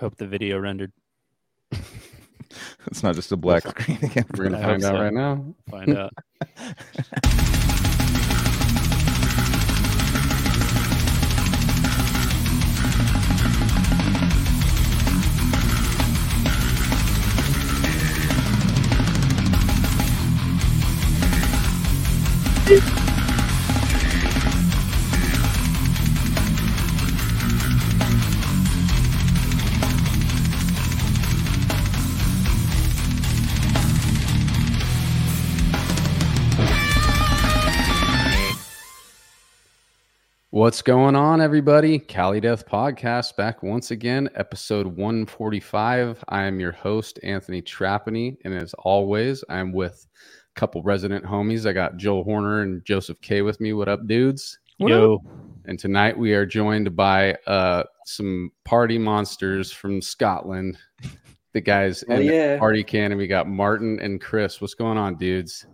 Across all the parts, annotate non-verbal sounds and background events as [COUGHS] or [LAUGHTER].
hope the video rendered. [LAUGHS] it's not just a black screen again. We're gonna I find [LAUGHS] out so. right now. Find out. [LAUGHS] What's going on, everybody? Cali Death Podcast back once again, episode 145. I am your host, Anthony Trapani, and as always, I'm with a couple resident homies. I got Joel Horner and Joseph K with me. What up, dudes? Yo, And tonight we are joined by uh, some party monsters from Scotland. The guys Oh, in yeah. the party can, and we got Martin and Chris. What's going on, dudes?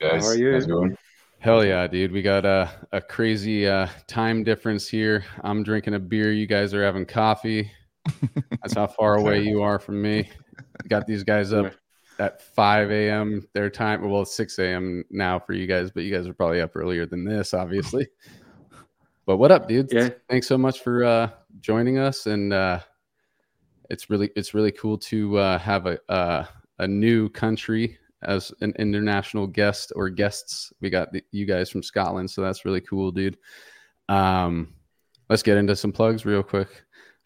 guys. How are you? How's it going? Hell yeah, dude. We got a, a crazy uh, time difference here. I'm drinking a beer. You guys are having coffee. [LAUGHS] That's how far away you are from me. [LAUGHS] Got these guys up at 5 a.m. their time. Well, it's 6 a.m. now for you guys, but you guys are probably up earlier than this, obviously. But what up, dudes? Yeah. Thanks so much for uh, joining us. And uh, it's really it's really cool to uh, have a uh, a new country as an international guest or guests. We got the, you guys from Scotland, so that's really cool, dude. Um, let's get into some plugs real quick.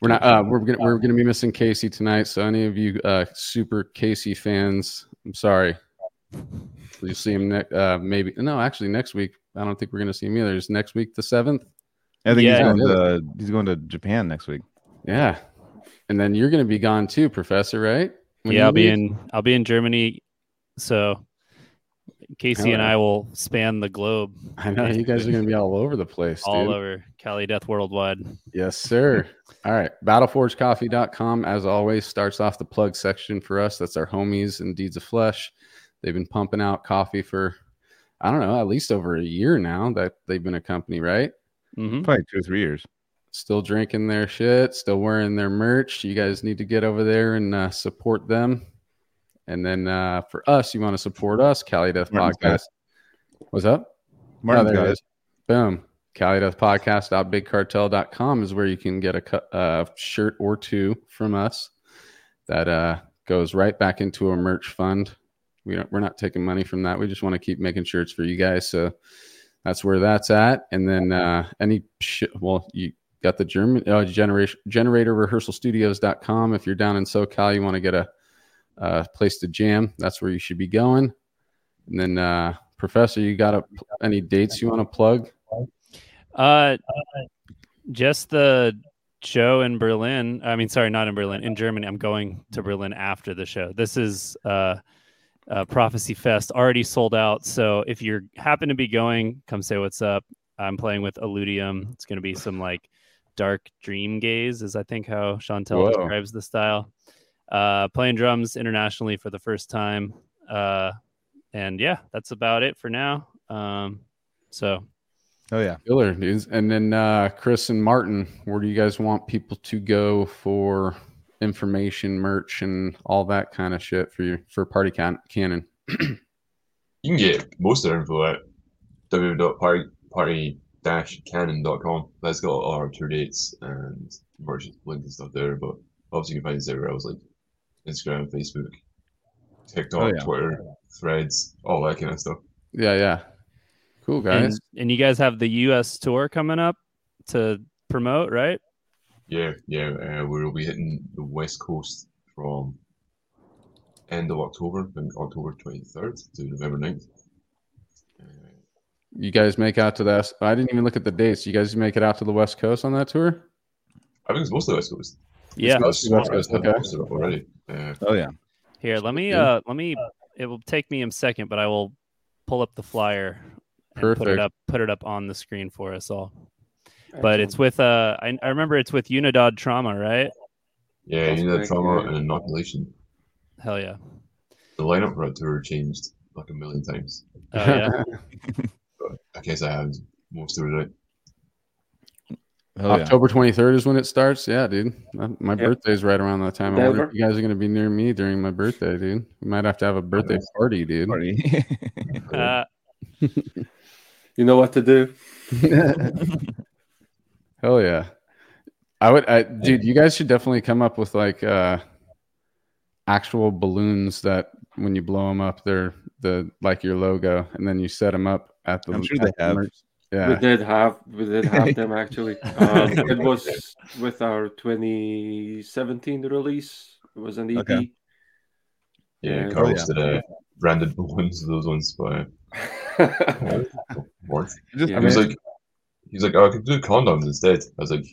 We're not uh, we're gonna we're gonna be missing Casey tonight, so any of you uh, super Casey fans, I'm sorry. You'll see him next uh, maybe no, actually next week. I don't think we're gonna see him either. Is next week the seventh? I think Yeah. he's going to he's going to Japan next week. Yeah, and then you're gonna be gone too, Professor, right? When yeah, I'll be in. I'll be in Germany. So Casey and I will span the globe. I know you guys are gonna be all over the place, all dude. over Cali Death Worldwide. Yes, sir. [LAUGHS] All right. Battleforgecoffee.com, as always, starts off the plug section for us. That's our homies and Deeds of Flesh. They've been pumping out coffee for, I don't know, at least over a year now that they've been a company, right? hmm Probably two or three years. Still drinking their shit, still wearing their merch. You guys need to get over there and uh, support them. And then uh, for us, you want to support us, Cali Death Martin's Podcast. What's up? Martin's Oh, there it is. Boom. Cali Death Podcast.bigcartel.com is where you can get a uh, shirt or two from us that uh, goes right back into a merch fund. We don't, we're not taking money from that. We just want to keep making shirts for you guys. So that's where that's at. And then uh, any, sh- well, you got the German uh, generation generator rehearsal studios.com. If you're down in SoCal, you want to get a, uh place to jam. That's where you should be going. And then, uh, Professor, you got a, any dates you want to plug? Uh, just the show in Berlin. I mean, sorry, not in Berlin, in Germany. I'm going to Berlin after the show. This is uh, uh, Prophecy Fest, already sold out. So if you happen to be going, come say what's up. I'm playing with Illudium. It's going to be some like dark dream gaze, is I think how Chantel Whoa. describes the style. Uh, playing drums internationally for the first time. Uh, and yeah, that's about it for now. Um, so Oh yeah. Killer dudes. And then uh, Chris and Martin, where do you guys want people to go for information, merch, and all that kind of shit for you for Party can- Cannon? [CLEARS THROAT] You can get most of their info at www.party-cannon.com. That's got all our tour dates and merch links and stuff there. But obviously, you can find us everywhere else like Instagram, Facebook, TikTok, Oh, yeah. Twitter, Threads, all that kind of stuff. Yeah, yeah. Cool guys. And, and you guys have the U.S. tour coming up to promote, right? Yeah, yeah. Uh, we'll be hitting the West Coast from end of October, I October 23rd to November 9th. Uh, You guys make out to that. I didn't even look at the dates. You guys make it out to the West Coast on that tour? I think it's most of the West Coast. Yeah. mostly West Coast, I've okay. already. Uh, Oh yeah. Here, let me uh let me it will take me a second, but I will pull up the flyer and put it up put it up on the screen for us all. But it's with uh I, I remember it's with Unidod Trauma, right? yeah, That's you need a correct, trauma yeah. and inoculation. Hell yeah. The lineup for that tour changed like a million times. Oh yeah. [LAUGHS] But I guess I have most of it right. Oh, yeah. October 23rd is when it starts. Yeah, dude. My- My Yep. birthday's right around that time. I wonder if you guys are going to be near me during my birthday, dude. We might have to have a birthday party, dude. Party. [LAUGHS] Uh, [LAUGHS] You know what to do. [LAUGHS] Hell yeah. I would, I, dude, you guys should definitely come up with like uh actual balloons that when you blow them up, they're the like your logo, and then you set them up at the. I'm sure they have. merch- We did have we did have them actually. [LAUGHS] Um, it was with our 2017 release. It was an EP. Okay. Yeah, Yeah. Carlos Oh, did uh, branded balloons [LAUGHS] of those ones, but uh, worth. Just, Yeah. He was like, he's like, oh, I could do condoms instead. I was like,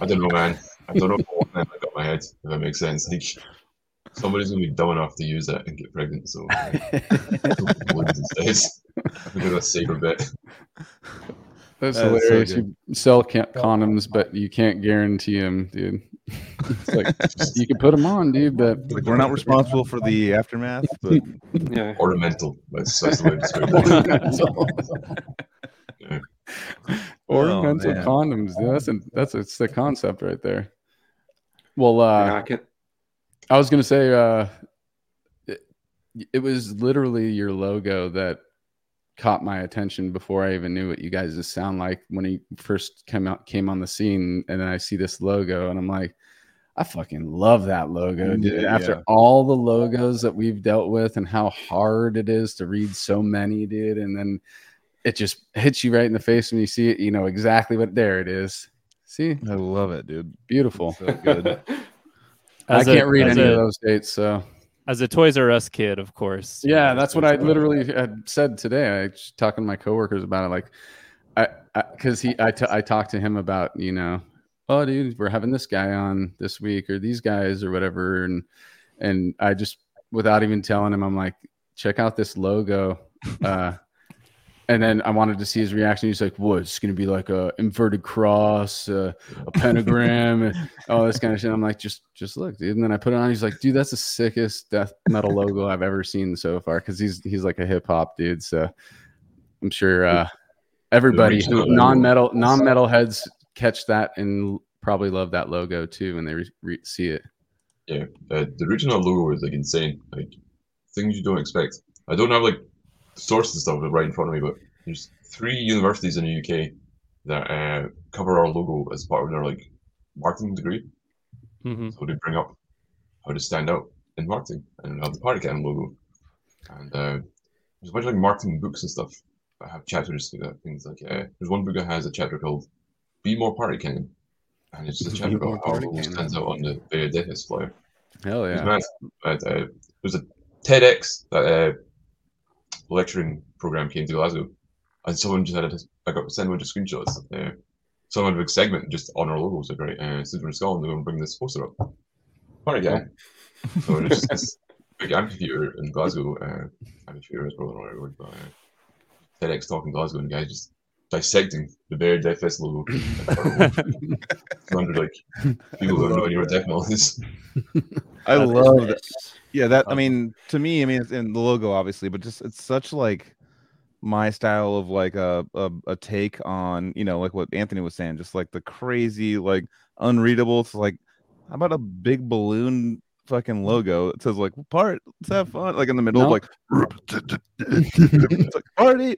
I don't know, man. I don't know what I got my head. If that makes sense. Like, somebody's gonna be dumb enough to use that and get pregnant. So, [LAUGHS] balloons instead. I think that's a safer bet. That's That's hilarious. good. you sell ca- condoms, but you can't guarantee them, dude. It's like [LAUGHS] you can put them on, dude, but like we're not responsible for the aftermath, but [LAUGHS] yeah. Ornamental. That's, that's the way to describe it. [LAUGHS] Yeah. ornamental man. condoms. Dude. That's a that's a sick concept right there. Well, uh, Yeah, I can, I was gonna say, uh, it, it was literally your logo that caught my attention before I even knew what you guys just sound like when he first came out came on the scene, and then I see this logo, and I'm like. I fucking love that logo, dude. Yeah, After all the logos that we've dealt with and how hard it is to read so many, dude, and then it just hits you right in the face when you see it. You know exactly what there it is. See, I love it, dude. beautiful. So good. [LAUGHS] I can't read any a- of those dates, so As a Toys R Us kid, of course. Yeah, that's what I literally had said today. I was talking to my coworkers about it. Like, I, because he, I, t- I talked to him about, you know, oh, dude, we're having this guy on this week or these guys or whatever, and and I just, without even telling him, I'm like, check out this logo, uh, and then I wanted to see his reaction. He's like, "What? It's gonna be like a inverted cross, uh, a pentagram, and all this kind of shit." I'm like, "Just, just look, dude." And then I put it on. He's like, "Dude, that's the sickest death metal logo I've ever seen so far." Because he's he's like a hip hop dude, so I'm sure uh, everybody non metal non metal heads catch that and probably love that logo too when they re- re- see it. Yeah, uh, the original logo is like insane. Like things you don't expect. I don't have like sources and stuff right in front of me, but there's three universities in the UK that uh, cover our logo as part of their like marketing degree. hmm So they bring up how to stand out in marketing and have the party cannon logo. And uh, there's a bunch of like marketing books and stuff that have chapters to that. Things like uh, there's one book that has a chapter called "Be More Party Cannon," and it's just a chapter about how our Party logo stands out on the Beta Deaths flyer. Hell It's yeah! mad. But, uh, there's a TEDx that uh, lecturing program came to Glasgow, and someone just had a, I got sent a bunch of screenshots. Uh, someone had a big segment just on our logos, like right, uh, since we're in Scotland, we're going to bring this poster up. Party guy. [LAUGHS] so there's just this big amphitheater in Glasgow. Uh, amphitheater is probably not the right word, but uh, TEDx talk in Glasgow, and guys just dissecting the Bear Death Fest logo. Hundred like people who have no idea what Death Metal is. I love that. Yeah, that I um, mean, to me, I mean, it's in the logo, obviously, but just it's such like my style of like a, a a take on you know like what Anthony was saying, just like the crazy like unreadable. It's like how about a big balloon fucking logo that says like part let's have fun like in the middle No. of like [LAUGHS] it's like party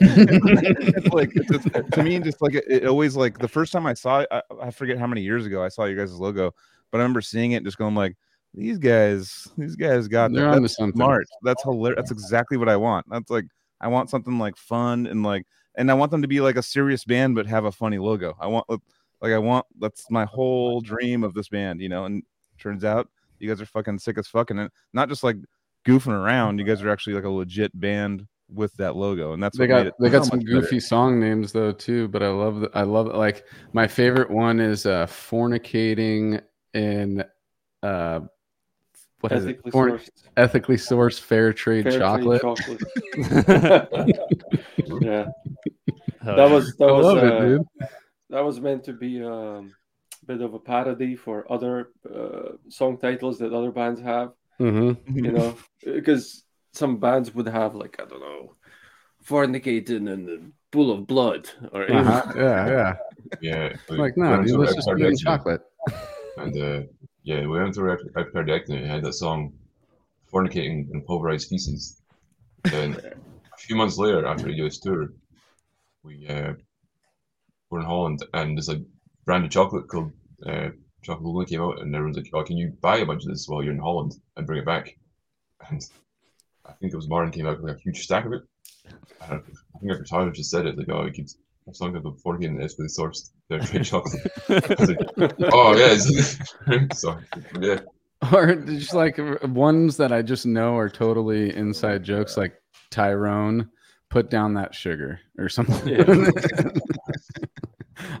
it's like it's, it's, to me just like it, it always like the first time I saw it I, I forget how many years ago I saw you guys' logo but I remember seeing it just going like these guys these guys got They're that. That's something. smart that's hilarious that's exactly what I want that's like I want something like fun and like and I want them to be like a serious band but have a funny logo I want like I want that's my whole dream of this band you know and turns out you guys are fucking sick as fucking and not just like goofing around you guys are actually like a legit band with that logo and that's they what made got it they got some much better. goofy song names though too but i love the, i love it like my favorite one is uh fornicating in uh what is it? Ethically Forn- sourced. ethically sourced fair trade fair trade chocolate. chocolate. [LAUGHS] [LAUGHS] yeah, that was that i was love uh, it dude. that was meant to be um, a bit of a parody for other uh, song titles that other bands have. mm-hmm. You know, because some bands would have like I don't know, fornicating and the pool of blood, or uh-huh. yeah yeah [LAUGHS] Yeah, we- Like, we no, went dude, to let's just Card put it in chocolate. And uh, yeah, we went through Epicardiectomy and had that song Fornicating and Pulverized Feces. Then a few months later, after the US tour, we uh, were in Holland and this like brand of chocolate called uh, Chocolonely came out and everyone's like, oh, can you buy a bunch of this while you're in Holland and bring it back? And I think it was Martin came out with like, a huge stack of it. And I think our guitarist just said it, like, oh, it keeps a song about fornicating and ethically sourced uh, [LAUGHS] trade chocolate. Like, oh, yeah. [LAUGHS] sorry, yeah. Or just like ones that I just know are totally inside jokes, like Tyrone, put down that sugar or something. I [LAUGHS]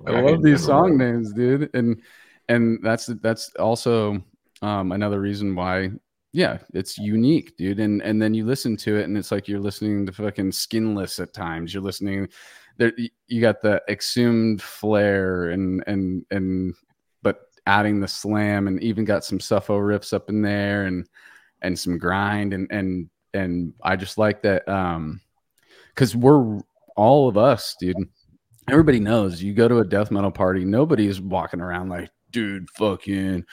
I love these song names, dude, and and that's that's also um, another reason why. Yeah, it's unique, dude, and and then you listen to it, and it's like you're listening to fucking Skinless at times. You're listening, there you got the exhumed flair, and and and but adding the slam, and even got some suffo riffs up in there, and and some grind, and and and I just like that, um, because we're all of us, dude everybody knows you go to a death metal party, nobody's walking around like, dude, fucking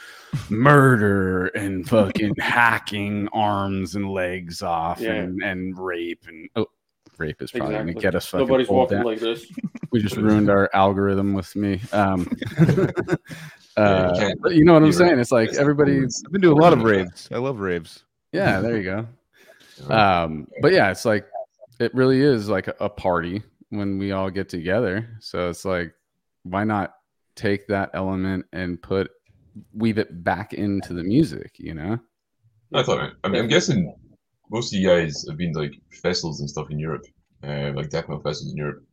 murder and [LAUGHS] fucking hacking arms and legs off Yeah. and, and rape and oh, rape is probably Exactly. gonna get us fucking Nobody's walking down. like this. we just ruined our algorithm with me. Um, [LAUGHS] [LAUGHS] uh, can't but you know what I'm saying? It's like It's everybody, I've been doing a lot of raves. I love raves. yeah, there you go. um but yeah it's like it really is like a, a party when we all get together so it's like why not take that element and put weave it back into the music you know I thought, I mean, I'm guessing most of you guys have been to, like festivals and stuff in Europe, uh, like death metal festivals in Europe.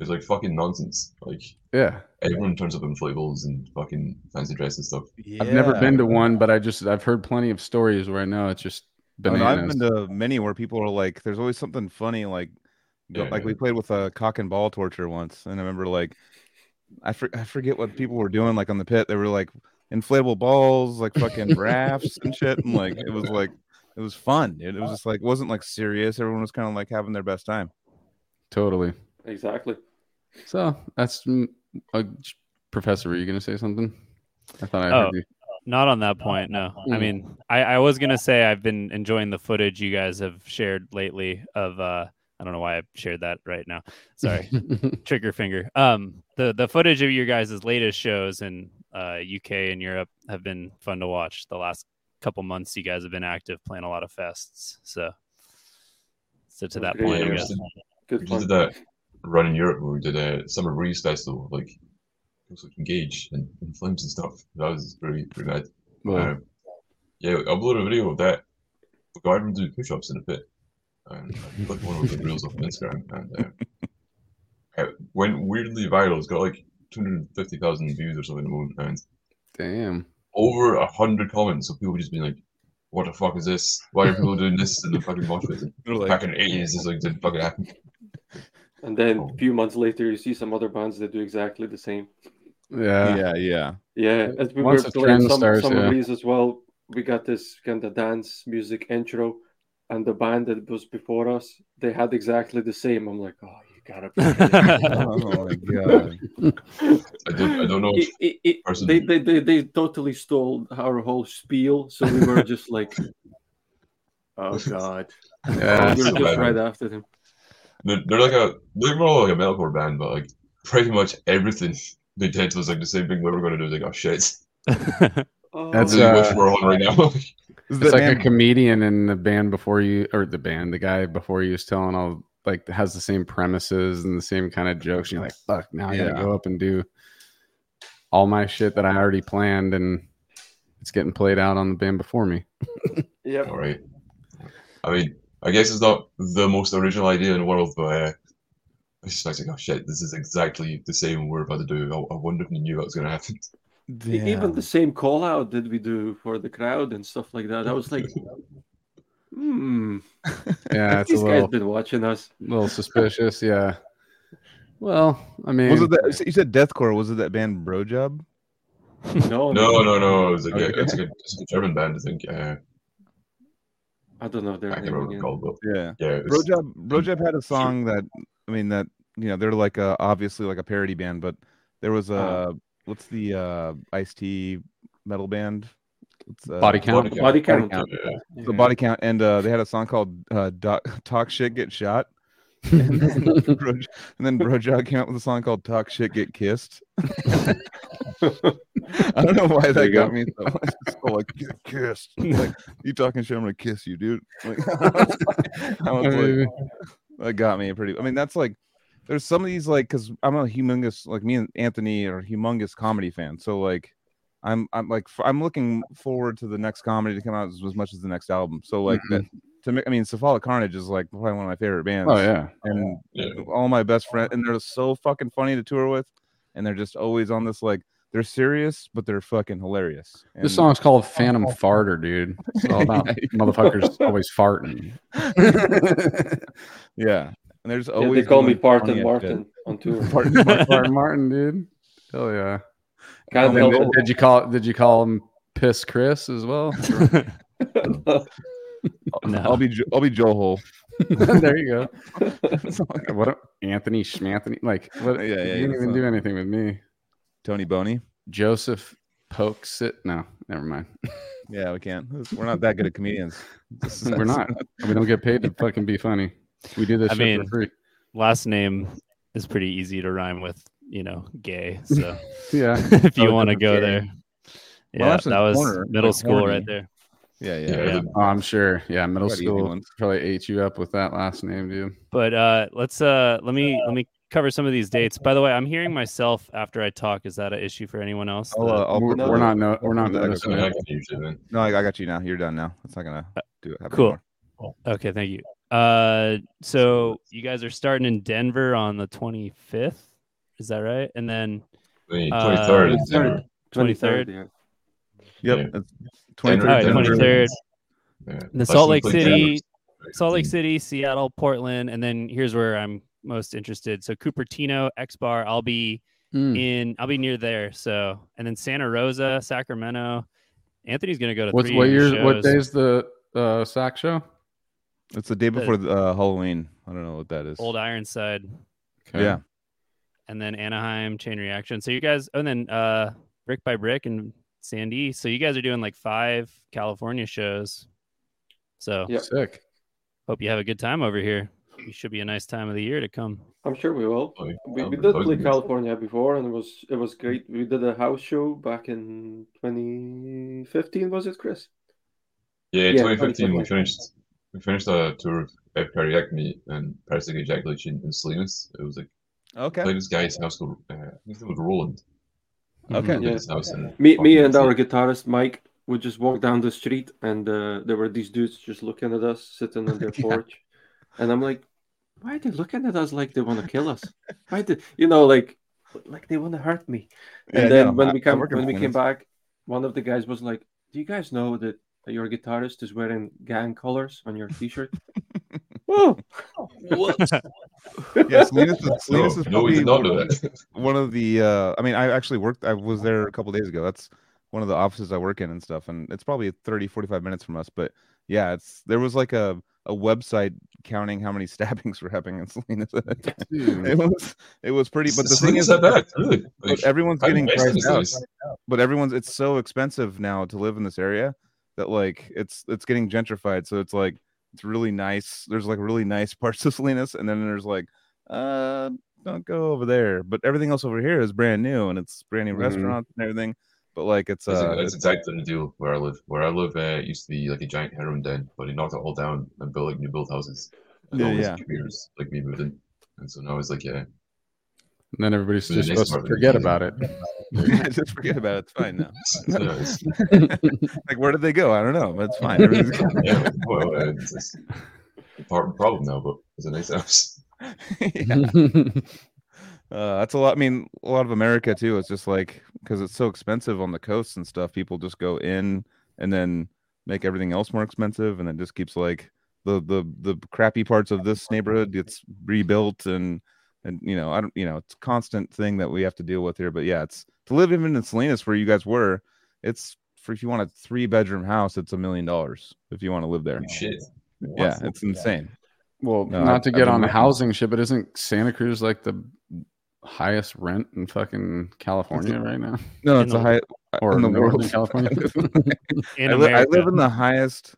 It's like fucking nonsense. Like yeah everyone turns up in inflatables and fucking fancy dress and stuff. i've never been to one but i just i've heard plenty of stories where i know it's just Oh, no, I've been to many where people are like, there's always something funny. Like, go, Yeah, like yeah. we played with a cock and ball torture once, and I remember like, I for, I forget what people were doing. Like on the pit, they were like inflatable balls, like fucking [LAUGHS] rafts and shit, and like it was like it was fun, dude. It was just like wasn't like serious. Everyone was kind of like having their best time. totally Exactly. so that's mm, uh, professor were you gonna say something i thought i Oh. heard you Not on that point, no. I Mm. mean, I, I was gonna say I've been enjoying the footage you guys have shared lately of uh I don't know why I shared that right now. Sorry. [LAUGHS] Trigger finger. Um the the footage of your guys' latest shows in uh UK and Europe have been fun to watch. The last couple months you guys have been active playing a lot of fests. So so to that Okay, point, I yeah, guess. we Good just fun. did that run in Europe where we did a summer breeze festival, like it was like engage and, and flames and stuff. That was pretty pretty bad. Well, Um, yeah, I uploaded a video of that. We got everyone doing push-ups in a pit. And I put one of the reels up on Instagram, and uh, it went weirdly viral. It's got like 250,000 views or something at the moment, and damn over a hundred comments. So people just being like, "What the fuck is this? Why are people doing this in the fucking mosh pit?" [LAUGHS] Like, Back in the 80s, this like didn't fucking happen. And then Oh. a few months later, you see some other bands that do exactly the same. yeah yeah, yeah. Yeah, as we Once were a playing some, starts, some yeah. of these as well. We got this kind of dance music intro, and the band that was before us, they had exactly the same. I'm like, oh, you gotta. [LAUGHS] Be kidding me." Oh my god. I don't, I don't know. It, it, it, person- they, they, they, they totally stole our whole spiel, so we were just like, [LAUGHS] oh god, yeah we were just right after them. they're, they're like a they're more like a metalcore band, but like pretty much everything they did was like the same thing we were going to do. Like, oh shit, Oh, That's, I really uh, wish we're on right now. [LAUGHS] Is It's that like a comedian in the band before you, or the band, the guy before you was telling all like has the same premises and the same kind of jokes. And you're like, fuck, now I gotta go up and do all my shit that I already planned, and it's getting played out on the band before me. [LAUGHS] Yep. All right. I mean, I guess it's not the most original idea in the world, but uh, it's just like, oh shit, this is exactly the same we're about to do. I, I wonder if they knew that was going to happen. [LAUGHS] Even the same call out that we do for the crowd and stuff like that. I was like, hmm, [LAUGHS] Yeah, it's a these guys little, been watching us. A little suspicious. Yeah. Well, I mean, Was it that you said deathcore? Was it that band Bro Job? [LAUGHS] No, No, no, no. It was like, a, Okay. it's, like a, it's like a German band, I think. Uh, I don't know their I can't remember what it's called, but Yeah. yeah. It Bro was, Job Bro Job had a song that I mean that you know they're like a, obviously like a parody band, but There was a Uh. What's the uh Ice T metal band? It's, uh, Body count. Body Body Body count. Count. Yeah. The body count, and uh, they had a song called uh, Do- "Talk Shit Get Shot." [LAUGHS] and, then Bro, and then Bro Job came out with a song called "Talk Shit Get Kissed." [LAUGHS] I don't know why There that got go. me so much. It's so like get kissed. Like you talking shit, I'm gonna kiss you, dude. Like, [LAUGHS] I was like, that got me pretty. I mean, that's like there's some of these like because I'm a humongous like me and Anthony are humongous comedy fans. So like I'm I'm like I'm looking forward to the next comedy to come out as, as much as the next album. So like that to me, I mean, Cephalic Carnage is like probably one of my favorite bands. Oh yeah. and Yeah. all my best friends, and they're so fucking funny to tour with, and they're just always on this like they're serious, but they're fucking hilarious. And, This song's called [LAUGHS] Phantom Farter, dude. It's all about [LAUGHS] motherfuckers always farting. [LAUGHS] yeah, and there's Yeah, they call me doing Barton Martin on tour. [LAUGHS] shit. Martin, Martin, Martin, dude. Hell yeah. Can't I mean, Did, did you call did you call him Piss Chris as well? [LAUGHS] No. I'll be I'll be Joe Hole. [LAUGHS] there you go. What a, Anthony Schmanthony? Like what Yeah, yeah, you didn't even so- do anything with me. Tony Boney. Joseph Pokes it. No, never mind. Yeah, we can't. We're not that good at comedians. We're not. We don't get paid to fucking be funny. We do this I mean, for free. Last name is pretty easy to rhyme with, you know, gay. [LAUGHS] So Yeah. [LAUGHS] if you Oh, want to go gay. there, yeah, Larson's that was Corner, middle school horny. right there. Yeah, yeah. Yeah, Yeah. Oh, I'm sure. Yeah, middle Got easy school probably ate you up with that last name, dude. But uh, let's uh, let me let me cover some of these dates. By the way, I'm hearing myself after I talk. Is that an issue for anyone else? I'll, uh, I'll we're, put we're not no, we're not I got noticing I mean, I it. can usually then. No, I, I got you now. You're done now. It's not gonna do it. happen cool. anymore. Okay, thank you. Uh, so you guys are starting in Denver on the 25th. Is that right? And then The Uh, 23rd of December. 23rd. yeah. Yep. Yeah. 23rd. All right, Denver. 23rd. Yeah. the Salt Lake 23rd. City, Salt Lake City, Seattle, Portland, and then here's where I'm most interested. So Cupertino, X Bar. I'll be Mm. in. I'll be near there. So and then Santa Rosa, Sacramento. Anthony's gonna go to What's three what of your year? What day's the uh, sack show? It's the day before uh, Halloween. I don't know what that is. Old Ironside, Okay. Yeah. and then Anaheim, Chain Reaction. So you guys, oh, and then uh, Brick by Brick and Sandy. So you guys are doing like five California shows. So Yeah. Sick. hope you have a good time over here. It should be a nice time of the year to come. I'm sure we will. Oh, yeah. We, we did play. California before, and it was it was great. We did a house show back in 2015, was it, Chris? Yeah, Yeah, 2015 we finished we finished a tour of periectomy and parasitic ejaculation in Salinas. It was like Okay. played this guy's house called uh, I think it was Roland. Okay. Played Yeah. his house in Me, me, and our guitarist Mike would just walk down the street, and uh, there were these dudes just looking at us, sitting on their [LAUGHS] Yeah. porch, and I'm like, "Why are they looking at us like they want to kill us? Why did you know, like, like they want to hurt me?" Yeah, And then no, when I- we I come when we came back, one of the guys was like, "Do you guys know that your guitarist is wearing gang colors on your T-shirt?" [LAUGHS] Whoa! Yeah, Salinas is, Salinas No, is no, probably did one, know [LAUGHS] one of the. Uh, I mean, I actually worked. I was there a couple days ago. That's one of the offices I work in and stuff. And it's probably 30, 45 minutes from us. But yeah, it's there was like a a website counting how many [LAUGHS] stabbings were happening in Salinas. at a time. Dude. it was it was pretty. But the thing is, that bad, really. but everyone's getting priced out. Salinas. but everyone's it's so expensive now to live in this area that like it's it's getting gentrified so it's like it's really nice there's like really nice [LAUGHS] parts of salinas and then there's like uh don't go over there but everything else over here is brand new and it's brand new Mhm. restaurants and everything but like it's uh that's exactly the deal where I live. Where I live uh, it used to be like a giant heroin den, but he knocked it all down and built like new build houses. And Yeah, all his yeah. careers like me moved in. And so now it's like, yeah, And then everybody's just nice supposed to part of it. forget about it. [LAUGHS] just forget about it it's fine now [LAUGHS] [LAUGHS] like where did they go i don't know but it's fine yeah well, uh, it's, it's a part of the problem now, but it's a nice house. yeah. Uh, that's a lot. I mean, a lot of America too. It's just like because it's so expensive on the coasts and stuff. People just go in and then make everything else more expensive, and it just keeps like the the the crappy parts of this neighborhood gets rebuilt, and and you know, I don't, you know, it's a constant thing that we have to deal with here. But yeah, it's to live even in Salinas where you guys were. It's for if you want a three bedroom house, it's a million dollars if you want to live there. Shit. Yeah, it's insane. Well, No, not I've- to get on the looking. housing shit, but isn't Santa Cruz like the highest rent in fucking California right now, No, it's the- the high or in the Northern world. California. [LAUGHS] In I, li- I live in the highest.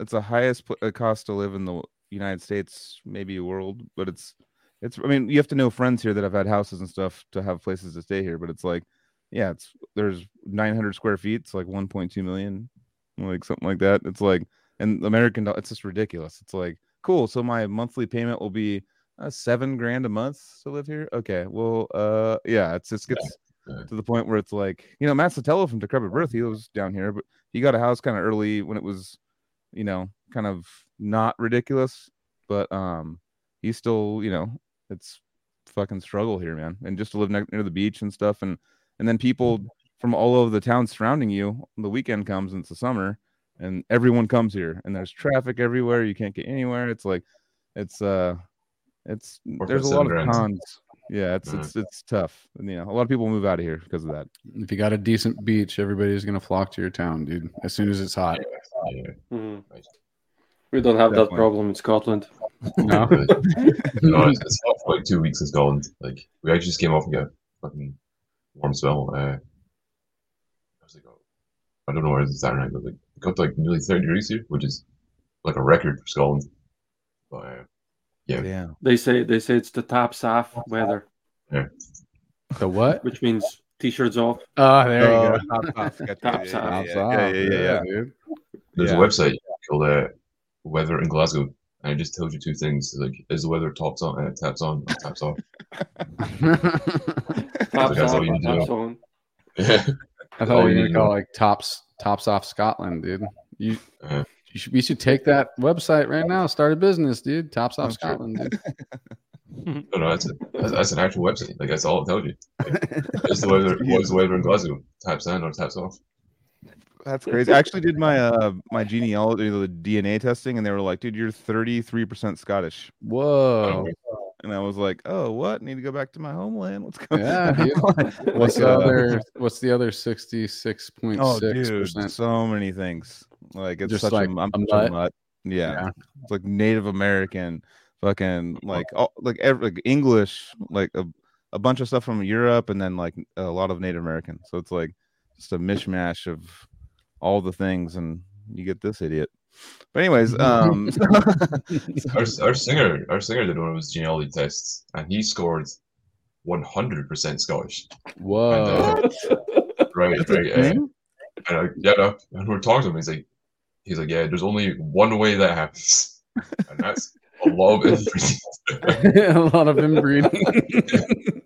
It's the highest pl- uh, cost to live in the United States, maybe world, but it's it's. I mean, you have to know friends here that have had houses and stuff to have places to stay here. But it's like, yeah, it's there's 900 square feet. It's like 1.2 million, like something like that. It's like, and American, it's just ridiculous. It's like, cool. So my monthly payment will be uh, seven grand a month to live here. Okay, well, uh, yeah, it's just gets Yeah. to the point where it's like, you know, Matt Sotelo from Decrepit Birth, he was down here, but he got a house kind of early when it was, you know, kind of not ridiculous, but um, he's still, you know, it's fucking struggle here, man, and just to live ne- near the beach and stuff, and and then people from all over the town surrounding you. The weekend comes and it's the summer, and everyone comes here, and there's traffic everywhere. You can't get anywhere. It's like, it's uh, it's Work there's a lot of cons. Yeah, it's it's it's tough. And, you know, a lot of people move out of here because of that. if you got a decent beach, everybody's gonna flock to your town, dude. As soon as it's hot. Yeah. Mhm. We don't have that problem in Scotland. No, [LAUGHS] [LAUGHS] no, it's, it's hot for like two weeks in Scotland. Like we actually just came off like a fucking warm spell. Uh, I was like, oh, I don't know where it's at right, but like it got to like nearly thirty degrees here, which is like a record for Scotland. But uh, yeah, Yeah. They say they say it's the top south weather, Yeah. the what? which means t-shirts off. Oh, there you Oh, go. top, top. [LAUGHS] Top yeah, top. yeah, Tops yeah, yeah, yeah, yeah, yeah. dude. there's Yeah. a website called uh, Weather in Glasgow, and it just tells you two things: like is the weather tops on, uh, taps on, or taps off. [LAUGHS] Top That's south, all you need tops know. on. [LAUGHS] Yeah, I thought you were gonna call it like tops tops off Scotland, dude. You Uh, you should we should take that website right now, start a business, dude. Tops off I'm sure. Scotland, dude. [LAUGHS] no, no, that's, a, that's that's an actual website. Like that's all it tells you. Like, is the weather what is the weather in Glasgow? Taps on or taps off? That's crazy. I actually did my uh my genealogy, the DNA testing, and they were like, "Dude, you're 33 percent Scottish," Whoa. and I was like, "Oh, what? Need to go back to my homeland? What's going Yeah, on?" dude. [LAUGHS] What's the uh, other what's the other sixty six point Oh, six dude, percent? so many things. Like it's Just such like a, I'm a such mutt? a mutt. Yeah. Yeah. it's like Native American, fucking like all, like every like English, like a, a bunch of stuff from Europe, and then like a lot of Native American. So it's like just a mishmash of all the things, and you get this idiot. But anyways, [LAUGHS] um, Our, our singer, our singer did one of his genealogy tests, and he scored 100% Scottish. Whoa. [LAUGHS] Right, That's right. Uh, thing? and I, yeah, no, and we're talking to him. He's like, he's like, yeah. There's only one way that happens, and that's a lot of inbreeding. [LAUGHS] a lot of inbreeding.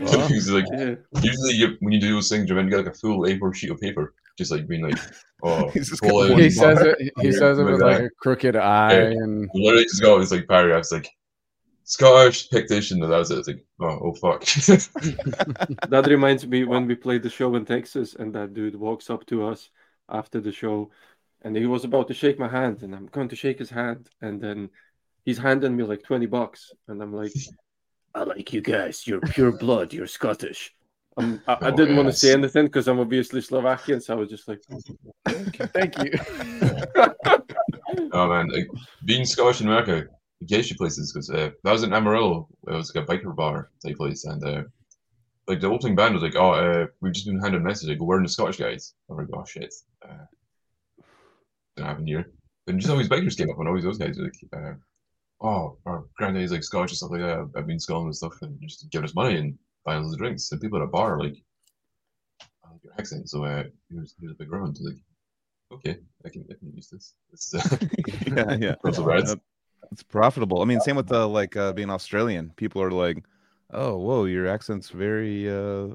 Well, he's like, Yeah. usually you, when you do those things, you're meant to get like a full A4 sheet of paper, just like being like, [LAUGHS] oh, He's just pull out- he says it he says it with like like a crooked eye and literally just got this like paragraphs like Scottish Pictish, and that was it. It's like, oh, oh fuck. [LAUGHS] That reminds me when we played the show in Texas, and that dude walks up to us after the show, and he was about to shake my hand, and I'm going to shake his hand, and then he's handing me like 20 bucks, and I'm like, I like you guys. You're pure blood. You're Scottish. Um, I, I Oh, didn't want to say anything because I'm obviously Slovakian, so I was just like, thank you. [LAUGHS] oh man, like being Scottish in America gets you places because uh, that was in Amarillo. It was like a biker bar type place, and uh, like the opening band was like, "Oh, uh, we've just been handed a message like we're in the Scottish guys." I'm like, "Oh shit." Uh, didn't happen here. Then just always bikers came up, and always those guys were like, uh, "Oh, our granddad's like Scottish and stuff like that. I've been Scotland and stuff, and just give us money and us the drinks." And people at a bar are like, "I like your accent, so uh, here's here's a big round." Like, okay, I can I can use this. It's uh, [LAUGHS] yeah, yeah. not so bad. Uh, It's profitable. I mean, same with the like uh, being Australian. People are like, "Oh, whoa, your accent's very uh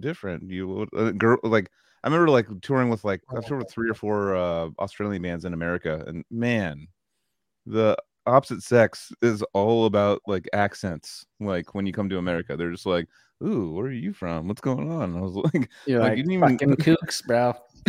different." You uh, girl, like I remember like touring with like I've toured with three or four uh Australian bands in America, and man, the opposite sex is all about like accents. Like when you come to America, they're just like, "Ooh, where are you from? What's going on?" I was [LAUGHS] like, You're Like, like, you didn't even- fucking kooks, bro. [LAUGHS]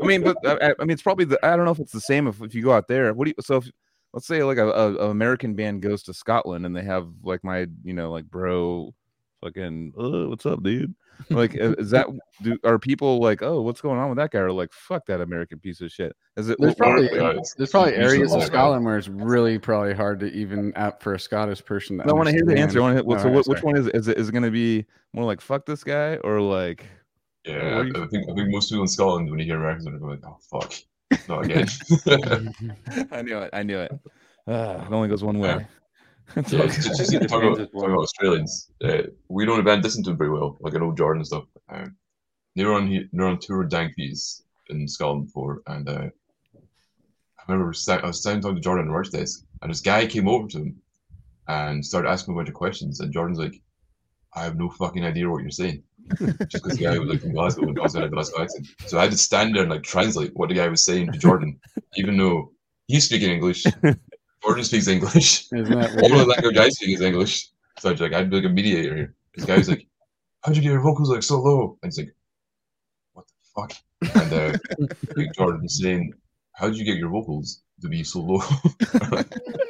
I mean, but uh, I, I mean, it's probably the. I don't know if it's the same if, if you go out there. What do you? So, if, let's say like a, a, a American band goes to Scotland and they have like my, you know, like bro, fucking, oh, what's up, dude? Like, is that do are people like, oh, what's going on with that guy? Or like, fuck that American piece of shit? Is it? There's probably yeah, there's probably areas of. Scotland where it's really probably hard to even out for a Scottish person. To I want to hear the answer. I want to. understand. So, All what, right, which one is it? Is it is it going to be more like fuck this guy or like? Yeah, I, you- I think I think most people in Scotland, when you hear Americans, are going, like "Oh fuck, not [LAUGHS] again." I knew it. I knew it. Ah, it only goes one way. Yeah. It's yeah, okay. it's just, talking, about, depends as well. talking about Australians. Uh, we don't event listen to them very well, like an old Jordan and stuff. Um, they were on he- they were on tour with Dankies in Scotland before, and uh, I remember I was standing talking to Jordan on the merch desk, and this guy came over to him and started asking a bunch of questions, and Jordan's like, "I have no fucking idea what you're saying." [LAUGHS] Just because the guy was like from Glasgow and also had a Glasgow accent, so I had to stand there and like translate what the guy was saying to Jordan, even though he's speaking English. [LAUGHS] Jordan speaks English. [LAUGHS] Isn't that All the language I speak is English. So I'd like I'd be like a mediator here. This guy's like, How'd you get your vocals like so low? And it's like, What the fuck? And uh [LAUGHS] Big Jordan saying, How'd you get your vocals to be so low? [LAUGHS]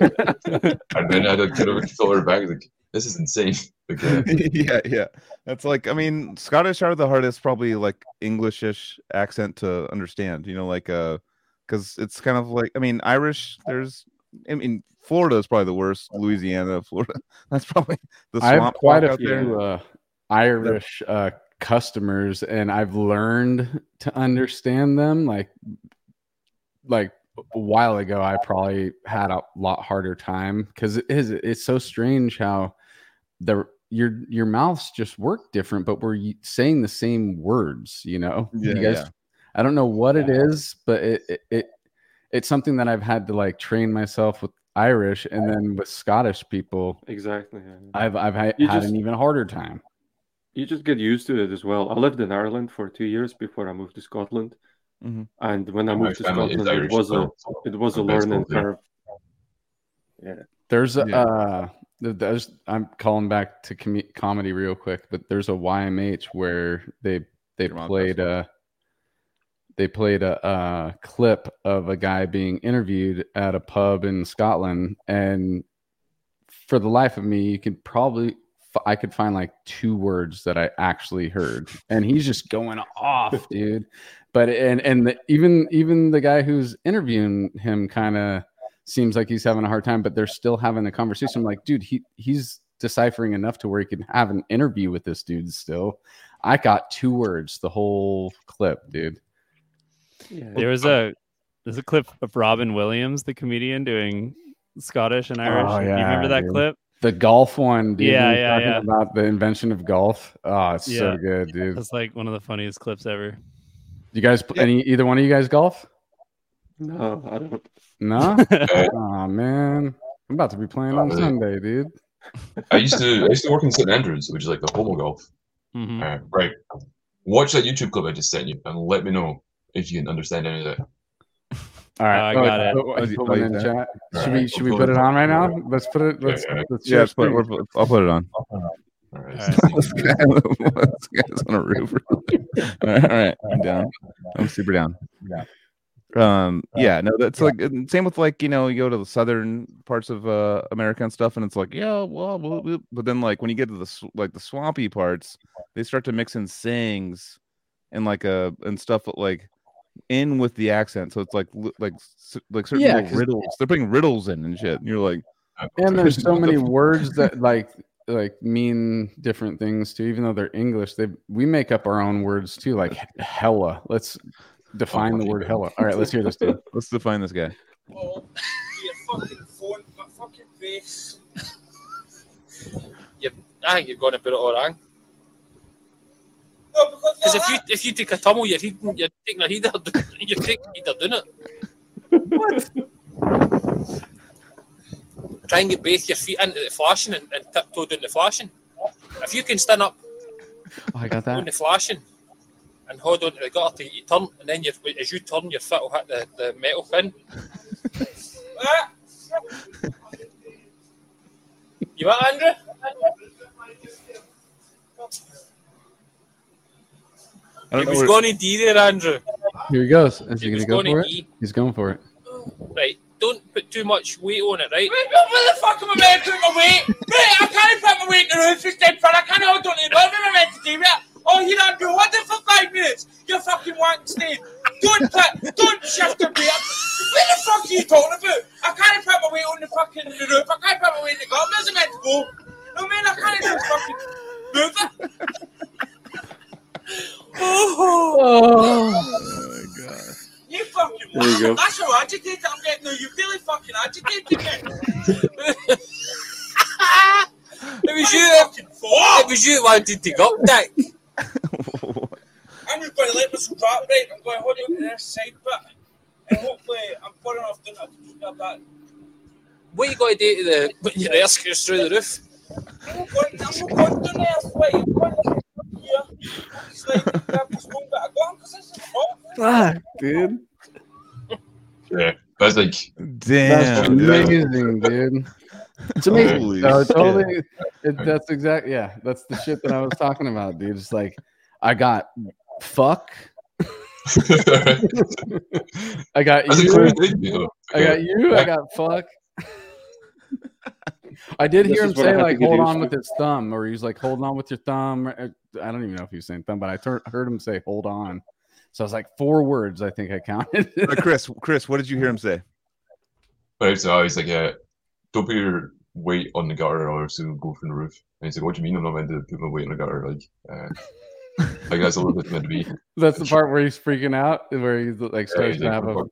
and then I to kind of throw her back like, this is insane. Like, uh, yeah, yeah. That's like I mean, Scottish are the hardest, probably like Englishish accent to understand. You know, like uh, because it's kind of like I mean, Irish. There's I mean, Florida is probably the worst. Louisiana, Florida. [LAUGHS] That's probably the swamp. I have quite a few uh, Irish uh, customers, and I've learned to understand them. Like, like a while ago, I probably had a lot harder time because it is. It's so strange how the your your mouths just work different, but we're saying the same words. You know, Yeah, you guys. yeah. I don't know what it is, but it, it it it's something that I've had to like train myself with Irish, and then with Scottish people. Exactly. yeah. I've I've ha- You had just- an even harder time. You just get used to it as well. I lived in Ireland for two years before I moved to Scotland, Mhm. and when I my moved to Scotland, it was a it was a I'm very learning spoken. curve. There's a Yeah. uh, there's I'm calling back to com- comedy real quick, but there's a YMH where they they Your mom played a they played a, uh clip of a guy being interviewed at a pub in Scotland, and for the life of me, you could probably I could find like two words that I actually heard, and he's just going off, [LAUGHS] dude. But and and the, even even the guy who's interviewing him kind of seems like he's having a hard time, but they're still having a conversation. I'm like, dude, he he's deciphering enough to where he can have an interview with this dude still. I got two words the whole clip, dude. Yeah. There was a there's a clip of Robin Williams, the comedian, doing Scottish and Irish. Oh, you remember that dude. clip? The golf one, dude. Yeah, yeah, talking yeah. About the invention of golf. Oh, it's so good, dude. That's like one of the funniest clips ever. Do you guys, Yeah. any either one of you guys golf? No, I don't. No. [LAUGHS] uh, oh man, I'm about to be playing on Oh, really? Sunday, dude. I used to I used to work in St Andrews, which is like the home of golf. Mhm. Uh, right. Watch that YouTube clip I just sent you and let me know if you can understand any of that. All right, I got it. Put, Oh, put you- one oh, you in the chat. All Should right, we should we'll we put put it it on right on. now? Let's put it. Let's yeah. let's Yeah, let's put, screen. we're, I'll put it on. All right. [LAUGHS] All right. [LAUGHS] this, guy, this guy's on a roof. [LAUGHS] all right, all right, I'm down. I'm super down. Yeah. Um, yeah, no, that's like same with like you know you go to the southern parts of uh America and stuff, and it's like yeah, well, well, well," but then like when you get to the like the swampy parts, they start to mix in sayings and like uh and stuff that, like in with the accent, so it's like like like certain Yeah, riddles. They're putting riddles in and shit, and you're like, And there's so many [LAUGHS] words that like like mean different things too. Even though they're English, they we make up our own words too. Like hella. Let's define the oh word you. hella. All right, let's hear this dude. [LAUGHS] let's define this guy. Oh, [LAUGHS] your fucking phone, my fucking face. you, I think you're going to put it all wrong. No, because if you if you take a tumble, you're heating, you're taking a heater, [LAUGHS] you're taking a heater doing it. Try and get both your feet into the flashing and, and tiptoe down the flashing. If you can stand up Oh, I got on that. the flashing and hold on to the gutter till you turn, and then you, as you turn, your foot will hit the, the metal pin. [LAUGHS] You what, Andrew? I don't He know was where- going to D there, Andrew. Here he goes. Is He he gonna go going for to it? D. He's going for it. Right, don't put too much weight on it, right? Wait, where the fuck am I meant to put my weight? Right, I can't put my weight in the roof instead, but I can't hold on to it. What am I meant to do? Right? Oh, you don't do what for five minutes? You fucking wank stain. Don't put, don't shift your weight. Where the fuck are you talking about? I can't put my weight on the fucking the roof. I can't put my weight in the garden. Where's it meant to go? No, man, I can't just fucking move it. Oh, Oh, my god. you fucking There you go. That's how agitated I'm getting now. You really fucking agitated. It was you. It was you that wanted to go Dick. I'm just going to let myself drop right. I'm going to hold it to this side bit. And hopefully I'm far enough down that I that. What you got to do to the when your air screws through the roof? I'm not going, to not going down. Wait, I'm going here. It's like, grab this one bit of gum because this is hot. fuck, dude. Yeah, but it's like That's Damn. dude. amazing, dude. It's amazing. Holy So totally, it, that's exactly. Yeah, that's the shit that I was talking about, dude. It's like I got fuck. I got that's you. thing. I got you. I got fuck. [LAUGHS] I did hear him is what I say like hold on with his thumb, or he's like holding on with your thumb. I don't even know if he was saying thumb, but I tur- heard him say hold on. So I was like four words. I think I counted. Uh, Chris, Chris, what did you hear him say? But so he's like, yeah, don't put your weight on the gutter or else it'll go from the roof. And he's like, what do you mean I'm not meant to put my weight on the gutter? Like, uh, [LAUGHS] like that's a little bit meant to be. That's the part where he's freaking out, where he's like Yeah, starts he's to have a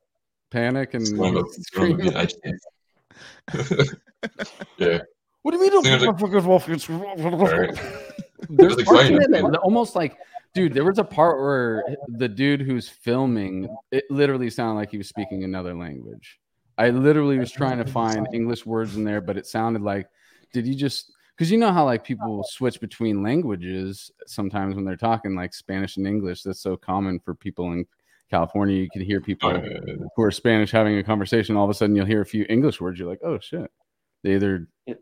panic and It's going up- he's it's going up screaming. Being [LAUGHS] agitated. yeah, What do you mean? Seems don't like- fucking wolf? It's- Alright. There's like parts in fine. it that almost like, dude. There was a part where the dude who's filming it literally sounded like he was speaking another language. I literally was trying to find English words in there, but it sounded like, did you just? Because you know how like people switch between languages sometimes when they're talking like Spanish and English. That's so common for people in California. You can hear people uh, who are Spanish having a conversation, all of a sudden you'll hear a few English words. You're like, oh shit. They either, Yeah.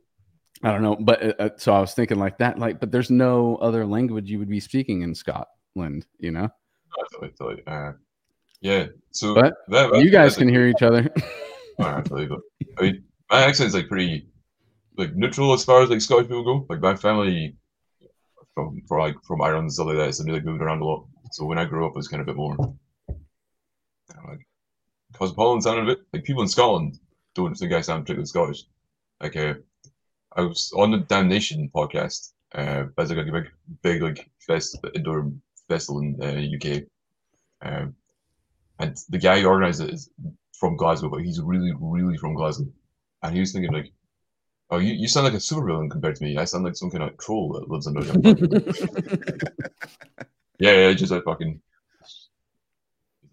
I don't know, but uh, uh, so I was thinking like that, like, but there's no other language you would be speaking in Scotland, you know? totally, totally. Uh, yeah, so But that, that- You guys can like- hear each other. [LAUGHS] Alright, totally, but I mean, my accent's like pretty like neutral as far as like Scottish people go. Like my family from from like from Ireland and stuff like that, so they like moved around a lot. So when I grew up, it was kind of a bit more I don't know, like cosmopolitan sounded a bit like people in Scotland don't think I sound particularly Scottish. Like uh, I was on the Damnation podcast. Uh, that's like a big, big like fest indoor festival in uh, UK. Um, and the guy who organized it is from Glasgow, but he's really, really from Glasgow. And he was thinking like, "Oh, you, you sound like a supervillain compared to me. I sound like some kind of troll that lives under." the [LAUGHS] yeah, yeah, just like fucking.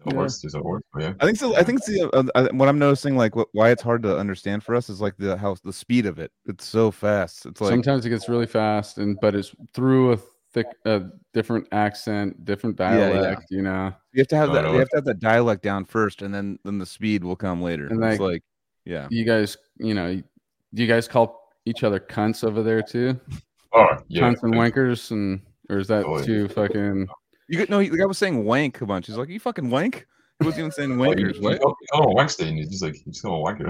It Yeah. works, just how it works. Yeah, I think so. I think it's the uh, uh, what I'm noticing, like what, why it's hard to understand for us is like the how the speed of it. It's so fast. It's like Sometimes it gets really fast, and but it's through a thick, a different accent, different Yeah, yeah. dialect, you know? you have to have No, that. You have to have that dialect down first, and then then the speed will come later. And it's like- like, yeah. You guys, you know, do you guys call each other cunts over there too? oh yeah. Cunts and wankers, and or is that Oh, yeah. too fucking? You could no. he- The guy was saying wank a bunch. He's like, you fucking wank. He wasn't even saying [LAUGHS] Well, you, wankers. you What? call, you call him a wankstein. He's just like you just call him a wanker.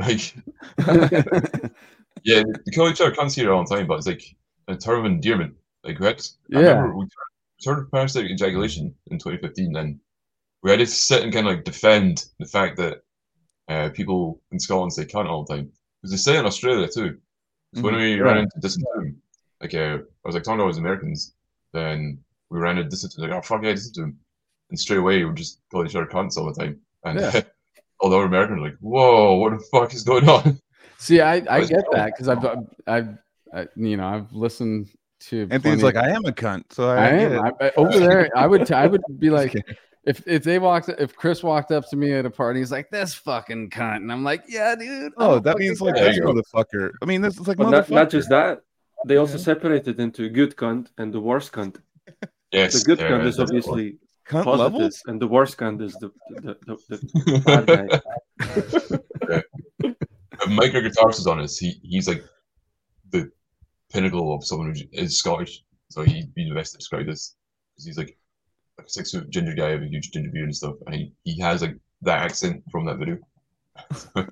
Like [LAUGHS] yeah, we call each other cunts here all the time, but it's like a term of endearment. Like we had, I Yeah. remember we started parasitic ejaculation in 2015, and we had to sit and kind of like defend the fact that uh, people in Scotland say cunt all the time because they say it in Australia too. So when Mhm. we Yeah. ran into Disentomb, like uh, I was like talking to all these Americans, then we ran into Disentomb, like oh fuck yeah, Disentomb, and straight away we just called each other cunts all the time, and Yeah. [LAUGHS] all the other Americans were like, whoa, what the fuck is going on? See, I, I was get that because I've, I've, I, you know, I've listened to. Anthony's plenty- like, I am a cunt. So I, I am. I, I- over there, I would, I would be [LAUGHS] like, if if they walked, if Chris walked up to me at a party, he's like, "This fucking cunt," and I'm like, "Yeah, dude." Oh, that means like There this you go. motherfucker. I mean, this is like not, not just that, they also Yeah. separated into good cunt and the worst cunt. [LAUGHS] Yes, The good yeah, cunt is obviously cunt positive, levels. and the worst cunt is the the, the, the [LAUGHS] bad guy. When Mike Guitars is on us. He he's like the pinnacle of someone who is Scottish. So he'd be the best to describe this because he's like like a six foot ginger guy with a huge ginger beard and stuff, and he, he has like that accent from that video. [LAUGHS]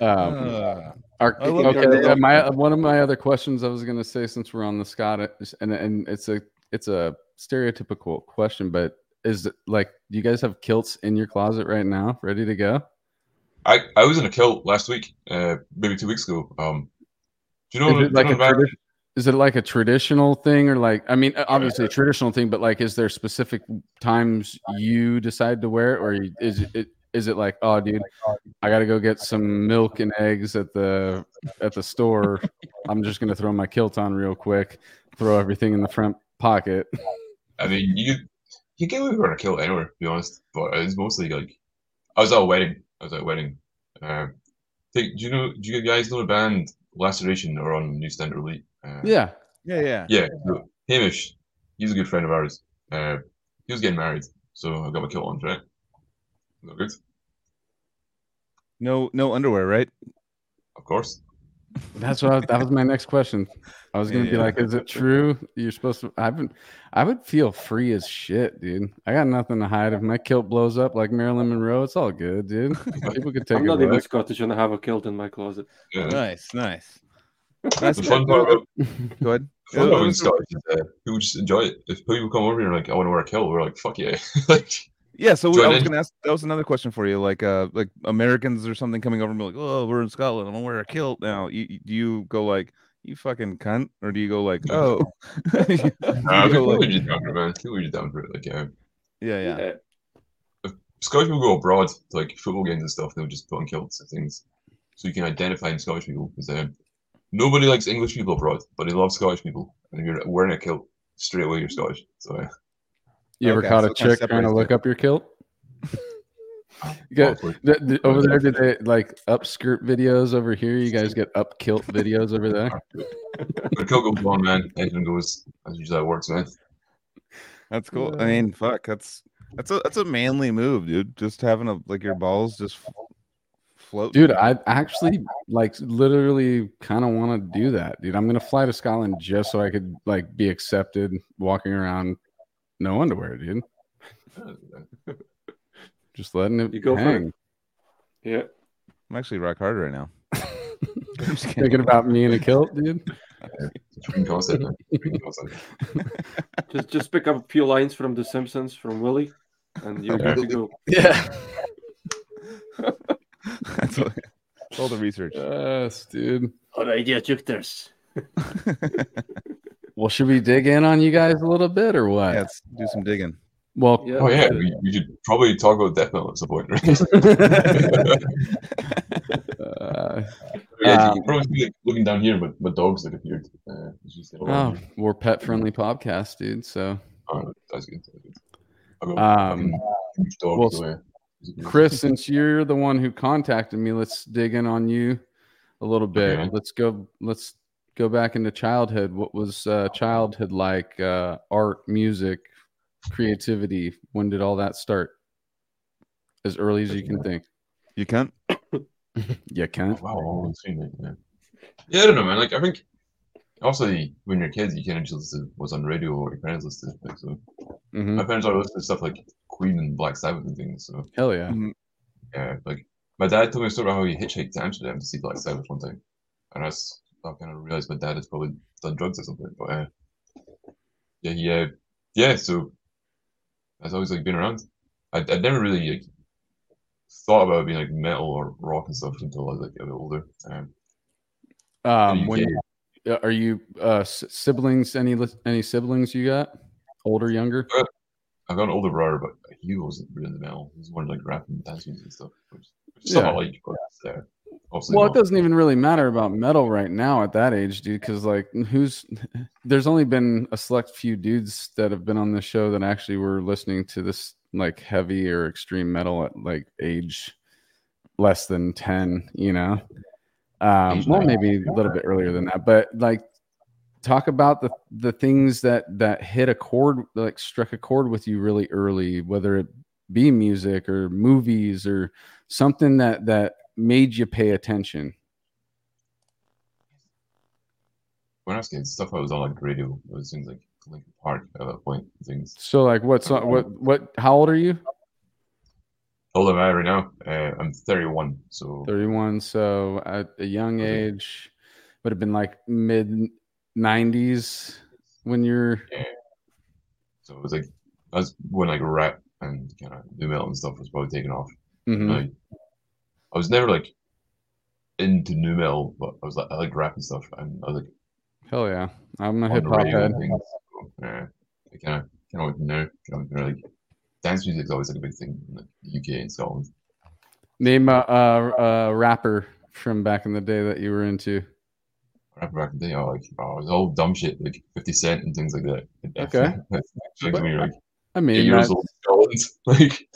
Um, Uh, Our, I okay, uh, my one of my other questions I was going to say since we're on the Scottish and and it's a it's a stereotypical question, but is it like do you guys have kilts in your closet right now, ready to go? I, I was in a kilt last week, uh, maybe two weeks ago. Um, do you know, Is do it like you a know the band- tradi- is it like a traditional thing or like I mean obviously a traditional thing, but like is there specific times you decide to wear it, or you- is it is it like oh dude I got to go get some milk and eggs at the at the store. [LAUGHS] I'm just gonna throw my kilt on real quick, throw everything in the front pocket. I mean, you you get away with a kilt anywhere, to be honest. But it's mostly like I was at a wedding. I was at a wedding. Um, think, do you know? Do you guys know the band Laceration or on New Standard Elite? Uh, Yeah, Yeah, yeah. yeah. so Hamish, he's a good friend of ours. Uh, he was getting married, so I got my kilt on for it. Look good, No, no underwear, right? of course. that's what I, that was my next question. I was gonna Yeah, be yeah. like, is it true you're supposed to? I would, I would feel free as shit, dude. I got nothing to hide. If my kilt blows up like Marilyn Monroe, it's all good, dude. [LAUGHS] People could take I'm a not even look. Scottish and I have a kilt in my closet. Yeah. Nice, nice. That's The fun part about [LAUGHS] Go ahead. the fun Yeah, about Scottish uh, people just enjoy it. If people come over here and like, I want to wear a kilt, we're like, fuck yeah. [LAUGHS] like, Yeah, so we, I was gonna ask. That was another question for you. Like, uh, like Americans or something coming over and be like, "Oh, we're in Scotland. I'm gonna wear a kilt now." You, you- do you go like, "You fucking cunt," or do you go like, "Oh"? [LAUGHS] You uh, go people are like- just down for it, man. People are just down for. Like, uh, yeah, yeah. Scottish people go abroad to like football games and stuff. They'll just put on kilts and things, so you can identify in Scottish people. Because um, nobody likes English people abroad, but they love Scottish people. And if you're wearing a kilt, straight away you're Scottish. So uh, You ever caught so a chick trying to look it. up your kilt? [LAUGHS] You got- awkward. th- th- over there, did [LAUGHS] they like up skirt videos over here? You guys get up kilt videos over there? [LAUGHS] But a kilt goes on, man. Anything goes. That's usually how it works, man. That's cool. I mean, fuck, that's that's a that's a manly move, dude. Just having a like your balls just float. Dude, I actually like literally kind of want to do that, dude. I'm gonna fly to Scotland just so I could like be accepted walking around no underwear, dude. [LAUGHS] Just letting it You go for hang. it. Yeah. I'm actually rock hard right now. [LAUGHS] [LAUGHS] I'm just. Thinking about me in a kilt, dude. It's a dream concept, man. Dream concept. Just just pick up a few lines from The Simpsons from Willie, and you're good to go. Yeah. That's all, that's all the research. Yes, dude. All right, yeah, Jukters. Well, should we dig in on you guys a little bit or what? Yeah, let's do some digging. Well, Yeah. Oh yeah, we, we should probably talk about death metal at some point. Right? [LAUGHS] [LAUGHS] uh, yeah, Um, you can probably see like, looking down here, but my dogs that appeared. Uh, it's just, oh, we're pet friendly podcast, dude. So, Oh, that's good. That's good. Go Um, fucking huge dog, well, so, uh, Chris, since you're the one who contacted me, let's dig in on you a little bit. Okay. Let's go. Let's go back into childhood. What was uh, childhood like? Uh, art, music, creativity. When did all that start? As early as you can think. You can't. [COUGHS] You can't. Wow, all on screen, like, yeah. yeah, I don't know, man. Like, I think obviously when you're kids, you can't just listen to what's on radio or your parents listen to. Like, so hmm my parents are listening to stuff like Queen and Black Sabbath and things. So Hell yeah. yeah, like my dad told me a story about how he hitchhiked to Amsterdam to see Black Sabbath one time, and I, I kind of realized my dad has probably done drugs or something. But uh, yeah, he, uh, yeah, so that's always like been around. I I never really like thought about being like metal or rock and stuff until I was like a bit older. Um, Um, when you, uh, are you uh, siblings? Any any siblings you got? Older, younger? I've got an older brother, but he wasn't really into metal. He was more like rap and dance music and stuff, which, which is Yeah. somewhat like, but uh, obviously Well, it not. doesn't even really matter about metal right now at that age, dude. Because like, who's there's only been a select few dudes that have been on the show that actually were listening to this like heavy or extreme metal at like age less than ten. You know, um, well, maybe a little bit earlier than that, but like. Talk about the the things that that hit a chord, like struck a chord with you really early, whether it be music or movies or something that that made you pay attention. when I was kids, stuff I was on like radio it was things like Linkin Park at that point. Things So like what's what what how old are you? How old am I right now? Uh, I'm 31. So 31. So at a young age, would have been like mid 90s when you're. so it was like that's when like rap and kind of new metal and stuff was probably taking off. Mhm. Like, I was never like into new metal, but I was like I like rap and stuff, and I was like Hell yeah. I'm a hip hop head. and things. So, yeah, I kind of kind of from there. Kind of like dance music is always like a big thing in the UK and Scotland. Name a, a, a rapper from back in the day that you were into. Rap back in the day, I like oh, it was all dumb shit like Fifty Cent and things like that. Okay. [LAUGHS] Like you're like I mean, years old, Scotland. [LAUGHS] like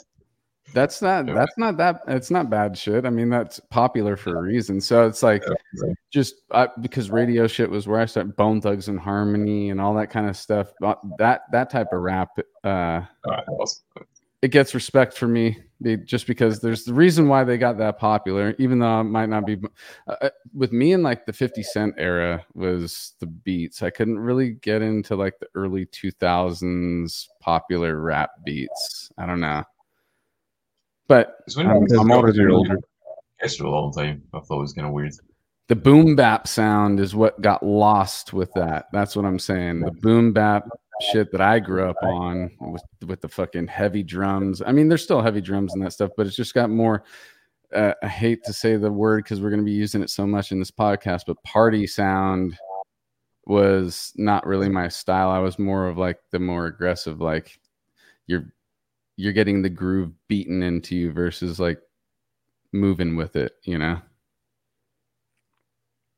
that's not that's not that it's not bad shit. I mean, that's popular for a reason. So it's like yeah, just I, because radio shit was where I started Bone Thugs and Harmony and all that kind of stuff. But That that type of rap, uh, it gets respect for me just because there's the reason why they got that popular, even though it might not be uh, uh, with me in like the 50 Cent era was the beats. I couldn't really get into like the early 2000s popular rap beats. I don't know, but It's when I'm- I I'm older than you. orchestra a long time. I thought it was kind of weird. the boom bap sound is what got lost with that. That's what I'm saying. The boom bap shit that I grew up on with with the fucking heavy drums. I mean, there's still heavy drums and that stuff, but it's just got more. Uh, I hate to say the word because we're going to be using it so much in this podcast, but party sound was not really my style. I was more of like the more aggressive, like you're you're getting the groove beaten into you versus like moving with it, you know.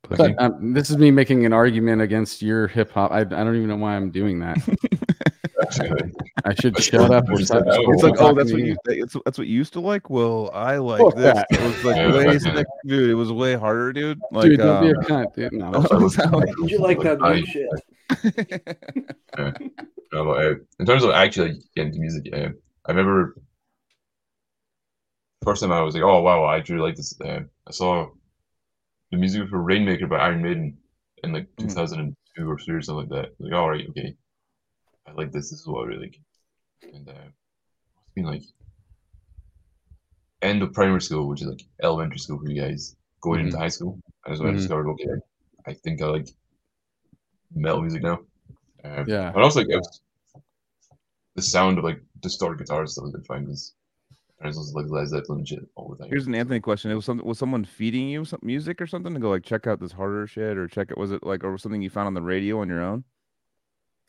But um, this is me making an argument against your hip hop. I, I don't even know why I'm doing that. I should shut up. and stop It's like, oh, that's what you. you it's, that's what you used to like. Well, I like Fuck this. that. It was like way sick, dude. It was way harder, dude. Like, Dude, don't be a um, cunt, dude. No. [LAUGHS] Did you like that I- new shit? No, but, uh, in terms of actually getting into music, uh, I remember first time I was like, oh wow, I actually like this. Uh, I saw the music for Rainmaker by Iron Maiden in like Mm. 2002 or three or something like that. Like, all right, okay, I like this. This is what I really like. And uh, it's been like end of primary school, which is like elementary school for you guys, going into high school. And that's when Mhm. I discovered, okay, I think I like metal music now. Uh, Yeah. but also like it was the sound of like distorted guitars that I could find was I was like Led Zeppelin shit all the time. Here's an Anthony question. It was something was someone feeding you some music or something to go like check out this harder shit or check it was it like or something you found on the radio on your own?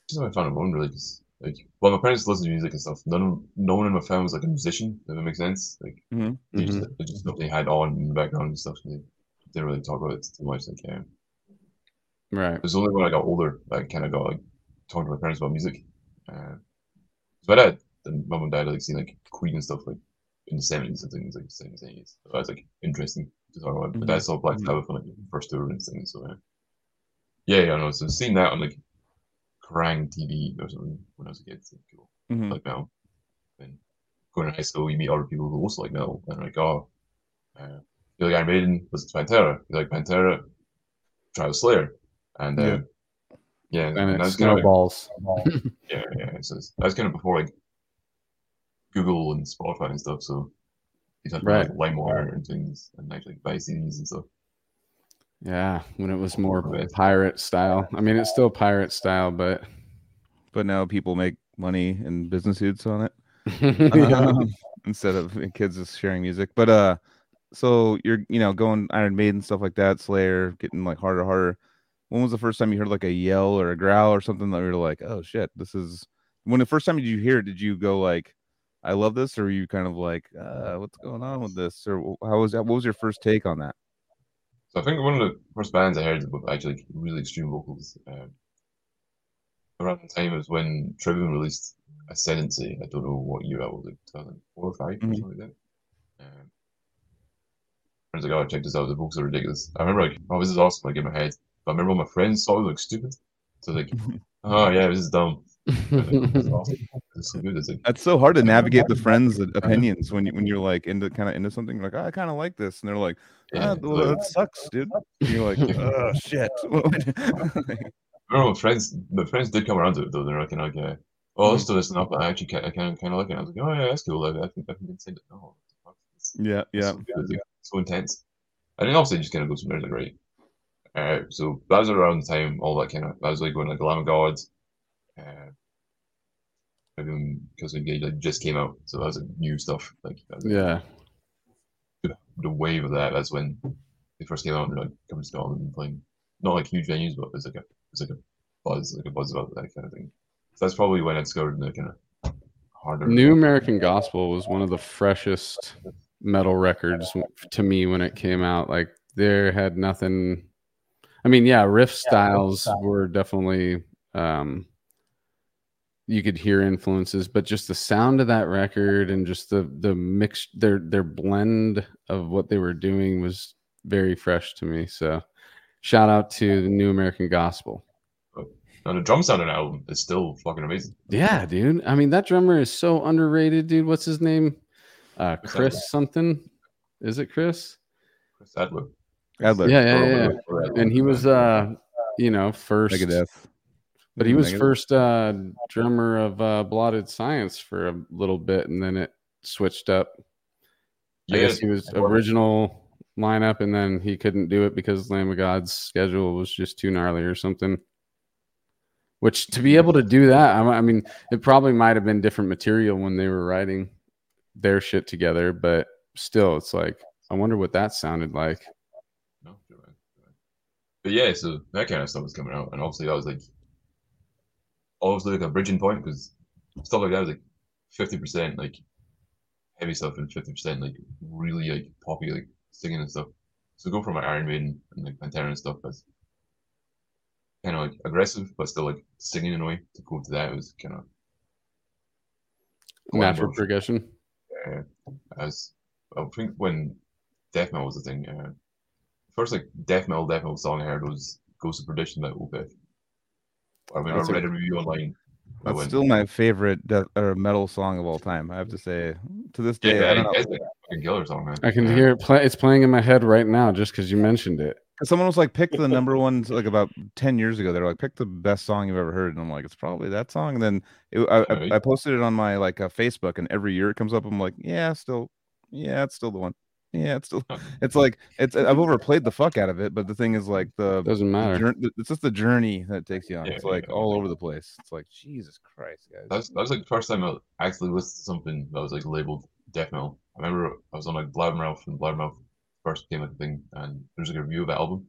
Just I found it one really just like well my parents listened to music and stuff. None of no one in my family was like a musician, if that makes sense. Like Mhm. they just they just stuff they had on in the background and stuff. They didn't really talk about it too much. Like yeah. Right. It was only when I got older that I kind of got like talking to my parents about music. Uh, so my dad, and dad like seen like Queen and stuff like in the seventies and things like seventies, eighties. So that was like interesting to talk about. My dad saw Black Sabbath on like the first tour and things. So uh, yeah, yeah, I know. So seeing that on like Kerrang TV or something when I was a kid, like, cool. Mhm. Like metal. Then going to high school, you meet other people who also like metal, and like, oh, uh, you like Iron Maiden, to Pantera. You like Pantera, try out Slayer, and uh, Yeah. Yeah, And and it that's kind of snowballs. [LAUGHS] yeah, yeah. So it's- that's kind of before like Google and Spotify and stuff. So you have to Right. like LimeWire and things, and actually buy CDs and stuff. Yeah, when it was more pirate style. I mean, it's still pirate style, but But now people make money in business suits on it. [LAUGHS] yeah. um, [LAUGHS] instead of kids just sharing music. But uh, so you're you know going Iron Maiden stuff like that, Slayer, getting like harder, harder. When was the first time you heard like a yell or a growl or something that you were like, oh shit, this is? When the first time did you hear it? Did you go like, I love this, or were you kind of like, uh, what's going on with this, or how was that? What was your first take on that? So I think one of the first bands I heard with actually really extreme vocals. Um, around the time was when Trivium released Ascendancy. I don't know what year that was, like 2004 or 5 or Mhm. something like that. Um, I was like, oh, check this out. The vocals are ridiculous. I remember like, oh, this is awesome. Like in my head, but I remember all my friends thought it looked stupid. So like, [LAUGHS] oh yeah, this is dumb. But, [LAUGHS] it's awesome. It's so like, That's so hard to navigate the friends' opinions when you when you're like into kind of into something. You're like, oh, I kind of like this, and they're like, ah, well, like- that sucks, dude. And you're like, [LAUGHS] oh shit. I remember my friends, my friends did come around to it though. They're like, like, uh, oh, let's do this and that. But I actually, kind of, kind of, kind of like it. I was like, oh yeah, that's cool. Like, I think I can say that. No, Yeah, yeah. so, good, it's, so intense. And then obviously just kind of goes from there, like right. Uh, so that was around the time all that kind of that was like when like Lamb of God, uh, because Engage like, just came out, so that was like new stuff. Like was, Yeah. the wave of that. That's when they first came out and like coming to Scotland and playing not like huge venues, but it's like a it's like a buzz, like a buzz about that kind of thing. So that's probably when I discovered the kind of harder. New American Gospel was one of the freshest metal records to me when it came out. Like there had nothing. I mean, yeah, riff styles were definitely. um you could hear influences, but just the sound of that record and just the the mix, their their blend of what they were doing was very fresh to me. So, shout out to the New American Gospel. And the drum sound on the album is still fucking amazing. Yeah, dude. I mean, that drummer is so underrated, dude. What's his name? Uh, Chris Chris something. Is it Chris? Chris Adler. Adler. Yeah, yeah, yeah. yeah. And he was, uh, you know, first, Megadeth. but he was Megadeth. first uh, drummer of uh, Blotted Science for a little bit, and then it switched up. I Yeah, guess he was original lineup, and then he couldn't do it because Lamb of God's schedule was just too gnarly or something. Which to be able to do that, I, I mean, it probably might have been different material when they were writing their shit together, but still, it's like I wonder what that sounded like. No, you're right, you're right. But yeah, so that kind of stuff was coming out, and obviously that was like obviously like a bridging point because stuff like that was like fifty percent like heavy stuff and fifty percent like really like poppy like singing and stuff. So go from like Iron Maiden and like Pantera and stuff that's kind of like aggressive but still like singing in a way to go to that was kind of Natural progression. uh, as I think when death metal was a thing. Uh, first like death metal, death metal song I heard was "Ghost of Perdition" by Opeth. I mean, I That's a- read a review online. That's went, still my favorite death, or metal song of all time. I have to say, to this day, yeah, I don't know. it's like a killer song, man. I can Yeah. hear it play. It's playing in my head right now just because you mentioned it. 'Cause someone was like, pick the number one like about ten years ago. They're like, pick the best song you've ever heard, and I'm like, it's probably that song. And then it, I, Right. I, I posted it on my like uh, Facebook, and every year it comes up. I'm like, yeah, still, yeah, it's still the one. Yeah, it's still. It's like it's. I've overplayed the fuck out of it, but the thing is, like the, Doesn't matter. jour- it's just the journey that takes you on. Yeah, it's yeah, like yeah. all over the place. It's like Jesus Christ, guys. That was, that was like the first time I actually listened to something that was like labeled death metal. I remember I was on like Blabbermouth and Blabbermouth first became like a thing, and there's like a review of the album.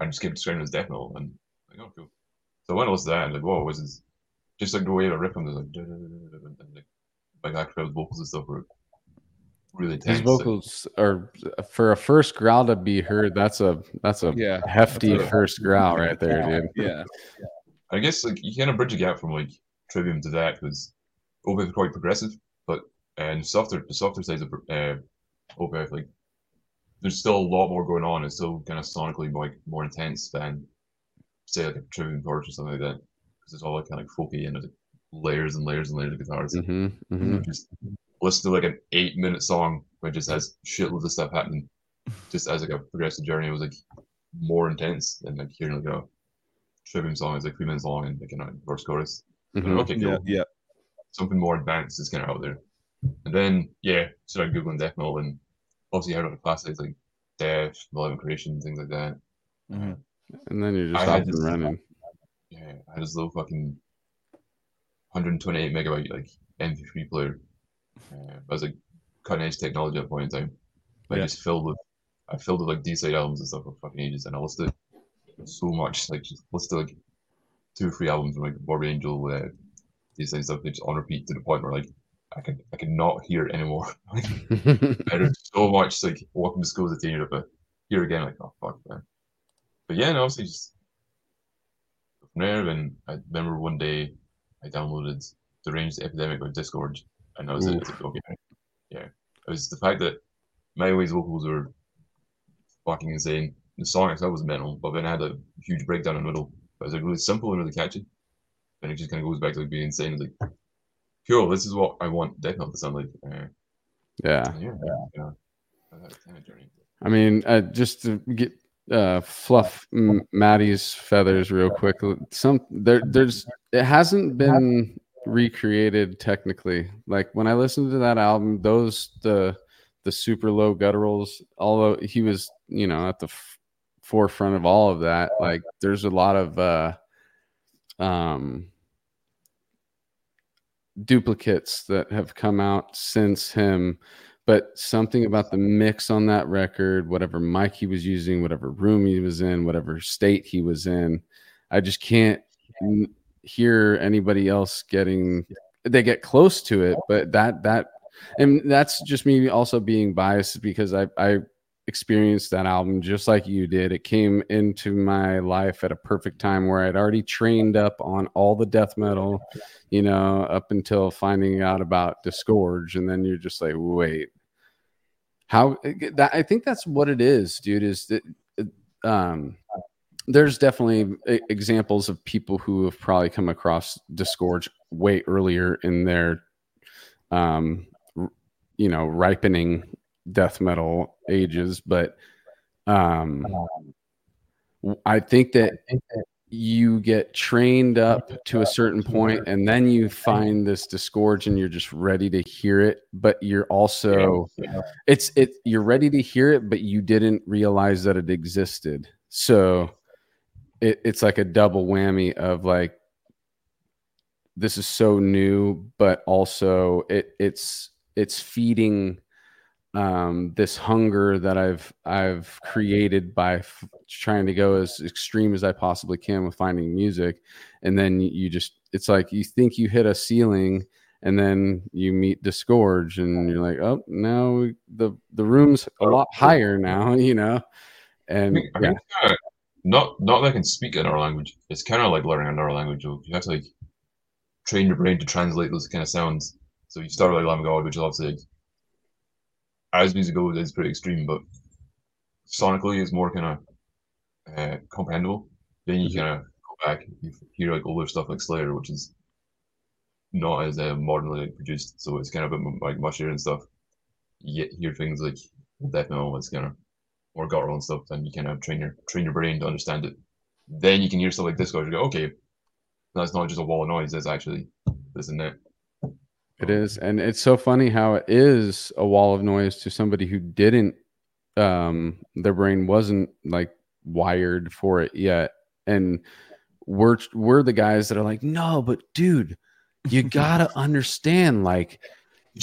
I just kept describing it as death metal, and like, oh, cool. So I went to listen to that, and like, whoa, was this just like the way the riff comes like, [LAUGHS] and like, like that crowd's vocals and stuff were really intense. His like- vocals are for a first growl to be heard. That's a that's a Yeah, hefty that's a- first growl right there, dude. yeah. I guess like you kind of bridge a gap from like Trivium to that because Opeth is quite progressive, but and softer the softer sides of uh, Opeth like there's still a lot more going on. It's still kind of sonically more like, more intense than say like a Trivium Torch or something like that because it's all like kind of like folky and like, layers and layers and layers of guitars. hmm hmm Just listen to like an eight minute song which just has shitloads of stuff happening. Just as like a progressive journey, it was like more intense than like hearing like a Trivium song. It's like three minutes long and like you know verse chorus. hmm Okay, cool. Yeah, yeah. Something more advanced is kind of out there. And then, yeah, started googling death metal, and obviously you heard of the classics like Death, Malevolent Creation, things like that. Mhm. And then you're just had off and this- running. Yeah, I had this little fucking 128 megabyte like MP3 player. Uh, I was like cutting edge technology at that point in time. But I just filled with, I filled with like Deicide albums and stuff for fucking ages, and I listened to so much, like just listened to like two or three albums from like Morbid Angel, uh, Deicide stuff, they just on repeat to the point where like I could I could not hear it anymore. [LAUGHS] [LAUGHS] I heard so much like Welcome to School as a teenager, but here again, like oh fuck man. But yeah, no, obviously just from there. Then I remember one day I downloaded the Deranged Epidemic on Disgorge, and that was it. It's like, okay, yeah, it was the fact that Matti Way's vocals were fucking insane. The song itself was mental, but then I had a huge breakdown in the middle. But it was like really simple and really catchy. And it just kind of goes back to like being insane. It's like, cool, this is what I want death metal to sound like. Uh, yeah. yeah, yeah. I. I mean, uh, just to get uh, fluff M- Matti's feathers real quick. Some there, there's it hasn't been recreated technically. Like when I listened to that album, those the the super low gutturals. Although he was, you know, at the f- forefront of all of that, like there's a lot of uh, um, duplicates that have come out since him. But something about the mix on that record, whatever mic he was using, whatever room he was in, whatever state he was in, I just can't hear anybody else getting they get close to it but that that and that's just me also being biased because i i experienced that album just like you did. It came into my life at a perfect time where i'd already trained up on all the death metal you know up until finding out about disgorge and then you're just like wait how that i think that's what it is dude is that um there's definitely examples of people who have probably come across disgorge way earlier in their um you know ripening death metal ages but um i think that you get trained up to a certain point and then you find this disgorge and you're just ready to hear it but you're also it's it you're ready to hear it but you didn't realize that it existed. So it, it's like a double whammy of like this is so new but also it it's it's feeding um this hunger that i've i've created by f- trying to go as extreme as i possibly can with finding music. And then you just it's like you think you hit a ceiling and then you meet disgorge and you're like oh now the the room's a lot higher now [LAUGHS] you know? And yeah not not that I can speak another language. It's kind of like learning another language. You have to like train your brain to translate those kind of sounds. So you start with like Lamb of God, which is obviously as music goes is pretty extreme, but sonically is more kind of uh, comprehensible. Then you kind of go back, you hear like older stuff like Slayer, which is not as uh, modernly produced, so it's kind of a bit m- like mushier and stuff. You hear things like death metal, it's kind of or guttural and stuff, then you kind of train your train your brain to understand it. Then you can hear stuff like this, and go, okay, that's not just a wall of noise. That's actually this and that. It is, and it's so funny how it is a wall of noise to somebody who didn't, um, their brain wasn't like wired for it yet, and we're we're the guys that are like, no, but dude, you [LAUGHS] gotta understand, like You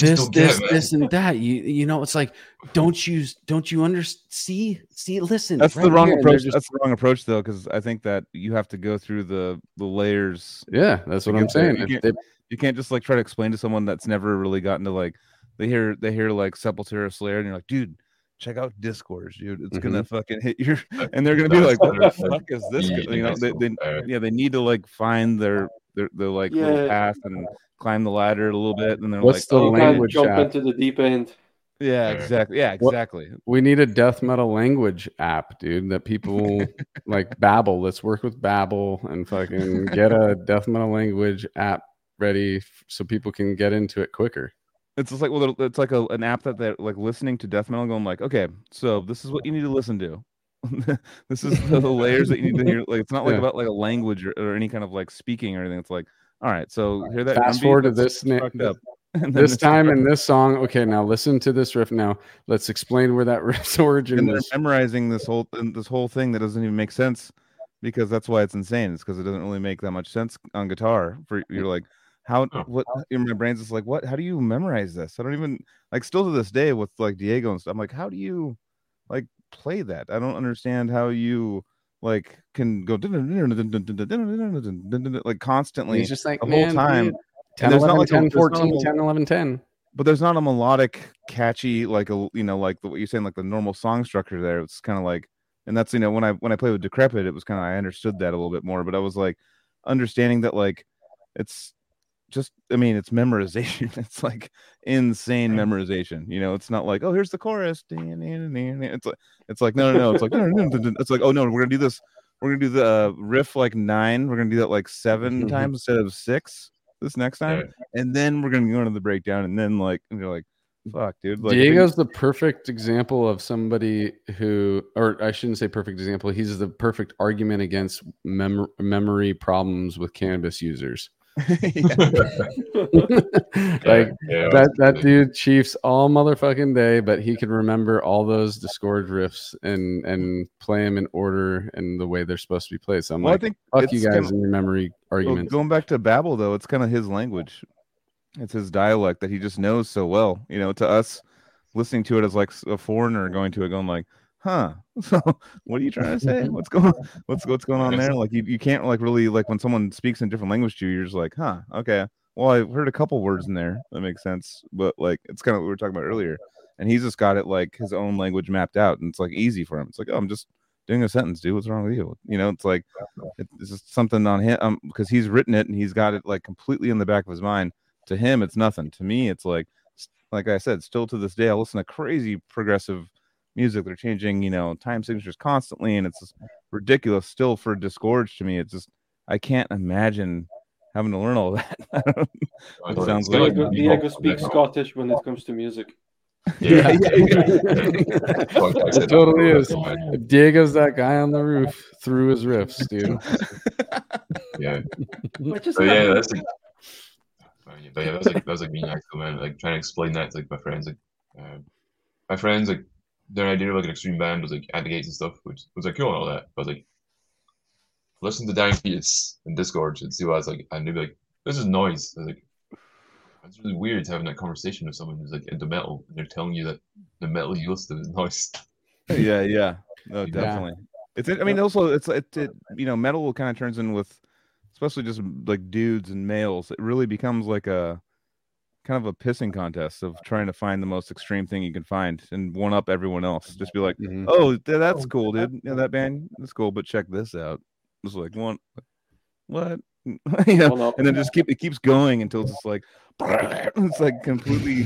this, don't get this, it, man. this, and that. You you know, it's like, don't you don't you under see see listen? That's the wrong here, approach. just- That's the wrong approach though, because I think that you have to go through the the layers. yeah, that's what I'm saying. You can't- they- You can't just like try to explain to someone that's never really gotten to like they hear they hear like Sepultura Slayer and you're like, dude, check out Disgorge, dude. It's gonna Mm-hmm. fucking hit your [LAUGHS] and they're gonna be like, what the fuck is this? Yeah, You know, they, they yeah, they need to like find their their, their like little Yeah. path and climb the ladder a little bit, and they're What's like, the oh, language jump app? into the deep end. yeah, Yeah. exactly, yeah, What- exactly. We need a death metal language app, dude, that people [LAUGHS] like Babbel. Let's work with Babbel and fucking get a [LAUGHS] death metal language app ready so people can get into it quicker. It's just like well, it's like a, an app that they're like listening to death metal, going like, okay, so this is what you need to listen to. [LAUGHS] this is the, the layers that you need to hear. Like, it's not like Yeah. about like a language or, or any kind of like speaking or anything. It's like, all right, so hear that. Fast forward to this na- fucked up. [LAUGHS] This time in this song, okay, now listen to this riff. Now let's explain where that [LAUGHS] riff's origin and they're memorizing this whole this whole thing that doesn't even make sense because that's why it's insane. It's because it doesn't really make that much sense on guitar. For you're like, how Oh. what? In my brain's just like, what? How do you memorize this? I don't even like. Still to this day with like Diego and stuff. I'm like, how do you like play that? I don't understand how you like can go like constantly He's just like the whole "Man, time. dude, And 10, there's not 11, like a- 10, 14, 10, 11, 10. but there's not a melodic, catchy, like a you know, like the, what you're saying, like the normal song structure there. It's kind of like, and that's you know, when I when I played with Decrepit, it was kind of I understood that a little bit more. But I was like, understanding that like, it's just, I mean, it's memorization. [LAUGHS] It's like insane memorization. You know, it's not like, oh, here's the chorus. [LAUGHS] It's like, it's like no, no, no. It's like, [LAUGHS] it's like, oh no, we're gonna do this. We're gonna do the uh, riff like nine. We're gonna do that like seven times instead of six this next time and then we're gonna go into the breakdown, and then like and you're like, fuck, dude. Like, Diego's the perfect example of somebody who, or I shouldn't say perfect example. He's the perfect argument against mem- memory problems with cannabis users. [LAUGHS] like yeah, that that dude chiefs all motherfucking day, but he can remember all those Disgorge riffs and and play them in order and the way they're supposed to be played. So I'm Well, I like, think fuck you guys kinda- and your memory Well, arguments. going back to Babbel though, it's kind of his language. It's his dialect that he just knows so well. You know, to us, listening to it as like a foreigner going to it, going like, "Huh? [LAUGHS] So, what are you trying to say? [LAUGHS] What's going? on? What's what's going on there?" Like, you, you can't like really like when someone speaks in different language to you, you're just like, "Huh? Okay. Well, I've heard a couple words in there that makes sense, but like it's kind of what we were talking about earlier." And he's just got it like his own language mapped out, and it's like easy for him. It's like, "Oh, I'm just doing a sentence, dude. What's wrong with you?" You know, it's like it's just something on him um, because he's written it and he's got it like completely in the back of his mind. To him, it's nothing. To me, it's like, like I said, still to this day, I listen to crazy progressive music. They're changing, you know, time signatures constantly, and it's just ridiculous. Still for Disgorge to me, it's just I can't imagine having to learn all that. [LAUGHS] it sounds like Diego, Diego speaks Scottish when it comes to music. Yeah, [LAUGHS] It totally is. Diego's that guy on the roof through his riffs, dude. Yeah. Which yeah, that's like, but yeah, that was like that was like me and Axel, man. Like trying to explain that to like my friends, like uh, my friends, like their idea of like an extreme band was like At the Gates and stuff, which was like cool and all that. But I was like, listen to Dying Fetus and Disgorge and see what I was like, and they'd be like, "This is noise." I was like, it's really weird having that conversation with someone who's like into metal, and they're telling you that the metal you listen to is [LAUGHS] noise. yeah, yeah, no, definitely. It's. I mean, also, it's it, it. You know, metal kind of turns in with, especially just like dudes and males. It really becomes like a kind of a pissing contest of trying to find the most extreme thing you can find and one up everyone else. Just be like, Mhm. oh, th- that's cool, dude. Yeah, that band, that's cool. But check this out. It's like one, what? you know, One and then just keep it keeps going until it's just like [LAUGHS] it's like completely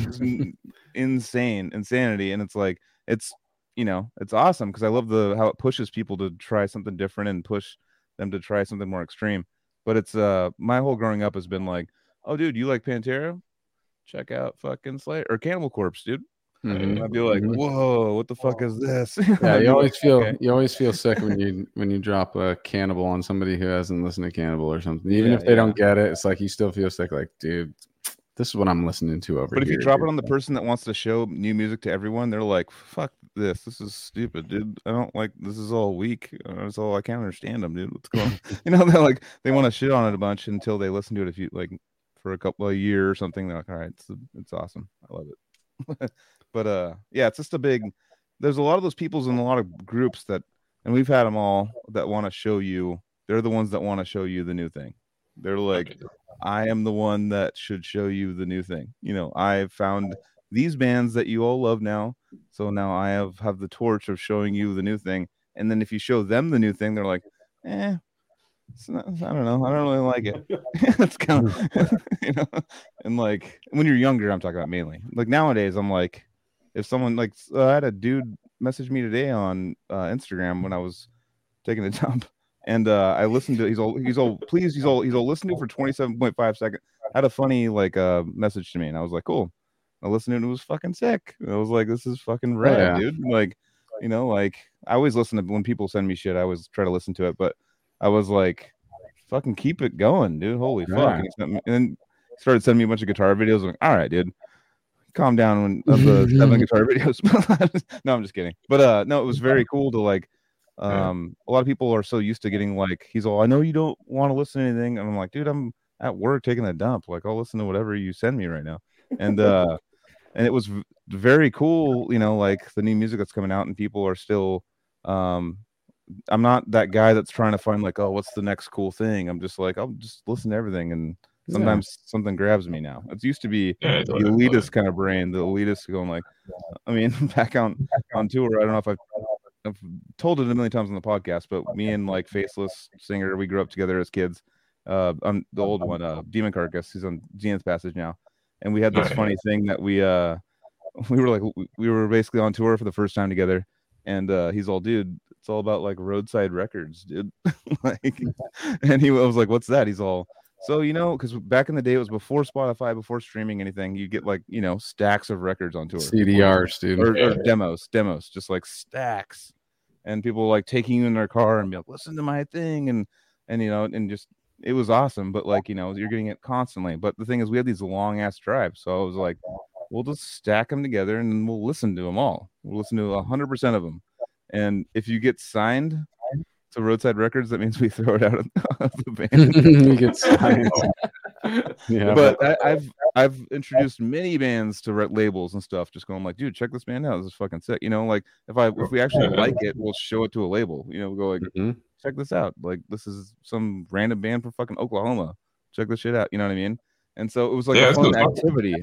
insane insanity and it's like it's you know it's awesome because i love the how it pushes people to try something different and push them to try something more extreme but it's uh my whole growing up has been like oh dude you like pantera check out fucking slayer or cannibal corpse dude Mhm. i'd be like Mhm. whoa what the fuck is this [LAUGHS] Yeah, you always feel "Okay." you always feel sick when you [LAUGHS] when you drop a cannibal on somebody who hasn't listened to Cannibal or something. Even Yeah, if they yeah. don't get it, it's like you still feel sick. Like, dude, this is what I'm listening to over here. But if here. you drop it on the person that wants to show new music to everyone, they're like, "Fuck this! This is stupid, dude. I don't like. This is all weak. Uh, That's all I can't understand them, dude. What's going on? [LAUGHS] you know, they're like, they want to shit on it a bunch until they listen to it a few, like, for a couple of year or something. They're like, all right, it's it's awesome. I love it. [LAUGHS] but uh, yeah, it's just a big. There's a lot of those peoples in a lot of groups that, and we've had them all that want to show you. They're the ones that want to show you the new thing. They're like, I am the one that should show you the new thing. You know, I've found these bands that you all love now. So now I have have the torch of showing you the new thing. And then if you show them the new thing, they're like, eh, not, I don't know. I don't really like it. [LAUGHS] It's kind of, [LAUGHS] you know, and like when you're younger, I'm talking about mainly. Like nowadays, I'm like, if someone like uh, I had a dude message me today on uh, Instagram when I was taking a [LAUGHS] dump, and uh, I listened to he's all he's all please he's all he's all listening for 27.5 seconds. Had a funny like uh message to me, and I was like, cool. I listened to it, and it was fucking sick. I was like, this is fucking rad, yeah. dude. Like, you know, like I always listen to when people send me shit. I always try to listen to it, but I was like, fucking keep it going, dude. Holy fuck! Yeah. And, me, and then started sending me a bunch of guitar videos. I'm like, all right, dude, calm down when [LAUGHS] of the seven guitar videos. [LAUGHS] no, I'm just kidding. But uh, no, it was very cool to like. Um, a lot of people are so used to getting like, he's all, I know you don't want to listen to anything, and I'm like, dude, I'm at work taking a dump. Like, I'll listen to whatever you send me right now. And uh, [LAUGHS] and it was v- very cool, you know, like the new music that's coming out, and people are still um I'm not that guy that's trying to find like, oh, what's the next cool thing? I'm just like, I'll just listen to everything, and Yeah. sometimes something grabs me now. It used to be Yeah, the totally, totally. elitist kind of brain, the elitist going like, I mean, [LAUGHS] back on on tour. I don't know if I've, I've told it a million times on the podcast, but me and like Faceless Singer, we grew up together as kids. Uh, on the old one, uh, Demon Carcass, he's on Zenith Passage now, and we had this Right. funny thing that we uh, [LAUGHS] we were like, we- we were basically on tour for the first time together, and uh, he's all, dude, it's all about like roadside records, dude. [LAUGHS] like, [LAUGHS] and he was like, what's that? He's all, so you know, because back in the day, it was before Spotify, before streaming anything. You get like you know stacks of records on tour, CDRs, dude. or, or [LAUGHS] demos, demos, just like stacks, and people like taking you in their car and be like, listen to my thing, and and you know, and just it was awesome. But like you know, you're getting it constantly. But the thing is, we had these long ass drives, so I was like, we'll just stack them together and we'll listen to them all. We'll listen to hundred percent of them. And if you get signed to Roadside Records, that means we throw it out of the [LAUGHS] band. you get [LAUGHS] signed. yeah, but I, I've I've introduced many bands to labels and stuff, just going like, dude, check this band out. This is fucking sick. You know, like if I if we actually like it, we'll show it to a label. You know, we'll go like, Mhm. check this out. Like this is some random band from fucking Oklahoma. Check this shit out. You know what I mean? And so it was like Yeah, a fun activity.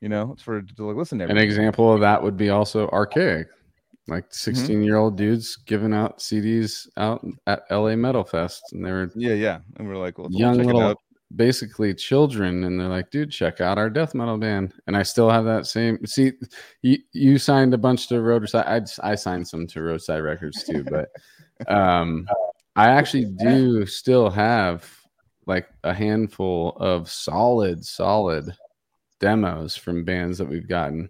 You know, it's for to like listen to. An example of that would be also archaic, like Mm-hmm. 16 year old dudes giving out CDs out at LA Metal Fest, and they were Yeah, yeah. And we're like, well, young check it little, out. basically children, and they're like, "Dude, check out our death metal band." And I still have that same. See, you you signed a bunch to Roadside. I I signed some to Roadside Records too, but [LAUGHS] um, I actually do still have like a handful of solid, solid demos from bands that we've gotten,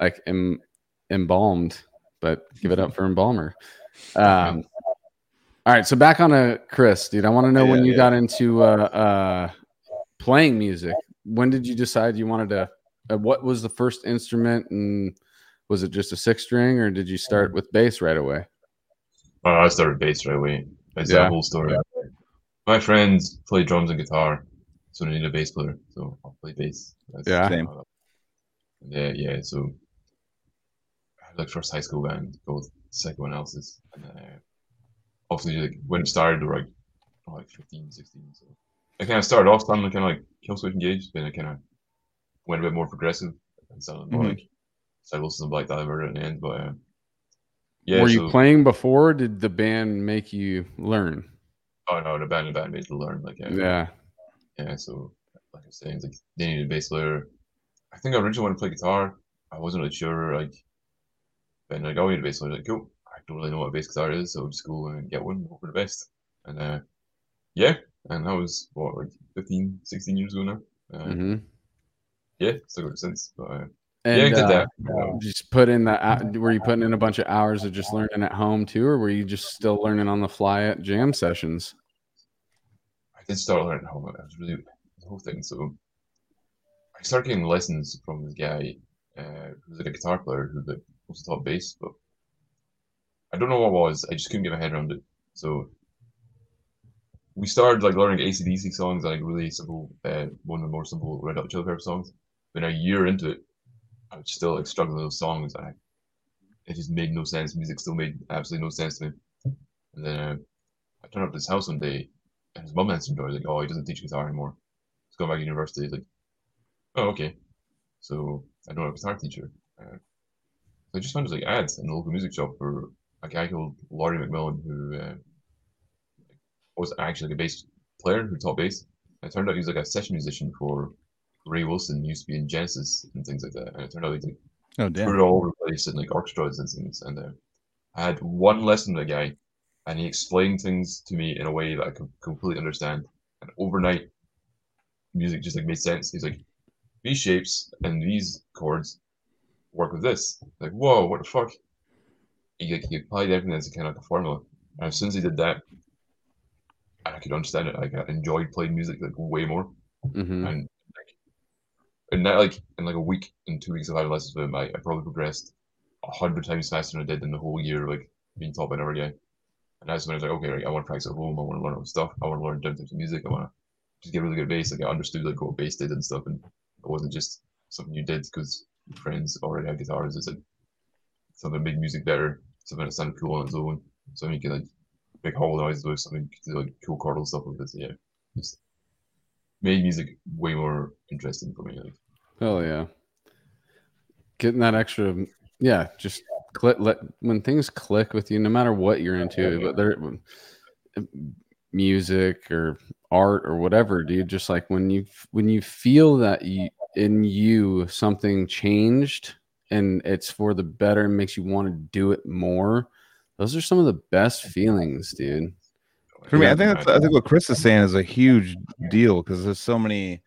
like em, embalmed. But give it up [LAUGHS] for embalmer. [LAUGHS] Um, all right, so back on a Chris, dude. I want to know when you yeah. got into uh, uh, playing music. When did you decide you wanted to? Uh, what was the first instrument, and was it just a six string, or did you start with bass right away? Uh, I started bass right away. It's Yeah. that whole story. My friends play drums and guitar, so they need a bass player. So I'll play bass. That's Yeah. Same. Yeah, yeah. So like first high school band called Psychoanalysis. And uh, obviously like when it started, they were like, oh, like 15, 16. So I kind of started off sounding kind of like Killswitch Engage, then I kind of went a bit more progressive and sounded more Mhm. like Cycles and Black Diver at the end. But uh, yeah, Were so, you playing before? Or did the band make you learn? Oh no, the band, the band made to learn. Like uh, Yeah. Yeah, so like I was saying, like they needed a bass player. I think I originally wanted to play guitar. I wasn't really sure, like, and like, oh, we need a bass player. Like, cool. I don't really know what a bass guitar is, so just go and get one, hope for the best. And uh, yeah, and that was what like 15, 16 years ago now. Uh, hmm Yeah, still got it since. But uh, And yeah, I did uh, that. Just put in the. Were you putting in a bunch of hours of just learning at home too, or were you just still learning on the fly at jam sessions? I did start learning at home. I was really the whole thing. So I started getting lessons from this guy uh, who was like a guitar player who like also top bass, but I don't know what it was. I just couldn't get my head around it. So we started like learning ACDC songs, like really simple, uh, one of the more simple Red Hot Chili Pepper songs. But a year into it, I was still like struggling with those songs. I it just made no sense. Music still made absolutely no sense to me. And then uh, I turned up to his house one day, and his mum answered the door. Like, "Oh, he doesn't teach guitar anymore. He's going back to university." He's like, "Oh, okay." So I don't have a guitar teacher. Uh, I just found like ads in the local music shop for a guy called Laurie McMillan who uh, was actually like a bass player who taught bass. And it turned out he was like a session musician for Ray Wilson, used to be in Genesis and things like that. And it turned out he's like Oh toured damn. all over the place in like orchestras and things. And uh, I had one lesson with a guy, and he explained things to me in a way that I could completely understand. And overnight, music just like made sense. He's like, these shapes and these chords work with this. Like, whoa, what the fuck? He, he applied everything as a kind of like a formula. And as soon as he did that, I could understand it. Like, I enjoyed playing music like way more hmm and like and that like in like a week and two weeks of having lessons with him, I, I probably progressed a hundred times faster than I did in the whole year like being taught by another guy. And that's when I was like, okay, right, I want to practice at home. I want to learn all stuff. I want to learn different types of music. I want to just get really good at bass. Like I understood like what bass did and stuff, and it wasn't just something you did because friends already have guitars. It's like something that made music better, something that sounded cool on its own, something you could like make hollow noises with, something do like cool chordal stuff with. this. Yeah, just made music way more interesting for me. Like, Hell yeah. Getting that extra, yeah, just click. Let when things click with you, no matter what you're into, but they're music or art or whatever, dude. Just like when you when you feel that you in you something changed and it's for the better and makes you want to do it more. Those are some of the best feelings, dude. For me, I think that's, I think what Chris is saying is a huge deal because there's so many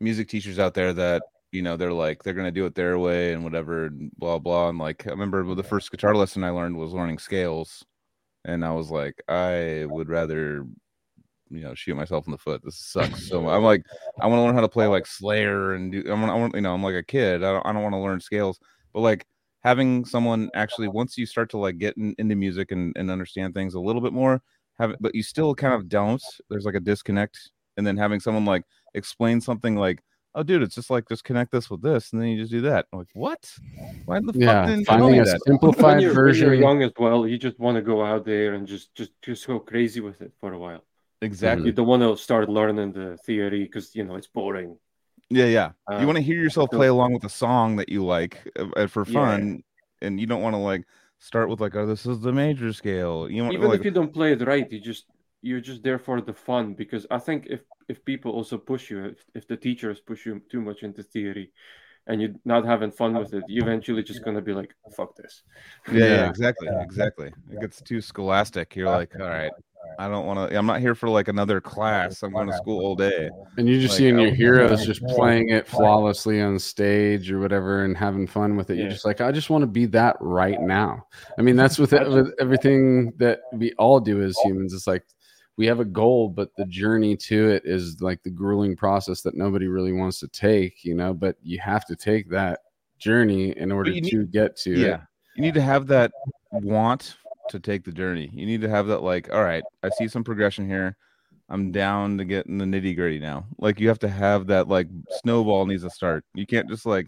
music teachers out there that you know they're like they're gonna do it their way and whatever, and blah blah. And like I remember the first guitar lesson I learned was learning scales, and I was like, I would rather you know shoot myself in the foot. This sucks. So [LAUGHS] I'm like, I want to learn how to play like Slayer and do. I want, I want you know, I'm like a kid. I don't, I don't want to learn scales, but like having someone actually once you start to like get in, into music and, and understand things a little bit more, have but you still kind of don't. There's like a disconnect, and then having someone like explain something like. Oh, dude, it's just like just connect this with this, and then you just do that. I'm like, what? Why the fuck Yeah, didn't you tell finding me a that? when simplified you're, when you're version. young as well, you just want to go out there and just just just go crazy with it for a while. Exactly. You don't want to start learning the theory because you know it's boring. Yeah, yeah. Uh, you want to hear yourself play along with a song that you like uh, uh, for Yeah. fun, and you don't want to like start with like, oh, this is the major scale. You want Even like, if you don't play it right, you just you're just there for the fun. Because I think if if people also push you, if, if the teachers push you too much into theory, and you're not having fun with it, you eventually just gonna be like, fuck this. yeah, yeah, Yeah. exactly, exactly. It gets too scholastic. You're like, all right, I don't want to. I'm not here for like another class. I'm going to school all day. And you're just Like, seeing your heroes just playing it flawlessly on stage or whatever and having fun with it. You're just like, I just want to be that right now. I mean, that's with, with everything that we all do as humans. It's like we have a goal, but the journey to it is like the grueling process that nobody really wants to take, you know, but you have to take that journey in order you need- to get to Yeah, it. you need to have that want to take the journey. You need to have that like, all right, I see some progression here. I'm down to get in the nitty gritty now. Like you have to have that like snowball needs to start. You can't just like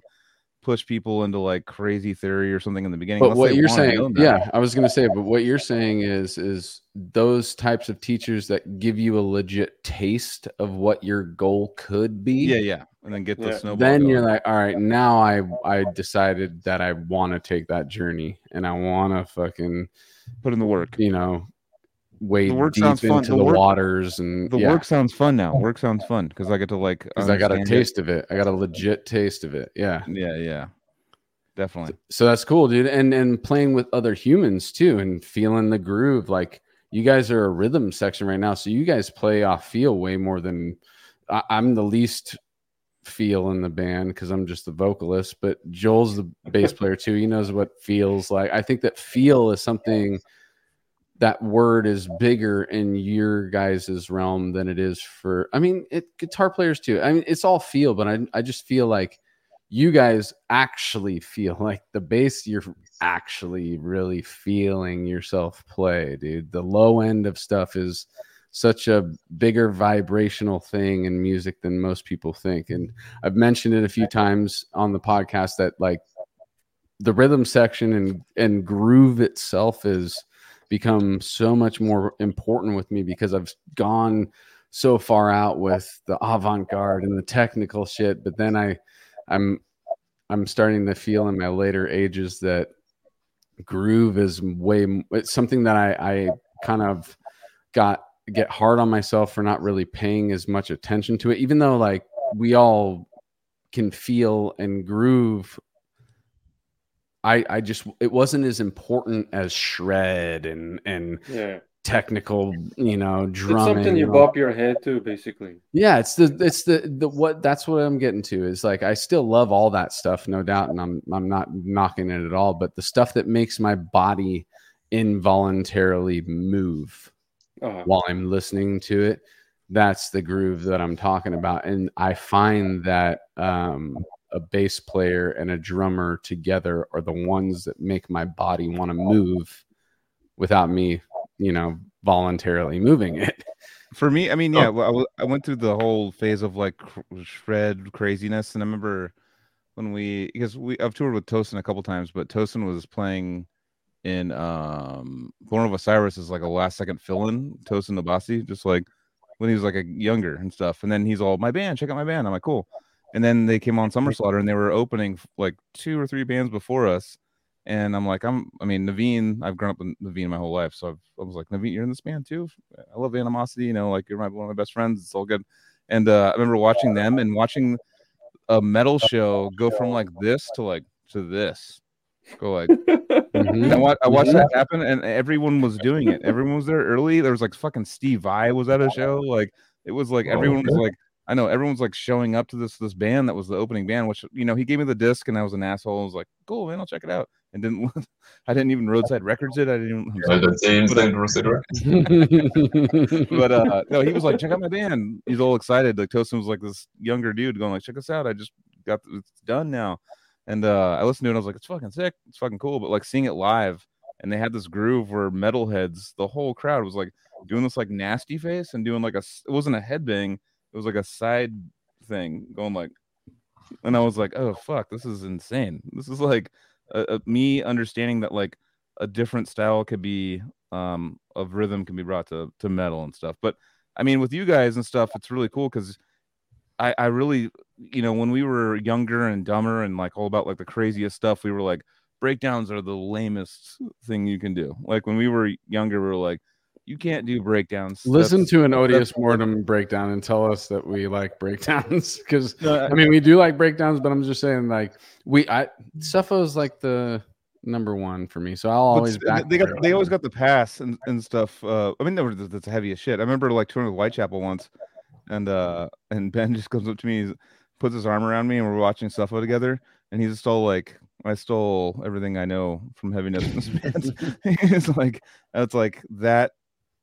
push people into like crazy theory or something in the beginning. But what you're saying, yeah, I was gonna say, but what you're saying is, is those types of teachers that give you a legit taste of what your goal could be. yeah, yeah, and then get the Yeah. snowball. Then you're like, all right, now I I decided that I want to take that journey and I want to fucking put in the work. you know wade The work deep sounds fun. into The the, work- waters and The yeah, work sounds fun now. Work sounds fun because I get to like. because I got a understand it. taste of it. I got a legit taste of it. Yeah. Yeah, yeah, definitely. so that's cool dude and and playing with other humans too and feeling the groove like you guys are a rhythm section right now so you guys play off feel way more than I, i'm the least feel in the band because i'm just the vocalist but joel's the bass player too he knows what feels like i think that feel is something that word is bigger in your guys' realm than it is for i mean it guitar players too. I mean it's all feel but i, I just feel like you guys actually feel [LAUGHS] like the bass you're actually really feeling yourself play dude. The low end of stuff is such a bigger vibrational thing in music than most people think. And i've mentioned it a few times on the podcast that like the rhythm section and and groove itself is become so much more important with me because i've gone so far out with the avant-garde and the technical shit but then i I'm I'm starting to feel in my later ages that groove is way it's something that I I kind of got get hard on myself for not really paying as much attention to it even though like we all can feel and groove I I just it wasn't as important as shred and and Yeah, technical you know drumming. it's something you bop your head to, basically. yeah, it's the it's the the what that's what I'm getting to is like I still love all that stuff, no doubt, and I'm I'm not knocking it at all, but the stuff that makes my body involuntarily move Uh, while I'm listening to it, that's the groove that I'm talking about. And I find that um a bass player and a drummer together are the ones that make my body want to move without me, you know, voluntarily moving it. For me, I mean, yeah, well, I w- I went through the whole phase of like shred craziness, and I remember when we because we I've toured with Tosin a couple times, but Tosin was playing in um Born of Osiris is like a last second fill in Tosin Abasi, just like when he was like a younger and stuff, and then he's all my band, check out my band. I'm like, cool. And then they came on Summer Slaughter and they were opening like two or three bands before us. And I'm like, I'm, I mean, Navene, I've grown up with Navene my whole life. So I've, I was like, Navene, you're in this band too? I love Animosity, you know, like you're my, one of my best friends. It's all good. And uh, I remember watching them and watching a metal show go from like this to like to this. Go like, Mhm. I, wa- I watched that happen and everyone was doing it. Everyone was there early. There was like fucking Steve Vai was at a show. Like it was like everyone was like, I know everyone's like showing up to this this band that was the opening band, which you know he gave me the disc and I was an asshole. I was like, cool man, I'll check it out. and didn't. [LAUGHS] I didn't even roadside records it. I didn't. Even, I'm I sorry. done same But, thing, Roasted but uh no, he was like, check out my band. He's all excited. Like Tosin was like this younger dude going like, check us out. I just got it's done now. And uh I listened to it and I was like, it's fucking sick. It's fucking cool. But like seeing it live and they had this groove where metalheads, the whole crowd was like doing this like nasty face and doing like a it wasn't a headbang, it was like a side thing going like and I was like, oh fuck, this is insane. This is like uh, uh, me understanding that like a different style could be um of rhythm can be brought to to metal and stuff. But I mean, with you guys and stuff, it's really cool because I I really you know when we were younger and dumber and like all about like the craziest stuff, we were like breakdowns are the lamest thing you can do. Like when we were younger, we were like, you can't do breakdowns. Listen That's- to an odious mortem breakdown and tell us that we like breakdowns [LAUGHS] because No, I mean we do like breakdowns, but I'm just saying like we I Cepho's like the number one for me, so I'll always back. they got they always got the pass and, and stuff. Uh, I mean, they were that's heavy as shit. I remember like touring with Whitechapel once, and uh, and Ben [LAUGHS] just comes up to me, he's- puts his arm around me, and we're watching Suffolk together, and he's just all like, "I stole everything I know from heaviness in it's [LAUGHS] like it's like that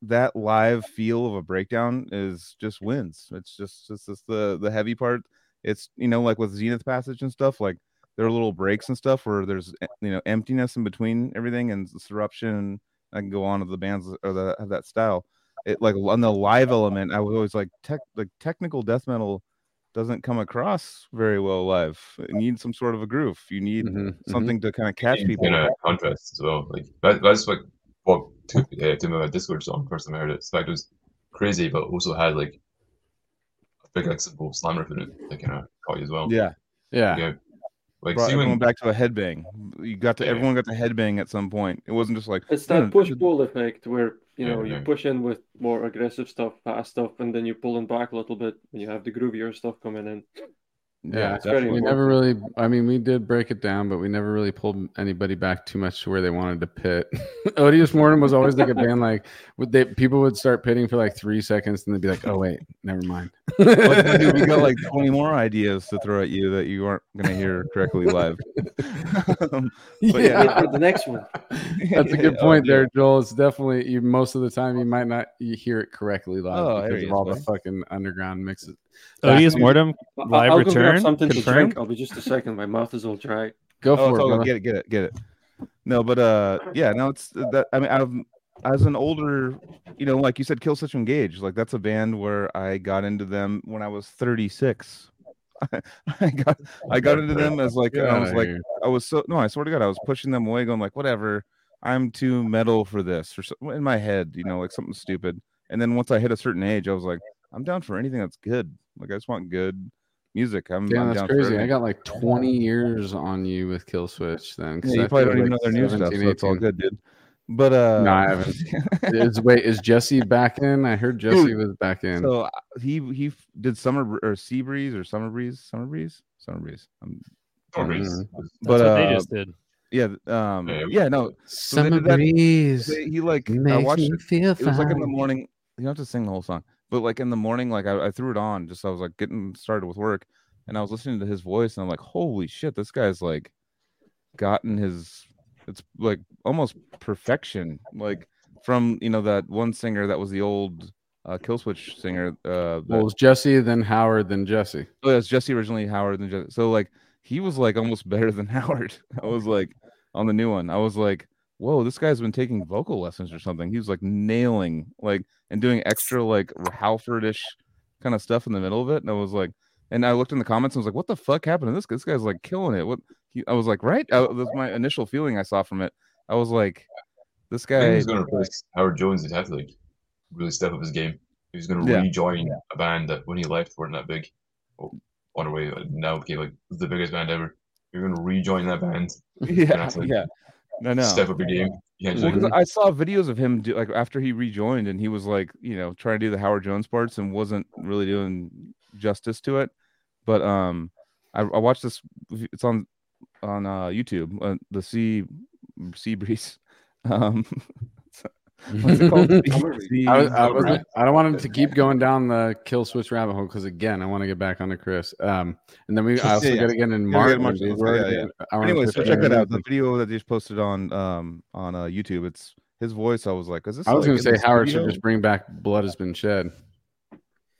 that live feel of a breakdown is just wins. It's just it's just the the heavy part. It's you know like with Zenith Passage and stuff like there are little breaks and stuff where there's eh, you know emptiness in between everything and disruption. And I can go on to the bands or that have that style. It like on the live element, I was always like tech like technical death metal doesn't come across very well live. It needs some sort of a groove. You need Mhm, mhm. something to kind of catch people. in a contrast as well. Like that, that's like what took uh, to my Discord song first time I heard it. The fact it was crazy, but also had like a big like simple slam riff in it that kind of caught you as well. Yeah, Yeah, yeah. Like brought see when back to a headbang. You got to Yeah. everyone got to headbang at some point. It wasn't just like It's Yeah, that push pull effect where you Yeah, know you yeah. push in with more aggressive stuff, fast stuff, and then you pull in back a little bit when you have the groovier stuff coming in. Yeah. it's very we never really. I mean, we did break it down, but we never really pulled anybody back too much to where they wanted to pit. [LAUGHS] Odious Mortem was always like a band like would they people would start pitting for like three seconds and they'd be like, oh wait, never mind. Like, [LAUGHS] dude, we got like 20 more ideas to throw at you that you aren't going to hear correctly live. [LAUGHS] Um, but Yeah. Wait for the next one. That's a good Oh, point dude. there, Joel. It's definitely you. Most of the time, you might not you hear it correctly live Oh, because he of is, all the buddy. fucking underground mixes. Odious Back- Mortem I- live I'll go grab return something to drink. I'll be just a second. My mouth is all dry. Go Oh, for it's it. all Get it, get it, get it. No, but uh, yeah, no, it's that. I mean, I've as an older, you know, like you said, Killswitch Engage, like that's a band where I got into them when I was 36. [LAUGHS] I got I got into them as like Get I was like. I was so no, I swear to God, I was pushing them away, going like, whatever, I'm too metal for this, or so, in my head, you know, like something stupid. And then once I hit a certain age, I was like, I'm down for anything that's good. Like I just want good music. I'm, Damn, I'm that's down for crazy. I got like 20 years on you with Kill Switch then. 'cause Yeah, you I probably don't even know their new stuff, 17, so it's all good, dude. But uh, No, I haven't. [LAUGHS] is wait, is Jesse back in? I heard Jesse was back in. so uh, he he did summer or sea breeze or summer breeze, summer breeze, summer breeze. Um, Storm Breeze but That's what they uh, just did. yeah, um, Yeah. yeah, no, so Summer did that- breeze they- he like I watched me it. feel It was like in the morning. You don't have to sing the whole song, but like in the morning, like I, I threw it on just I was like getting started with work, and I was listening to his voice, and I'm like, holy shit, this guy's like gotten his. It's like almost perfection, like from you know that one singer that was the old uh, Killswitch singer. Uh, Well, it was Jesse, then Howard, then Jesse. Oh, yeah, it's Jesse originally Howard and Jesse. So like he was like almost [LAUGHS] better than Howard. I was like on the new one. I was like, whoa, this guy's been taking vocal lessons or something. He was like nailing like and doing extra like Halfordish kind of stuff in the middle of it. And I was like, and I looked in the comments and was like, what the fuck happened to this? guy? This guy's like killing it. What he, I was like, right? I, that was my initial feeling I saw from it. I was like, this guy. he's going to replace Howard Jones. He'd have to like really step up his game. He's going to Yeah. rejoin a band that when he left weren't that big. Oh, on our way uh, now became like the biggest band ever. You're going to rejoin that band, [LAUGHS] Yeah, yeah. No, no. step up your game. You can't Well, just 'cause I saw videos of him do like after he rejoined, and he was like, you know, trying to do the Howard Jones parts and wasn't really doing justice to it. But um, I, I watched this. It's on on uh, YouTube. Uh, the Sea Sea Breeze. [LAUGHS] Um, [LAUGHS] What's it called? [LAUGHS] I, was, I, was, I don't want him to keep going down the kill switch rabbit hole because again, I want to get back onto Chris. Um, and then we I also Yeah, got to get in Yeah, Mark. yeah, yeah, yeah. Anyway, so check that out. The video that they just posted on um on uh, YouTube. It's his voice. I was like, is this? I was like, going to say the Howard studio? should just bring back "Blood Has Been Shed."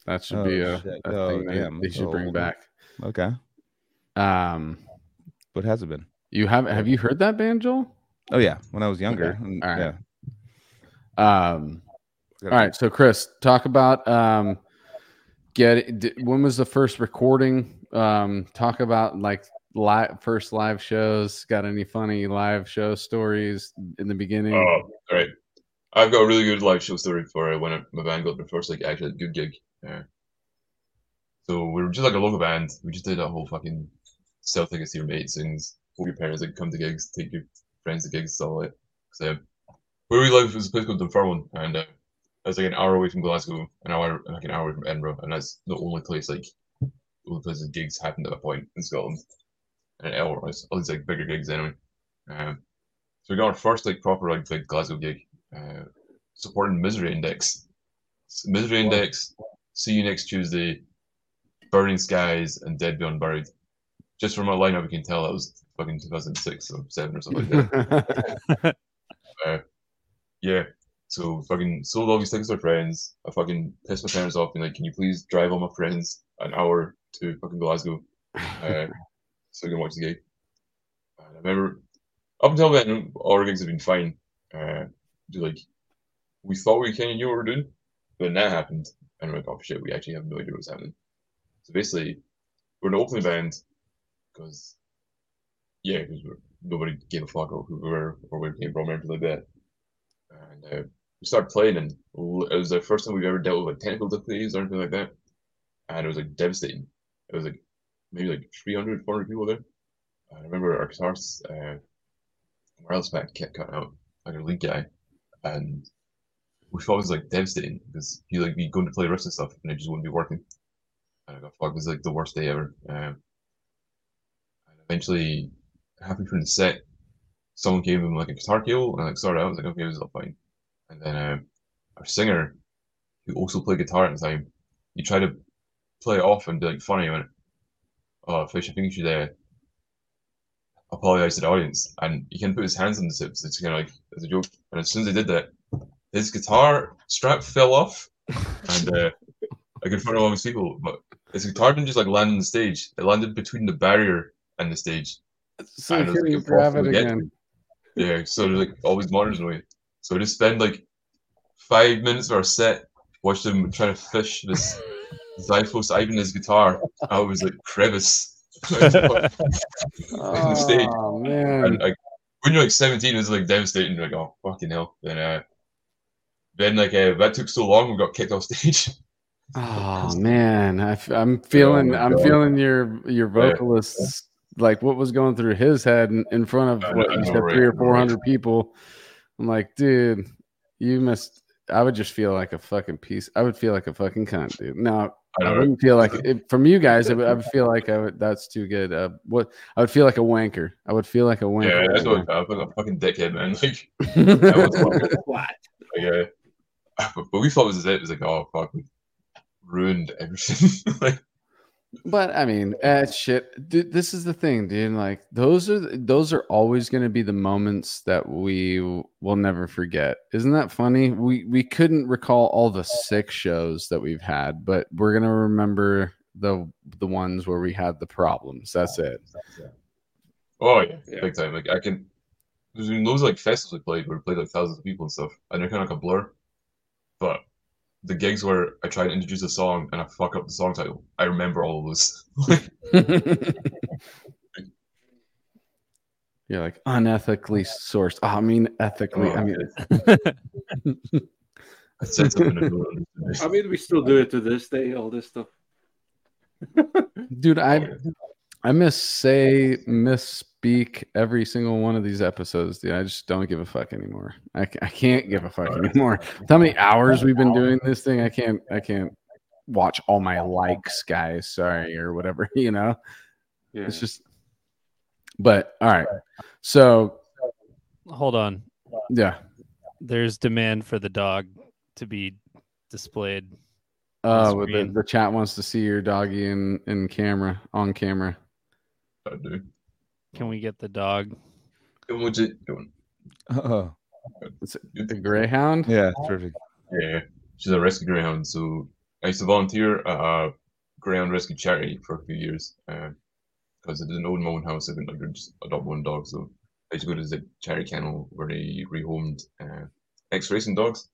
That should Oh, be a, shit. a Oh, thing damn. they should bring Oh. back. Okay, Um, what has it been? you have have you heard that band, Joel? Oh yeah, when I was younger. and- All right. Yeah. Um, all right, so Chris, talk about um, get d- when was the first recording? Um, talk about like live first live shows. Got any funny live show stories in the beginning? Oh, all right. I've got a really good live show story for uh, when I, my band got their first like actually good gig. Uh, so we were just like a local band. We just did that whole fucking sell tickets to your mates things. Hope your parents like come to gigs, take your friends to gigs, stuff it. that. So where we live is a place called Dunfermline, and uh, it's like an hour away from Glasgow, an hour like an hour from Edinburgh, and that's the only place like all the only places gigs happened at that point in Scotland. And otherwise, all these like bigger gigs anyway. Um, so we got our first like proper like Glasgow gig, uh, supporting Misery Index. Misery Index. See you next Tuesday. Burning Skies and Dead Beyond Buried. Just from our lineup, we can tell that was fucking 2006 or seven or something like that. [LAUGHS] uh, yeah. So fucking sold all these tickets to our friends. I fucking pissed my parents off, being like, "Can you please drive all my friends an hour to fucking Glasgow, [LAUGHS] uh, so we can watch the gig?" And I remember up until then, all our gigs have been fine. Uh, do like we thought we kind of knew what we were doing, but then that happened, and we're like, "Oh shit, we actually have no idea what's happening." So basically, we're an opening band because yeah, because nobody gave a fuck who we were or where we came from or anything like that. And uh, we started playing, and it was the first time we've ever dealt with like technical difficulties or anything like that. And it was like devastating. It was like maybe like 300, 400 people there. I remember our guitarist, uh, wireless pack kept cutting out, like our lead guy, and it was like devastating because he like be going to play riffs and stuff, and it just wouldn't be working. And I got fuck, it was like the worst day ever. Um, and eventually, halfway through the set, someone gave him like a guitar cable, and I like out. I was like, okay, this is all fine. And then um, our singer, who also played guitar at the time, he tried to play it off and be like funny. He went, "Oh, Fish, I think you should uh, apologize to the audience." And he can put his hands on the tips. It's kind of like as a joke. And as soon as he did that, his guitar strap fell off, and uh, like in front of all these people. But his guitar didn't just like land on the stage; it landed between the barrier and the stage. so And it was, you like, grab it impossible to get again? Yeah, so there's like always monitors in the way. So we just spend like five minutes of our set watching him trying to fish this [LAUGHS] Xiphos Ibanez guitar out of his like crevice. in the stage. Oh man, And like when you're like 17, it was like devastating. You're like, oh fucking hell. Then uh then like uh, that took so long, we got kicked off [LAUGHS] stage. Oh man, I, am feeling my I'm God. feeling your your vocalists like what was going through his head in, in front of what know, right? three or four hundred right? people. I'm like, dude, you must. I would just feel like a fucking piece. I would feel like a fucking cunt, dude. No, I I wouldn't feel like it, from you guys. I would, I would feel like I would. That's too good. Uh, what I would feel like a wanker. I would feel like a wanker. Yeah, that's right what I felt like a fucking dickhead, man. [LAUGHS] Like, now. [LAUGHS] that was fucking, [LAUGHS] like uh, but, but we thought it was it. It was like, oh fuck, we ruined everything. like, But I mean, eh, shit. Dude, this is the thing, dude. Like those are those are always going to be the moments that we will never forget. Isn't that funny? We we couldn't recall all the sick shows that we've had, but we're gonna remember the the ones where we had the problems. That's it. oh yeah, Yeah. big time. Like I can. There's been loads of like festivals we played where we played like thousands of people and stuff, and they're kind of like a blur. But the gigs where I try to introduce a song and I fuck up the song title, I remember all of those. [LAUGHS] You're like unethically sourced. Oh, I mean, ethically. Oh, I Oh, mean, I said something. I don't understand. I mean, we still do it to this day. All this stuff. [LAUGHS] dude, I I miss say misspeak every single one of these episodes, dude. I just don't give a fuck anymore. I, I can't give a fuck anymore. How many hours we've been doing this thing? I can't I can't watch all my likes, guys. Sorry or whatever. [LAUGHS] You know, Yeah. it's just. But all right, so Hold on. yeah, there's demand for the dog to be displayed. Oh, well, the, the chat wants to see your doggy in in camera on camera. I do. Can we get the dog? Go on, Jay. Go on. Oh, It's a greyhound. yeah, perfect. Yeah, she's a rescue greyhound. So I used to volunteer at a greyhound rescue charity for a few years because I didn't own my own house. I couldn't like just adopt one dog. So I used to go to the charity kennel where they rehomed uh, ex racing dogs.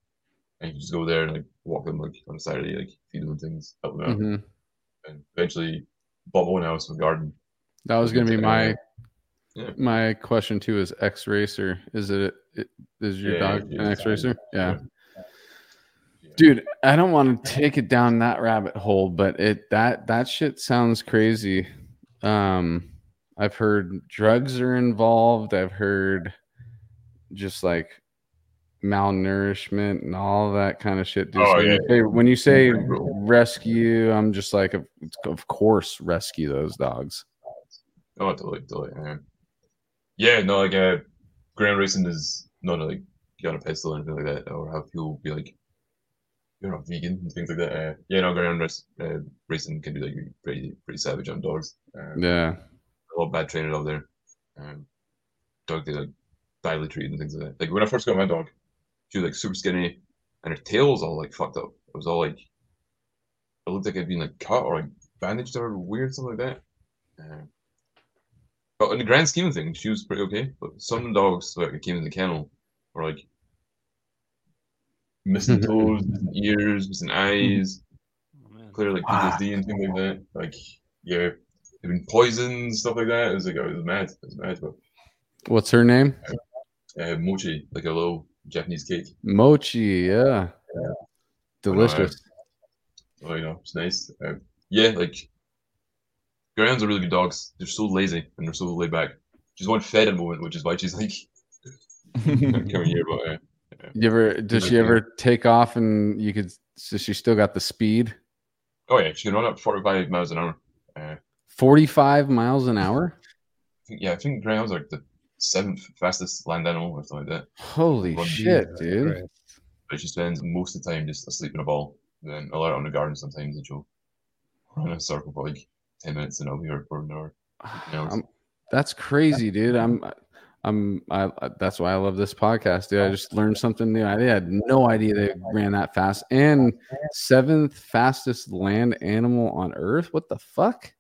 And you just go there and like walk them like on a Saturday, like feed them and things, help them out. hmm And eventually bought my own house with a garden. That was gonna be my Yeah. my question too. Is X Racer? Is it, it is your Yeah, dog yeah, an yeah. X Racer? Yeah. Yeah. Dude, I don't want to take it down that rabbit hole, but it that that shit sounds crazy. Um, I've heard drugs are involved. I've heard just like malnourishment and all that kind of shit. Dude. Oh, So when, yeah. you say, when you say rescue, I'm just like, of, of course, rescue those dogs. Oh, totally, totally. Um, yeah, no, like uh, ground racing is not like get on a pedestal or anything like that, or have people be like, you're not vegan and things like that. Uh, yeah, no, ground race, uh, racing can be like pretty, pretty savage on dogs. Um, Yeah. a lot of bad trainers out there. Um, dog they like badly treated and things like that. Like when I first got my dog, she was like super skinny, and her tail was all like fucked up. It was all like it looked like it'd been like cut or like bandaged or weird something like that. Um, but in the grand scheme of things, she was pretty okay. But some dogs like that came in the kennel were like missing [LAUGHS] toes, missing ears, missing eyes Oh, man. clear like Wow. PTSD and things like that. Like, yeah, they've been poisoned, stuff like that. It was like, it was mad. It was mad. But What's her name? uh, mochi, like a little Japanese cake. Mochi. Yeah. Delicious. Oh, you know, it's nice. Uh, yeah, like, greyhounds are really good dogs. They're so lazy and they're so laid back. She's one fed at the moment, which is why she's like [LAUGHS] coming here. But uh, You ever does she ever take off and you could so she still got the speed? oh yeah, she can run up 45 miles an hour. Uh, 45 miles an hour? I think, yeah, I think greyhounds are the seventh fastest land animal or something like that. Holy Run shit, dude. Christ. but she spends most of the time just asleep in a ball. Then her out in the garden sometimes and she'll run in a circle for like 10 minutes and I'll be here for an hour. I'm- that's crazy, dude. I'm I'm I I- that's why I love this podcast, dude. I just learned something new. I had no idea they ran that fast. And seventh fastest land animal on earth. What the fuck?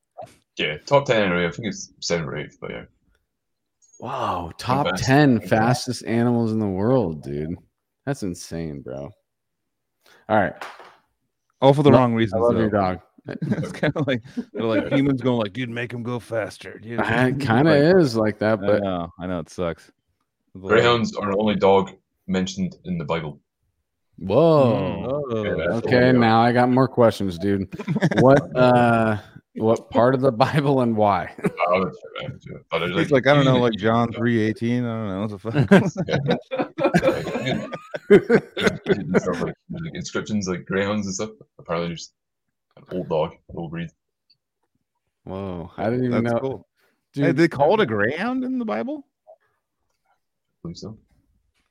Yeah, top 10 anyway. I think it's 7 or 8, but yeah. Wow, top fast. 10 fastest animals in the world, dude. That's insane, bro. All right. All for the No, wrong I reasons. love though. your dog. [LAUGHS] it's kind of like they're like [LAUGHS] humans going like, dude, make them go faster. Dude. It [LAUGHS] kind of Like, is like that, I but know, I know it sucks. Like- Greyhounds are the only dog mentioned in the Bible. whoa. Oh, Yeah, that's Okay, now I got more questions, dude. What uh what part of the Bible and why? Oh, that's right, that's right. But It's like I don't know, like John three eighteen. I don't know what the fuck. and stuff like, like inscriptions like greyhounds and stuff. Apparently, just an old dog, an old breed. Whoa, I didn't even That's know. cool. Dude, Hey, they call it a greyhound in the Bible. I believe so.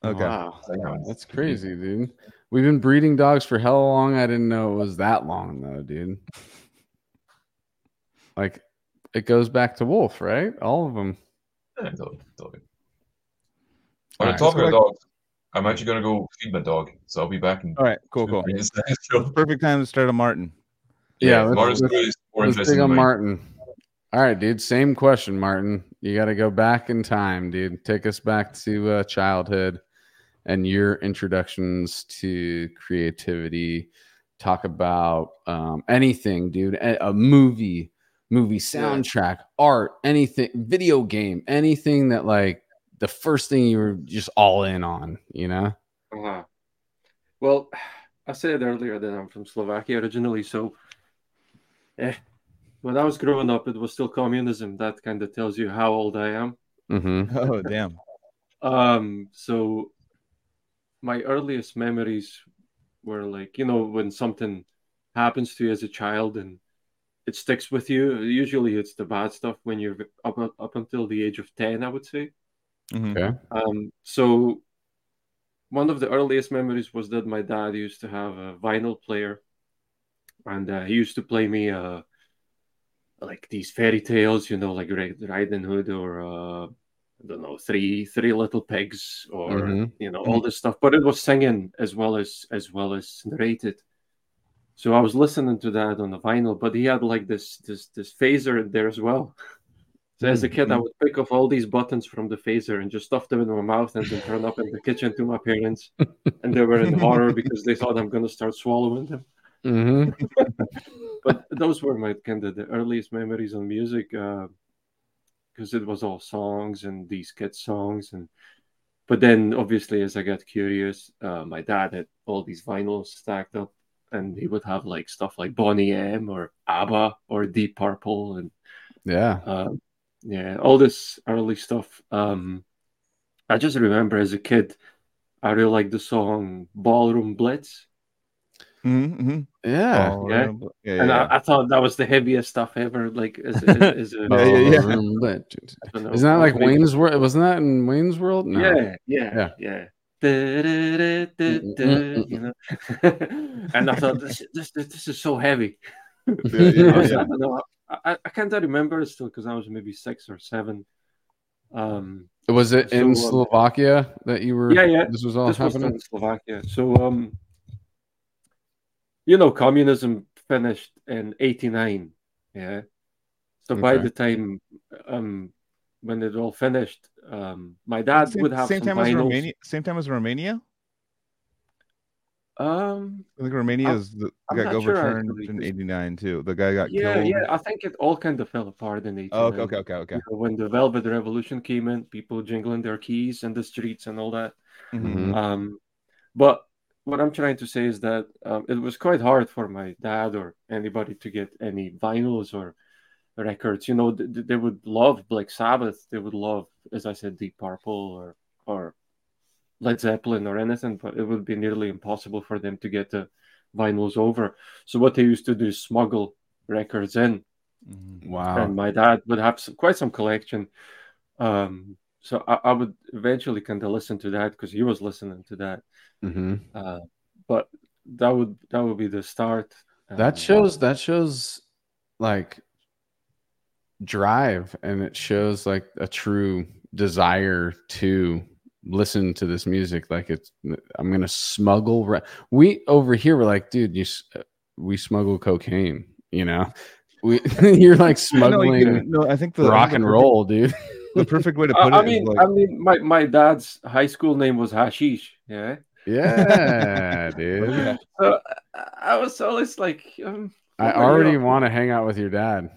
Okay. Wow, that's crazy, dude. We've been breeding dogs for hell long. I didn't know it was that long though, dude. Like it goes back to wolf, right? All of them. Yeah, totally, totally. On Alright, the topic so of like- dogs, I'm actually gonna go feed my dog, so I'll be back in. All right. Cool. Cool. [LAUGHS] Perfect time to start a Martin. Yeah, Yeah, let's- Martin's let's- more Let's interesting dig on. Martin. All right, dude. Same question, Martin. You got to go back in time, dude. Take us back to uh, childhood and your introductions to creativity. Talk about um, anything, dude. A, a movie, movie soundtrack, art, anything, video game, anything that like the first thing you were just all in on. You know? Uh-huh. Well, I said earlier that I'm from Slovakia originally, so eh, when I was growing up, it was still communism. That kind of tells you how old I am. Mm-hmm. [LAUGHS] Oh damn. Um, so my earliest memories were like, you know, when something happens to you as a child and it sticks with you. Usually it's the bad stuff when you're up, up until the age of 10, I would say. Mhm. Okay. Um, so one of the earliest memories was that my dad used to have a vinyl player, and uh, he used to play me uh, like these fairy tales, you know, like Ri- Riding Hood or uh, I don't know, three Three Little Pigs or Mhm. you know all this stuff. But it was singing as well as as well as narrated. So I was listening to that on the vinyl, but he had like this this this phaser in there as well. So as a kid, I would pick off all these buttons from the phaser and just stuff them in my mouth and then turn up in the kitchen to my parents. And they were in horror because they thought I'm going to start swallowing them. Hmm [LAUGHS] But those were my kind of the earliest memories on music because it was all songs and these kids' songs. And but then obviously, as I got curious, uh, my dad had all these vinyls stacked up. And he would have like stuff like Boney M or ABBA or Deep Purple and Yeah. um, yeah, all this early stuff. Um, I just remember as a kid, I really liked the song Ballroom Blitz, Mm-hmm. Yeah. Oh, yeah. yeah, and yeah. I, I thought that was the heaviest stuff ever. Like, as, as, as a, Yeah, yeah, yeah. Ballroom Blitz. I don't Isn't that like Wayne's World? Wasn't that in Wayne's World? No. Yeah, yeah, yeah. You know, [LAUGHS] and I thought this, this, this is so heavy. [LAUGHS] Yeah, yeah, [LAUGHS] I. I. I, I can't remember it still because I was maybe six or seven. Um, Was it in So, um, Slovakia that you were? Yeah, yeah. This was all this was happening. in Slovakia. So, um, you know, communism finished in '89. Yeah. So by the time, um, when it all finished, um, my dad same, would have same some time as. Romania. Same time as Romania. Um, I think Romania I'm- is the I'm got sure, overturned actually, in 'cause- '89 too. The guy got yeah, killed. yeah. I think it all kind of fell apart in '89. Oh, okay, okay, okay, okay. You know, When the Velvet Revolution came in, people jingling their keys in the streets and all that. Mhm. Mhm. Um, but what I'm trying to say is that um, it was quite hard for my dad or anybody to get any vinyls or records. You know, th- th- they would love Black Sabbath. They would love, as I said, Deep Purple or or Led Zeppelin or anything, but it would be nearly impossible for them to get the vinyls over. So what they used to do is smuggle records in Mhm. Wow. and my dad would have some, quite some collection. Um, so I, I would eventually kind of listen to that because he was listening to that. hmm Uh, but that would that would be the start. That Um, shows. That shows like drive, and it shows like a true desire to listen to this music. Like it's. I'm gonna smuggle. Re- we over here we're like, dude, you. uh, We smuggle cocaine. You know. We. [LAUGHS] you're like [LAUGHS] No, you smuggling no, I think the I rock think and roll, dude. [LAUGHS] perfect- The perfect way to [LAUGHS] I, it. I mean, like, I mean, my, my dad's high school name was Hashish. Yeah. Yeah, [LAUGHS] dude. yeah. So I I was always like, um, I what you already want to hang out with your dad.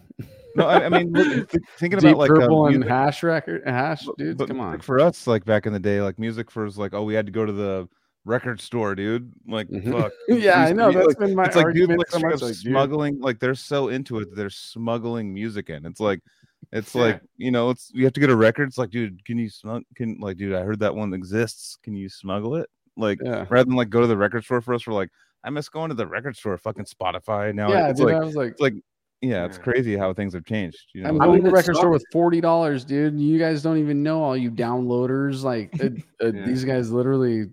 no, I, I mean, look, [LAUGHS] th- thinking Deep about like uh, purple and hash record, hash, dude. but Come on. for us, like back in the day, like music for us, like oh, we had to go to the record store, dude. Like Mhm. fuck. Yeah, I know. be, That's like, been my it's like dude, argument like so much. up Like, dude, smuggling. Like they're so into it, that they're smuggling music in. It's like, it's Yeah. like you know, it's you have to get a record. It's like, dude, can you smuggle? Can like, dude, I heard that one exists. Can you smuggle it? Like yeah, rather than like go to the record store for us, we're like, I miss going to the record store. Fucking Spotify now. yeah, it's dude. like I was like, it's like yeah, it's crazy how things have changed. You know, I'm I going mean, to the record store with forty dollars, dude. You guys don't even know all you downloaders. Like [LAUGHS] uh, uh, Yeah. these guys literally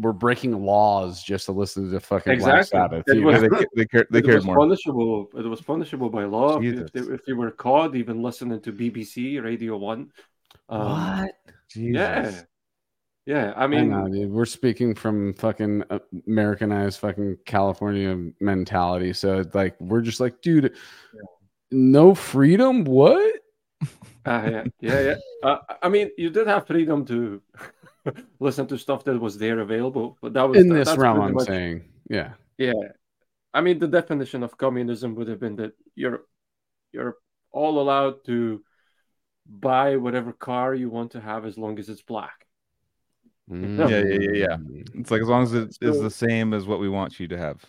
were breaking laws just to listen to fucking Black Exactly. Sabbath. It was- know? they, ca- they, care, they it cared was more. punishable. It was punishable by law if, Jesus. they, if you were caught even listening to BBC Radio One. Um, Yeah, Jesus. yeah. I I mean, know, dude. We're speaking from fucking Americanized fucking California mentality. So like we're just like, dude, no freedom. What? uh, yeah, yeah, yeah. Uh, I mean, you did have freedom to [LAUGHS] listen to stuff that was there available, but that was In that- this that's realm, I'm much- saying, yeah. Yeah, I mean, the definition of communism would have been that you're you're all allowed to buy whatever car you want to have as long as it's black. [LAUGHS] Yeah, yeah, yeah, yeah. Mm. It's like as long as it is So- the same as what we want you to have.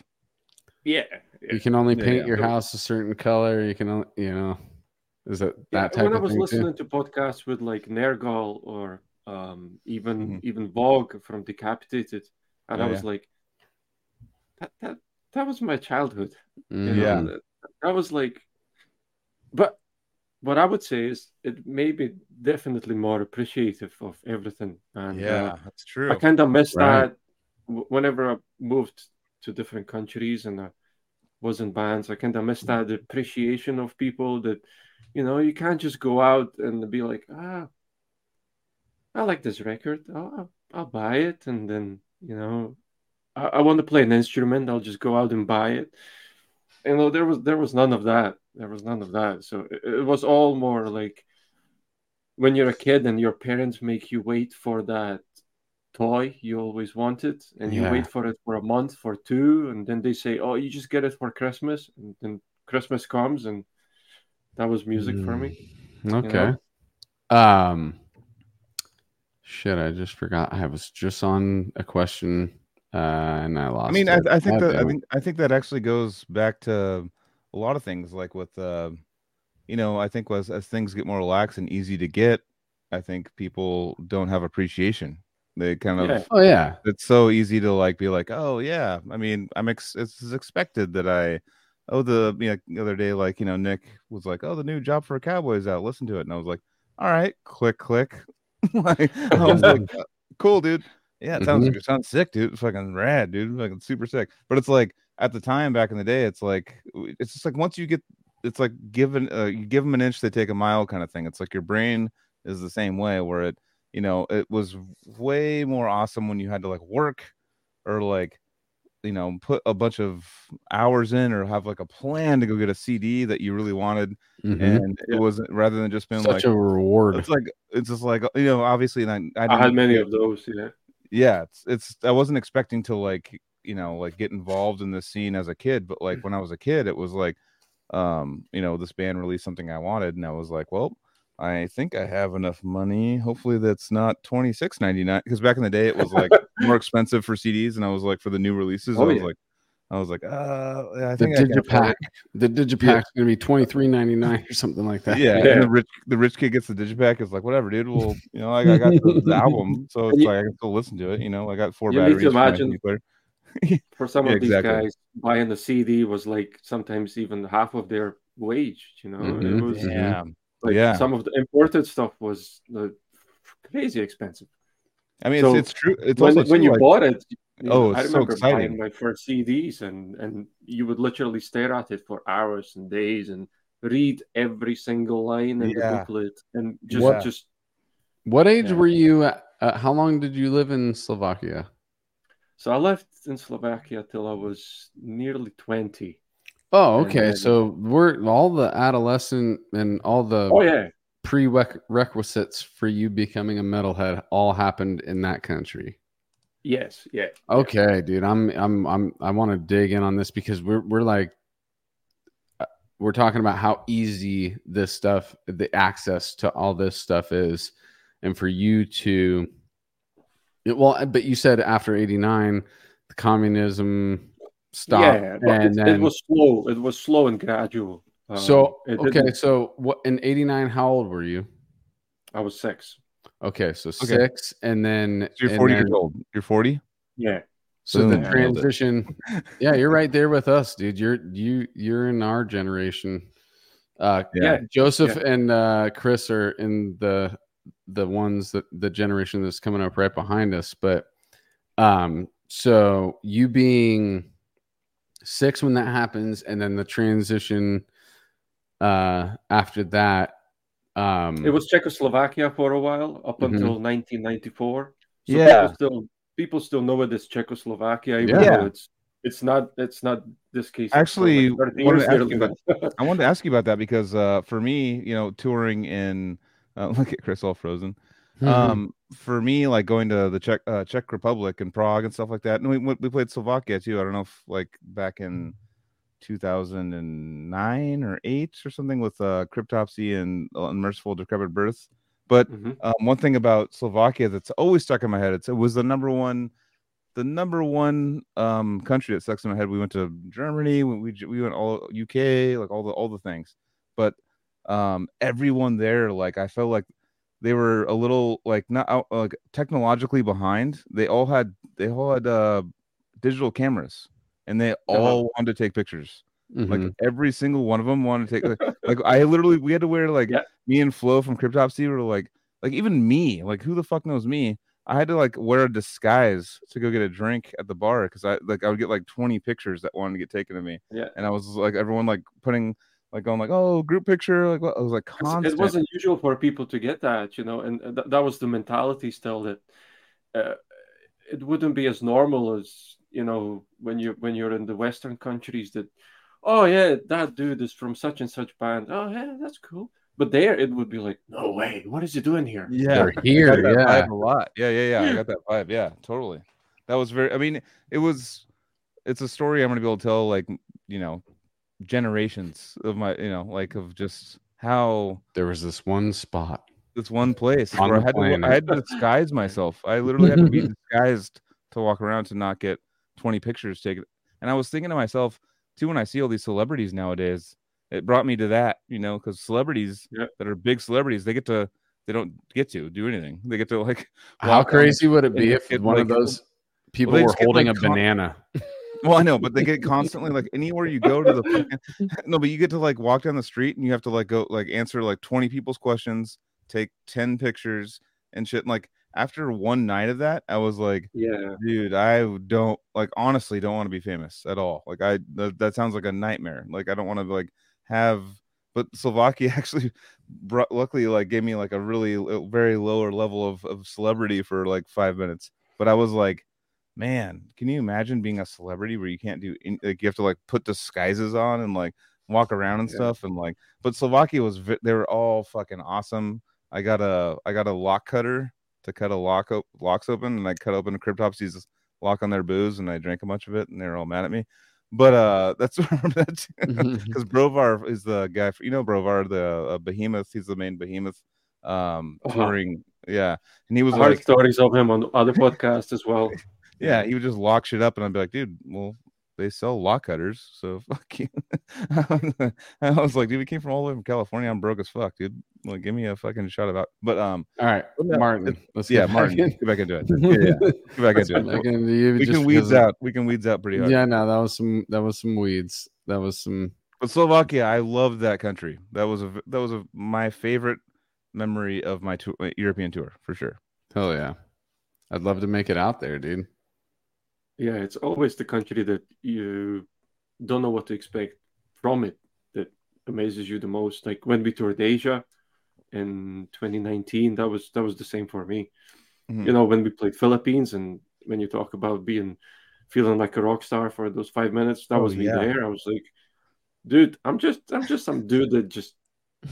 Yeah, You can only paint yeah. your house a certain color. You can, only, you know, is it Yeah, that type when I was listening too? to podcasts with like Nergal or um, even Mhm. even Vogg from Decapitated, and Oh, I was yeah. like, that that that was my childhood. you know, Yeah. that, that was like, but what I would say is it may be definitely more appreciative of everything. And uh, Yeah, that's true. I kind of missed Right. that whenever I moved to different countries and I was in bands. I kind of miss that appreciation of people that, you know, you can't just go out and be like, ah, I like this record. I'll, I'll, buy it. And then, you know, I, I want to play an instrument. I'll just go out and buy it. You know, there was there was none of that. There was none of that. So it, it was all more like when you're a kid and your parents make you wait for that toy you always wanted and you wait for it for a month for two and then they say oh you just get it for christmas and then christmas comes and that was music for me Okay. Um shit, I just forgot. I was just on a question uh and I lost I mean, I, it. I think God that I damn it. think I think that actually goes back to a lot of things, like with uh, you know, I think as as things get more relaxed and easy to get, I think people don't have appreciation. They kind of Yeah. Oh yeah. it's so easy to like be like, oh yeah. I mean, I'm ex- it's expected that I. Oh, the you know, the other day, like you know, Nick was like, "Oh, the new job for a cowboy's out. Listen to it," and I was like, "All right, click, click." [LAUGHS] like, [LAUGHS] I was like, "Uh, "Cool, dude. Yeah, it sounds it sounds sick, dude. It's fucking rad, dude. Fucking super sick." But it's like at the time back in the day, it's like it's just like once you get, it's like given uh, you give them an inch, they take a mile kind of thing. It's like your brain is the same way, where it you know it was way more awesome when you had to like work or like you know put a bunch of hours in or have like a plan to go get a cd that you really wanted Mhm. and Yeah. it wasn't rather than just being Such like a reward. it's like it's just like you know obviously I, I, i had many of those yeah yeah it's it's i wasn't expecting to like you know like get involved in this scene as a kid but like when i was a kid it was like um you know this band released something i wanted and i was like well i think i have enough money hopefully that's not 26.99 because back in the day it was like [LAUGHS] more expensive for cds and i was like for the new releases Oh, i was yeah. like i was like uh yeah, i the think I can afford digipack. it. The digipack's gonna be twenty three ninety nine or something like that. yeah, [LAUGHS] Yeah. And the rich the rich kid gets the digipack it's like whatever dude well you know like I got the, the [LAUGHS] album so it's you- like i can still listen to it you know i got four You need to batteries for imagine- for some Yeah, of these exactly. guys buying the cd was like sometimes even half of their wage you know Mhm. it was yeah like Yeah. some of the imported stuff was uh, crazy expensive I mean, So, it's, it's true. It's when, also when true, you like- bought it you Oh, know, i it's so remember exciting. buying my first cds and and you would literally stare at it for hours and days and read every single line in the booklet and just What- just What age Yeah. were you at? Uh, how long did you live in Slovakia? so i left in slovakia till i was nearly 20 Oh, okay. So we're all the adolescent and all the oh yeah prerequisites for you becoming a metalhead all happened in that country. yes yeah Okay, dude. I'm I'm I'm I want to dig in on this because we're we're like uh, we're talking about how easy this stuff the access to all this stuff is and for you to well but you said after 89 the communism stopped Yeah, and it, then it was slow. It was slow and gradual. Um, so okay so what in 89 how old were you I was six. okay so six and then So you're and 40 years old. You're 40. Yeah, So the Boom. Nailed it. transition, [LAUGHS] yeah, you're right there with us, dude. You're you you're in our generation. Uh, Yeah. Joseph and uh, Chris are in the the ones that the generation that's coming up right behind us. But um, so you being six when that happens, and then the transition uh after that. Um, it was Czechoslovakia for a while up Mhm. until 1994. So Yeah. people still people still know it as Czechoslovakia, even Yeah. though it's it's not it's not this case. Actually, for like wanted years to ask you but- [LAUGHS] I wanted to ask you about that because uh, for me, you know, touring in uh, [LAUGHS] look at Chris all frozen. Mhm. Um, for me, like going to the Czech uh, Czech Republic and Prague and stuff like that, and we we played Slovakia too. I don't know if like back in 2009 or eight or something with uh, Cryptopsy and uh, Unmerciful Decrepit Birth. But Mhm. um, one thing about Slovakia that's always stuck in my head, it's, it was the number one, the number one um, country that stuck in my head. We went to Germany, we we, we went all UK, like all the all the things. But um, everyone there, like I felt like they were a little like not out, like technologically behind. They all had they all had uh, digital cameras, and they all wanted to take pictures. Like Mhm. every single one of them wanted to take like, [LAUGHS] like I literally we had to wear like Yeah. me and Flo from Cryptopsy were like like even me like who the fuck knows me I had to like wear a disguise to go get a drink at the bar because I like I would get like 20 pictures that wanted to get taken of me Yeah. and I was like everyone like putting like going like oh group picture like what I was like constant It wasn't usual for people to get that, you know, and th- that was the mentality still that uh, it wouldn't be as normal as you know when you when you're in the Western countries that oh yeah that dude is from such and such band oh yeah that's cool but there it would be like no way what is he doing here yeah They're [LAUGHS] I got here, that yeah. vibe a lot. Yeah, yeah, yeah. I got that vibe. Yeah, totally. That was very. I mean, it was. It's a story I'm gonna be able to tell, like you know, generations of my, you know, like of just how There was this one spot. this one place On where I had, to. I had to disguise myself. I literally had to be [LAUGHS] disguised to walk around to not get 20 pictures taken. And I was thinking to myself too when I see all these celebrities nowadays. It brought me to that, you know, because celebrities Yeah. that are big celebrities, they get to, they don't get to do anything. They get to like How crazy would it be if one of those people they were just get, holding like, a banana? [LAUGHS] Well, I know, but they get constantly like anywhere you go to the fucking, [LAUGHS] no, but you get to like walk down the street and you have to like go like answer like 20 people's questions, take 10 pictures and shit. And, like after one night of that, I was like, yeah dude, I don't like honestly don't want to be famous at all. Like I that, that sounds like a nightmare. Like I don't want to like have but Slovakia [LAUGHS] actually brought, luckily like gave me like a really uh, very lower level of, of celebrity for like five minutes. But I was like, man, can you imagine being a celebrity where you can't do like you have to like put disguises on and like walk around and Yeah. stuff and like but Slovakia was vi- they were all fucking awesome. I got a I got a lock cutter to cut a lock op- locks open and I cut open a Cryptopsy's lock on their booze and I drank a bunch of it and they were all mad at me. But uh [LAUGHS] that's because [LAUGHS] Brovar is the guy for you know Brovar the uh, behemoth he's the main behemoth um Uh-huh. touring yeah and he was I heard like stories of him on other podcasts as well [LAUGHS] yeah, he would just lock shit up, and I'd be like, dude, well, they sell lock cutters, so [LAUGHS] fuck you. [LAUGHS] I was like, dude, we came from all the way from California. I'm broke as fuck, dude. Like, give me a fucking shot about. But um, All right, Martin. Let's yeah, Martin, in- get back into it. [LAUGHS] Yeah, yeah. get back into it. into you We can weeds out. We can weeds out pretty hard. Yeah, no, that was some. That was some weeds. That was some. But Slovakia, I loved that country. That was a that was a, my favorite memory of my tour, European tour for sure. Hell yeah, I'd love to make it out there, dude. Yeah it's always the country that you don't know what to expect from it that amazes you the most like when we toured asia in 2019 that was that was the same for me Mhm. you know when we played philippines and when you talk about being feeling like a rock star for those five minutes that Oh, was me yeah. there i was like dude i'm just i'm just some dude that just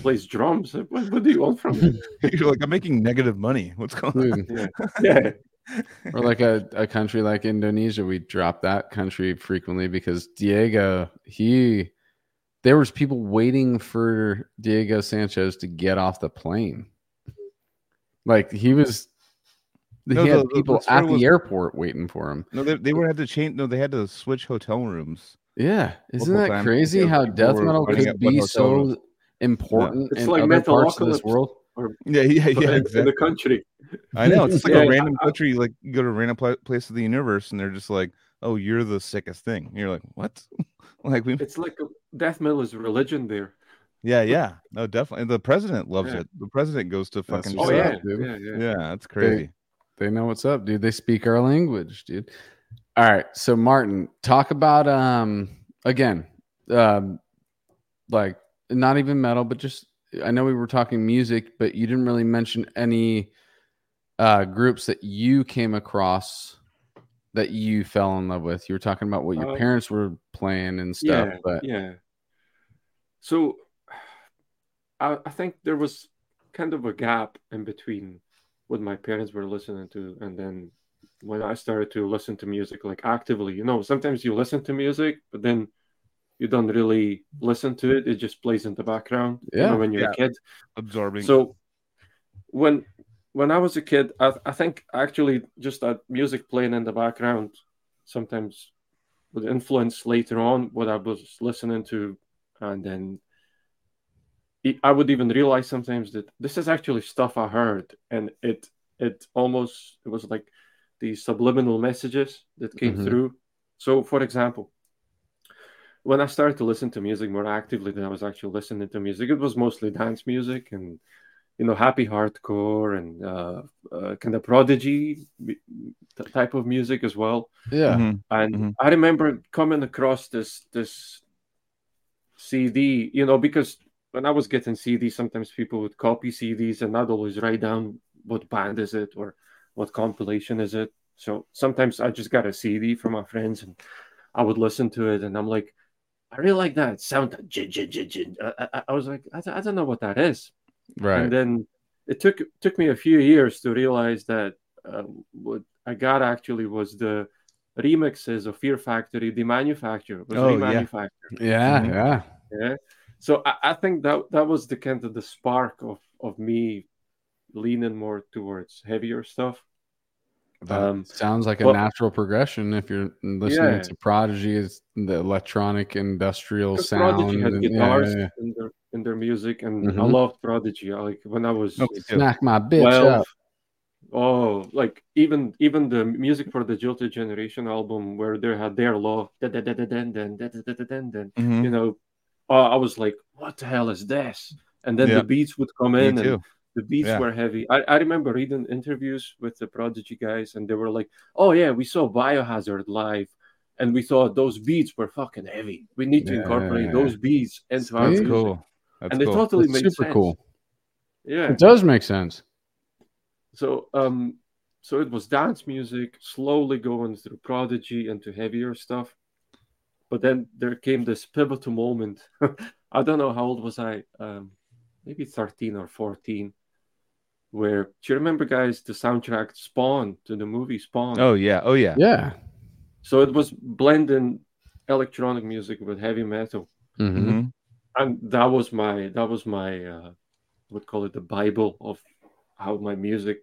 plays drums what, what do you want from me [LAUGHS] You're like, I'm making negative money. What's going on? Dude, [LAUGHS] yeah [LAUGHS] or like a, a country like Indonesia, we drop that country frequently because Diego, he there was people waiting for Diego Sanchez to get off the plane. Like he was he No, had the- the- the people story at the was- airport waiting for him. No, they, they were had to change. No, they had to switch hotel rooms. Yeah. Isn't that crazy how death metal could be so rooms. important It's in like other parts of this world? Or Yeah, yeah, [LAUGHS] yeah. in- in the country I know it's just like [LAUGHS] Yeah, a random I- country. Like you go to a random pla- place of the universe, and they're just like, "Oh, you're the sickest thing." And you're like, "What?" [LAUGHS] like we, it's like a, death metal is religion there yeah, yeah, no, definitely. The president loves Yeah. it. The president goes to fucking. oh yeah, yeah yeah yeah, that's crazy. They know what's up, dude. They speak our language, dude. All right. So Martin, talk about um again, um like not even metal, but just I know we were talking music, but you didn't really mention any uh groups that you came across that you fell in love with. You were talking about what your Um, parents were playing and stuff, yeah but yeah so I, I think there was kind of a gap in between what my parents were listening to and then when i started to listen to music like actively you know sometimes you listen to music but then you don't really listen to it it just plays in the background you Yeah, know, when you're yeah. a kid Absorbing. so when when I was a kid, I, I think actually just that music playing in the background sometimes would influence later on what I was listening to, and then I would even realize sometimes that this is actually stuff I heard, and it it almost it was like the subliminal messages that came Mhm. through. So, for example, when I started to listen to music more actively than I was actually listening to music, it was mostly dance music and you know happy hardcore and uh, uh, kind of prodigy type of music as well. Yeah. Mhm. And Mhm. I remember coming across this this CD, you know, because when I was getting CDs, sometimes people would copy CDs and not always write down what band is it or what compilation is it. So sometimes I just got a CD from my friends and I would listen to it and I'm like, I really like that sound. Uh, jin, jin, jin, jin. I, I, I was like, I, I don't know what that is. Right. And then it took took me a few years to realize that what I got actually was the remixes of Fear Factory, Demanufacture was Oh, yeah. remanufactured. yeah. Mhm. Yeah. Yeah. So I, I think that that was the kind of the spark of of me leaning more towards heavier stuff. Um, sounds like a well, natural progression if you're listening yeah. to Prodigy. is the electronic industrial sound. Prodigy and, guitars yeah, yeah, in, their, in, their, music, and mm-hmm. I loved Prodigy. Like when I was like, smack my bitch 12, up. Oh, like even even the music for the Jilted Generation album, where they had their love, you know, uh, I was like, what the hell is this? And then the beats would come in, and the beats Yeah. were heavy. I, I remember reading interviews with the Prodigy guys, and they were like, "Oh yeah, we saw Biohazard live, and we thought those beats were fucking heavy. We need to incorporate Yeah. those beats into our That's music." cool. That's and it totally That's made super sense. cool. Yeah. It does make sense. So um, so it was dance music, slowly going through Prodigy into heavier stuff. But then there came this pivotal moment. [LAUGHS] I don't know how old was I, um, maybe thirteen or fourteen. Where do you remember, guys, the soundtrack Spawn to the movie Spawn? Oh yeah. Oh yeah. Yeah. So it was blending electronic music with heavy metal, hmm Mhm. and that was my that was my uh, would call it the bible of how my music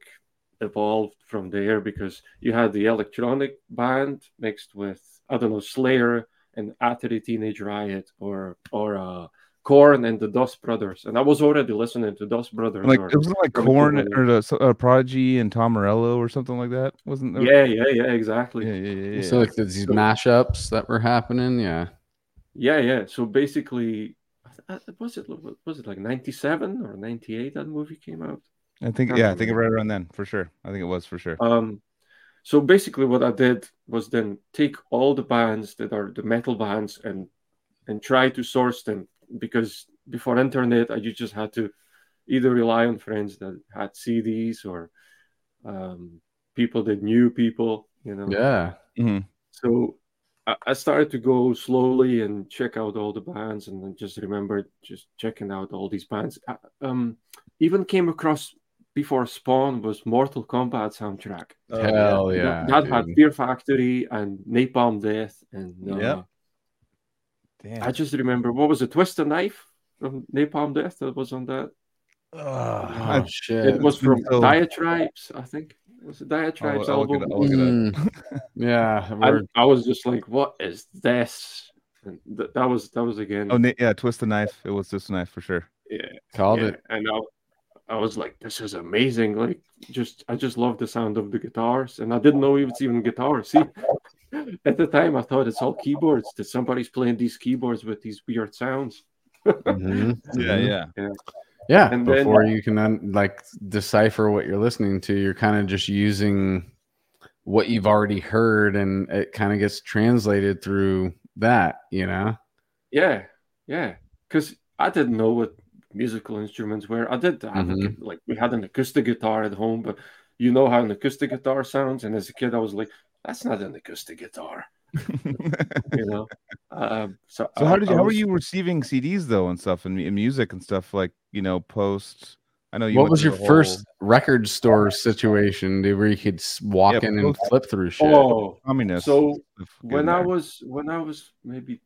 evolved from there because you had the electronic band mixed with I don't know Slayer and Atari Teenage Riot or or uh, Korn and the Dust Brothers, and I was already listening to Dust Brothers. Like or, it wasn't like Korn or the uh, Prodigy and Tom Morello or something like that. Wasn't there? yeah, yeah, yeah, exactly. Yeah. Yeah. Yeah. yeah. So like these So- mashups that were happening. Yeah. Yeah, yeah. So basically, I- I- was it was it like ninety seven or ninety eight that movie came out? I think. can't Yeah. I think right around then for sure. I think it was for sure. Um, so basically, what I did was then take all the bands that are the metal bands and and try to source them because before internet, I- you just had to either rely on friends that had CDs or um, people that knew people, you know. Yeah. Mhm. So I, I started to go slowly and check out all the bands, and then just remember just checking out all these bands. I, um, even came across before Spawn was Mortal Kombat soundtrack. Oh, Hell That- yeah. that, had dude. Fear Factory and Napalm Death, and uh, Yep. Damn. I just remember what was it, Twist the Knife from Napalm Death that was on that. Ugh, Oh shit. it was from so- Diatribes, I think. It was a Diatribes I'll look album. I'll it. Mm. [LAUGHS] yeah. I, I was just like, "What is this?" And th- that was that was again. Oh, na- yeah. Twist the knife. It was twist the knife for sure. yeah, called yeah. it. And I, I was like, "This is amazing!" Like, just I just love the sound of the guitars, and I didn't know it was even guitars. See, at the time, I thought it's all keyboards. That somebody's playing these keyboards with these weird sounds. Mhm. Yeah. Mhm. Yeah. Yeah, And then- before you can un- like decipher what you're listening to, you're kind of just using what you've already heard, and it kind of gets translated through that. You know? Yeah, yeah. Because I didn't know what musical instruments were. I did have a Mhm. gu- like we had an acoustic guitar at home, but you know how an acoustic guitar sounds. And as a kid, I was like, "That's not an acoustic guitar," [LAUGHS] you know. um, so So I- how did you, I how were you receiving CDs though and stuff and, and music and stuff like you know post? I know you. what was your the first record store situation, where you could walk Yeah, in and flip through shit? Oh, communist? so when in I was when I was maybe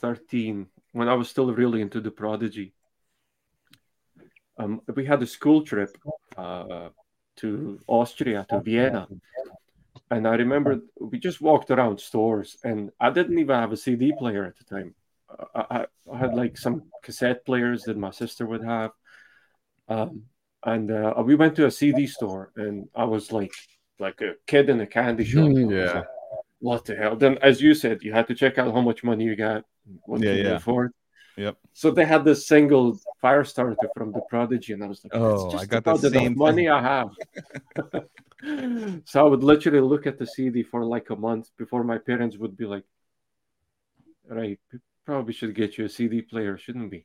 thirteen, when I was still really into the Prodigy, um, we had a school trip uh, to Austria to Vienna, and I remember we just walked around stores, and I didn't even have a CD player at the time. I, I, had like some cassette players that my sister would have, um, and uh, we went to a CD store, and I was like like a kid in a candy shop. Yeah. like, what the hell? Then, as you said, you had to check out how much money you got, what Yeah, you yeah. afford. Yep. So they had this single Firestarter from the Prodigy, and I was like, Oh, "That's I just got the same money I have." [LAUGHS] [LAUGHS] so I would literally look at the CD for like a month before my parents would be like, "Right, probably should get you a CD player, shouldn't we?"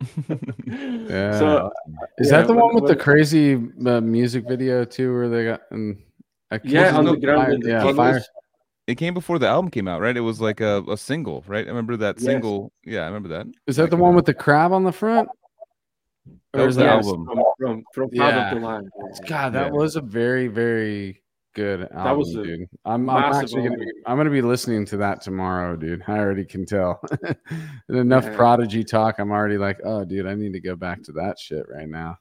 [LAUGHS] [LAUGHS] Yeah. So Is yeah, that the when- one with the crazy uh, music video too, where they got and I can't- yeah, no underground. fire- in the yeah, fire. It came before the album came out, right? It was like a, a single, right? I remember that Yes. single. Yeah, I remember that. Is that the one out. with the crab on the front? That Or was the that- album. from from, from Part Yeah. of the Land. God, that Yeah. was a very, very good album, was a dude. I'm, I'm actually gonna be I'm gonna be listening to that tomorrow, dude. I already can tell. [LAUGHS] and enough Yeah. prodigy talk, I'm already like, oh dude, I need to go back to that shit right now.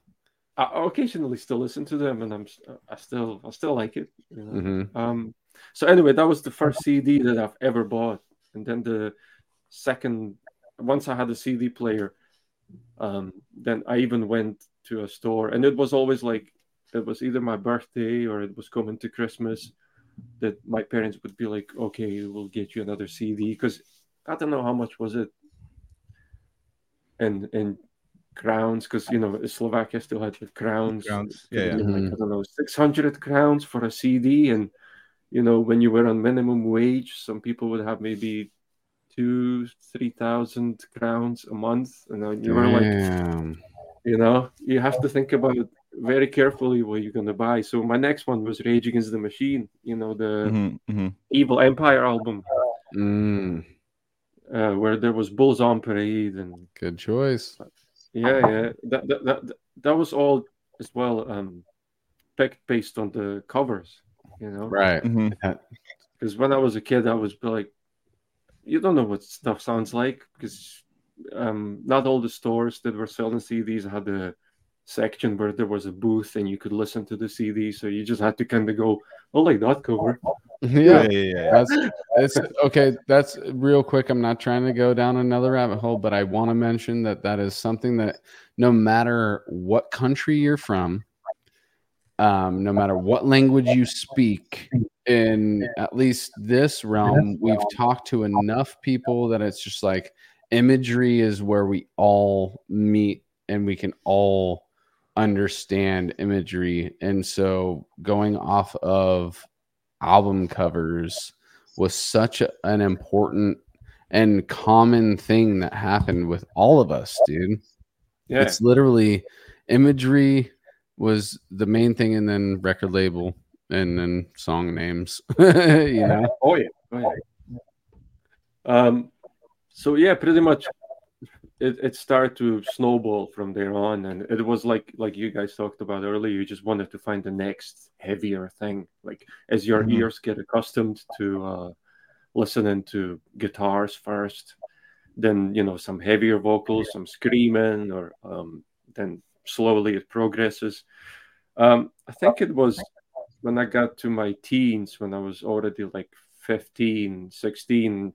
I I occasionally still listen to them, and I'm s- I still I still like it. you know. hmm Um, so anyway, that was the first CD that I've ever bought, and then the second, once I had a CD player, um, then I even went to a store, and it was always like it was either my birthday or it was coming to Christmas, that my parents would be like, "Okay, we'll get you another CD," because I don't know how much was it, and and crowns, because you know Slovakia still had the crowns, Crowns, Could yeah, be yeah. like, I don't know, six hundred crowns for a CD, and you know when you were on minimum wage, some people would have maybe two, three thousand crowns a month, and then you were like, you know, you have to think about very carefully what you're gonna buy. So my next one was Rage Against the Machine, you know, the Mhm, mhm. Evil Empire album, Mm, uh, where there was Bulls on Parade and good choice. Yeah, yeah. That that that, that was all as well um picked based on the covers, you know. Right. Mhm. Because when I was a kid, I was like, you don't know what stuff sounds like because um not all the stores that were selling CDs had a section where there was a booth and you could listen to the CD. So you just had to kind of go, oh, like that cover. Yeah. Yeah, yeah, yeah. That's it's okay. That's real quick. I'm not trying to go down another rabbit hole, but I want to mention that that is something that no matter what country you're from, um, no matter what language you speak, in at least this realm, we've talked to enough people that it's just like imagery is where we all meet and we can all understand imagery. And so going off of album covers was such a- an important and common thing that happened with all of us, dude. Yeah. It's literally imagery was the main thing, and then record label, and then song names. [LAUGHS] you know, Oh yeah. Oh, yeah. Um, so yeah, pretty much it, it started to snowball from there on, and it was like like you guys talked about earlier. You just wanted to find the next heavier thing, like as your Mhm. ears get accustomed to uh, listening to guitars first, then you know some heavier vocals, some screaming, or um, then slowly it progresses. Um, I think it was when I got to my teens, when I was already like 15, 16,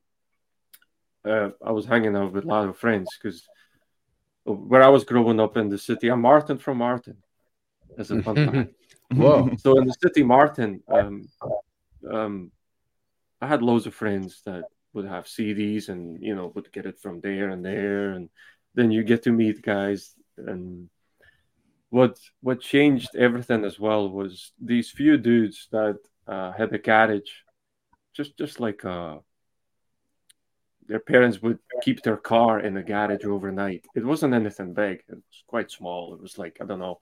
uh, I was hanging out with a lot of friends because where I was growing up in the city, I'm Martin from Martin. As a fun fact. [LAUGHS] whoa, So in the city, Martin, um, um, I had loads of friends that would have CDs and you know would get it from there and there, and then you get to meet guys. And what what changed everything as well was these few dudes that uh, had a garage, just just like uh, their parents would keep their car in the garage overnight. It wasn't anything big; it was quite small. It was like I don't know.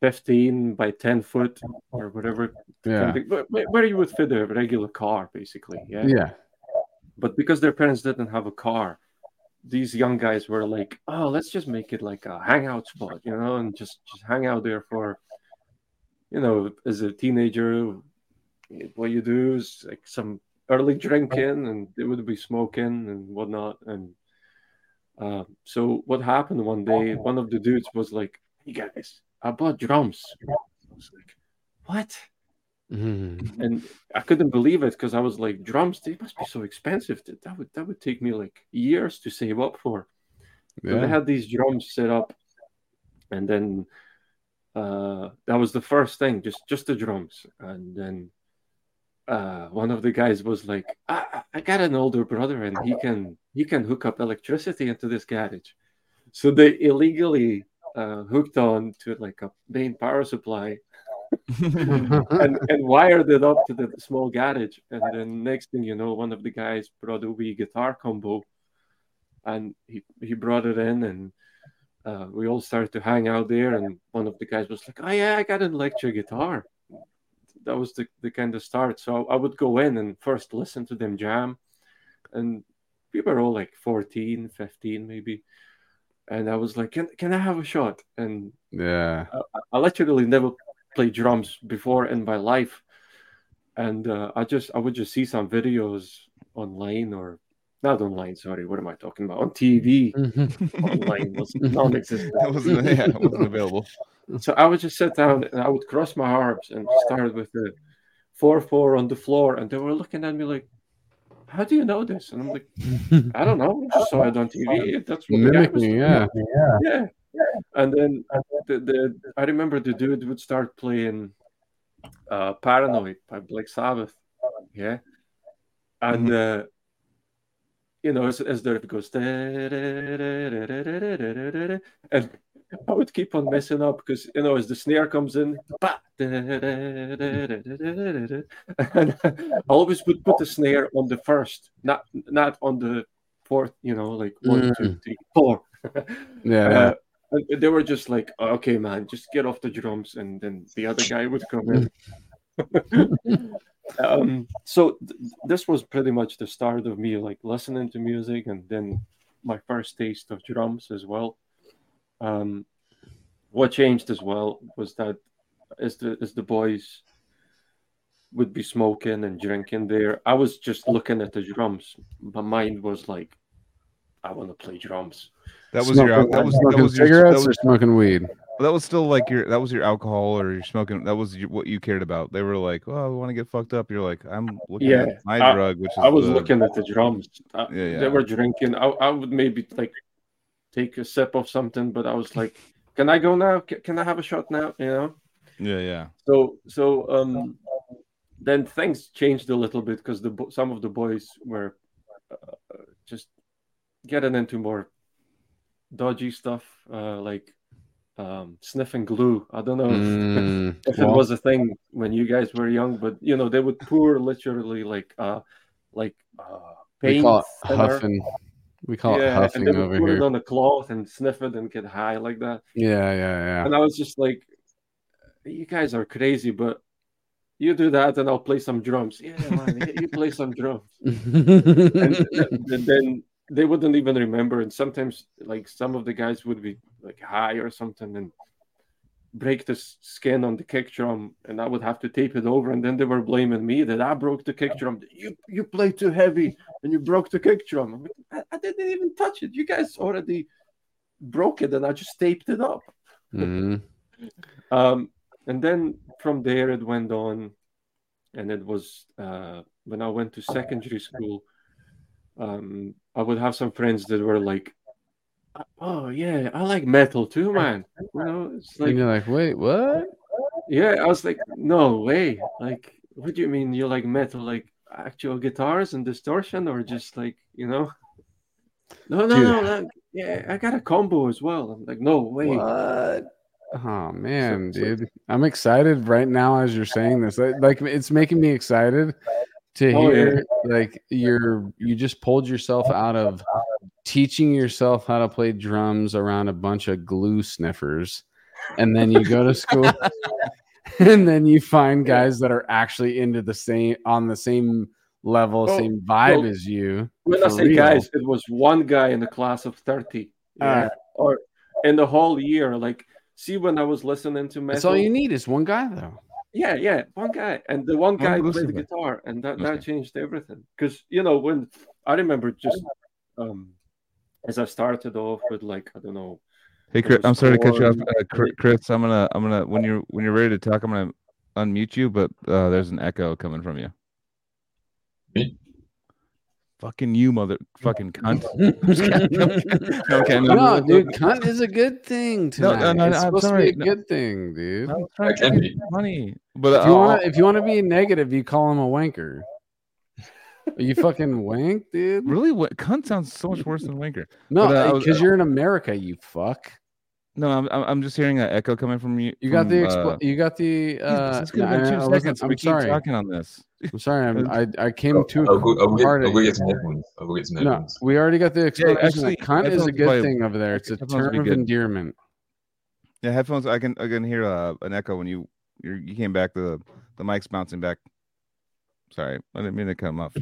15 by 10 foot or whatever yeah, where, where you would fit a regular car basically yeah? yeah, but because their parents didn't have a car these young guys were like oh let's just make it like a hangout spot you know and just just hang out there for you know as a teenager what you do is like some early drinking and they would be smoking and whatnot and uh, so what happened one day one of the dudes was like hey guys i bought drums? I was like what Mhm. and I couldn't believe it because I was like, drums, they must be so expensive. That that would that would take me like years to save up for. So they yeah. had these drums set up, and then uh, that was the first thing, just just the drums, and then uh, one of the guys was like, I, I- I got an older brother and he can he can hook up electricity into this garage. So they illegally uh, hooked on to like a main power supply [LAUGHS] and, and wired it up to the small garage. And then next thing you know, one of the guys brought a wee guitar combo and he, he brought it in and uh, we all started to hang out there. And one of the guys was like, Oh, yeah, I got an electric guitar. That was the, the kind of start. So I would go in and first listen to them jam. And we were all like 14, 15 maybe. And I was like, Can, can I have a shot? And Yeah. I literally never played drums before in my life, and uh, I just I would just see some videos online or not online. Sorry, what am I talking about? On TV, online was [LAUGHS] non-existent. that wasn't yeah, it wasn't available. So I would just sit down and I would cross my arms and start with the four four on the floor, and they were looking at me like, "How do you know this?" And I'm like, "I don't know. I just saw it on TV. That's what the guy was Mimicking, doing." yeah. yeah. And then the, the I remember the dude would start playing uh Paranoid by Black Sabbath. Yeah. And uh you know, as, as there it goes, and I would keep on messing up because you know, as the snare comes in, and I always would put the snare on the first, not not on the fourth. You know, like one, two, three, four. Yeah. Uh, they were just like, okay, man, just get off the drums, and then the other guy would come in. [LAUGHS] um, so th- this was pretty much the start of me like listening to music, and then my first taste of drums as well. Um, what changed as well was that as the as the boys would be smoking and drinking there, I was just looking at the drums. My mind was like, I want to play drums. That was your that was that smoking was your cigarettes that or smoking weed. that was still like your that was your alcohol or your smoking that was your, what you cared about. They were like, "Oh, I want to get fucked up." You're like, "I'm looking Yeah, at my I- drug, which is I was the- looking at the drums. Uh, Yeah, yeah. They were drinking. I, I would maybe like take a sip of something, but I was like, "Can I go now? Can, can I have a shot now?" You know. Yeah, yeah. So so um, then things changed a little bit because the some of the boys were uh, just getting into more dodgy stuff, uh, like um, sniffing glue. I don't know if- Mm, [LAUGHS] if it was a thing when you guys were young, but you know they would pour literally like uh like uh we call it thinner. huffing. We call it huffing and they would over put it on a cloth and sniff it and get high like that. Yeah, yeah, yeah. And I was just like, "You guys are crazy, but you do that, and I'll play some drums." Yeah, man, you- play some drums, [LAUGHS] and th- then they wouldn't even remember. And sometimes, like some of the guys would be like high or something, and break the skin on the kick drum, and I would have to tape it over. And then they were blaming me that I broke the kick drum. You you played too heavy, and you broke the kick drum. I'm like, I, I didn't even touch it. You guys already broke it, and I just taped it up. Mhm. [LAUGHS] Um, and then from there it went on, and it was uh, when I went to secondary school. Um, I would have some friends that were like, "Oh yeah, I like metal too, man." You know, it's like and you're like, wait, what? yeah, I was like, no way. Like, what do you mean you like metal? Like actual guitars and distortion, or just like you know? No, no, Dude. no. like, yeah, I got a combo as well. I'm like, no way. What? Oh man, so- dude, I'm excited right now as you're saying this. Like, like, it's making me excited to Oh, yeah. hear like you're you just pulled yourself out of teaching yourself how to play drums around a bunch of glue sniffers, and then you go to school, [LAUGHS] and then you find guys that are actually into the same on the same level, Oh, same vibe well, as you. When I say real. guys, it was one guy in the class of 30. Yeah. Alright. Or in the whole year. Like, see, when I was listening to metal. That's all you need is one guy though. Yeah, yeah, one guy. And the one guy played the guitar, and that, that changed everything. Because, you know, when I remember just um as I started off with, like, I don't know, Hey, Chris, I'm sorry to cut you off. Uh, Chris, I'm gonna, I'm gonna, when you're, when you're ready to talk, I'm gonna unmute you, but uh, there's an echo coming from you. Me? Fucking you, mother fucking [LAUGHS] cunt. [LAUGHS] [LAUGHS] okay, no, dude, cunt is a good thing No, tonight. no, no, it's I'm supposed sorry. to be a No. good thing, dude. I was trying That can be. be funny, but If you uh, want, if you want to be negative, you call him a wanker. you fucking wank, dude. really, what cunt sounds so much worse than wanker. No, But, uh, because you're in America, you fuck. No, I'm I'm I'm just hearing an echo coming from you. You got the expl- uh, you got the. Jeez, Uh, this could have no, been I- two I seconds. I'm we keep sorry. talking on this. I'm sorry. I'm, [LAUGHS] I I came too I'll go, I'll go, get, hard I'll at go you. get some headphones. I'll get some No, we already got the explanation. actually, that cunt is a good probably- thing over there. It's a term of endearment. Yeah, headphones. I can I can hear uh, an echo when you you you came back. The the mic's bouncing back. Sorry, I didn't mean to come him off.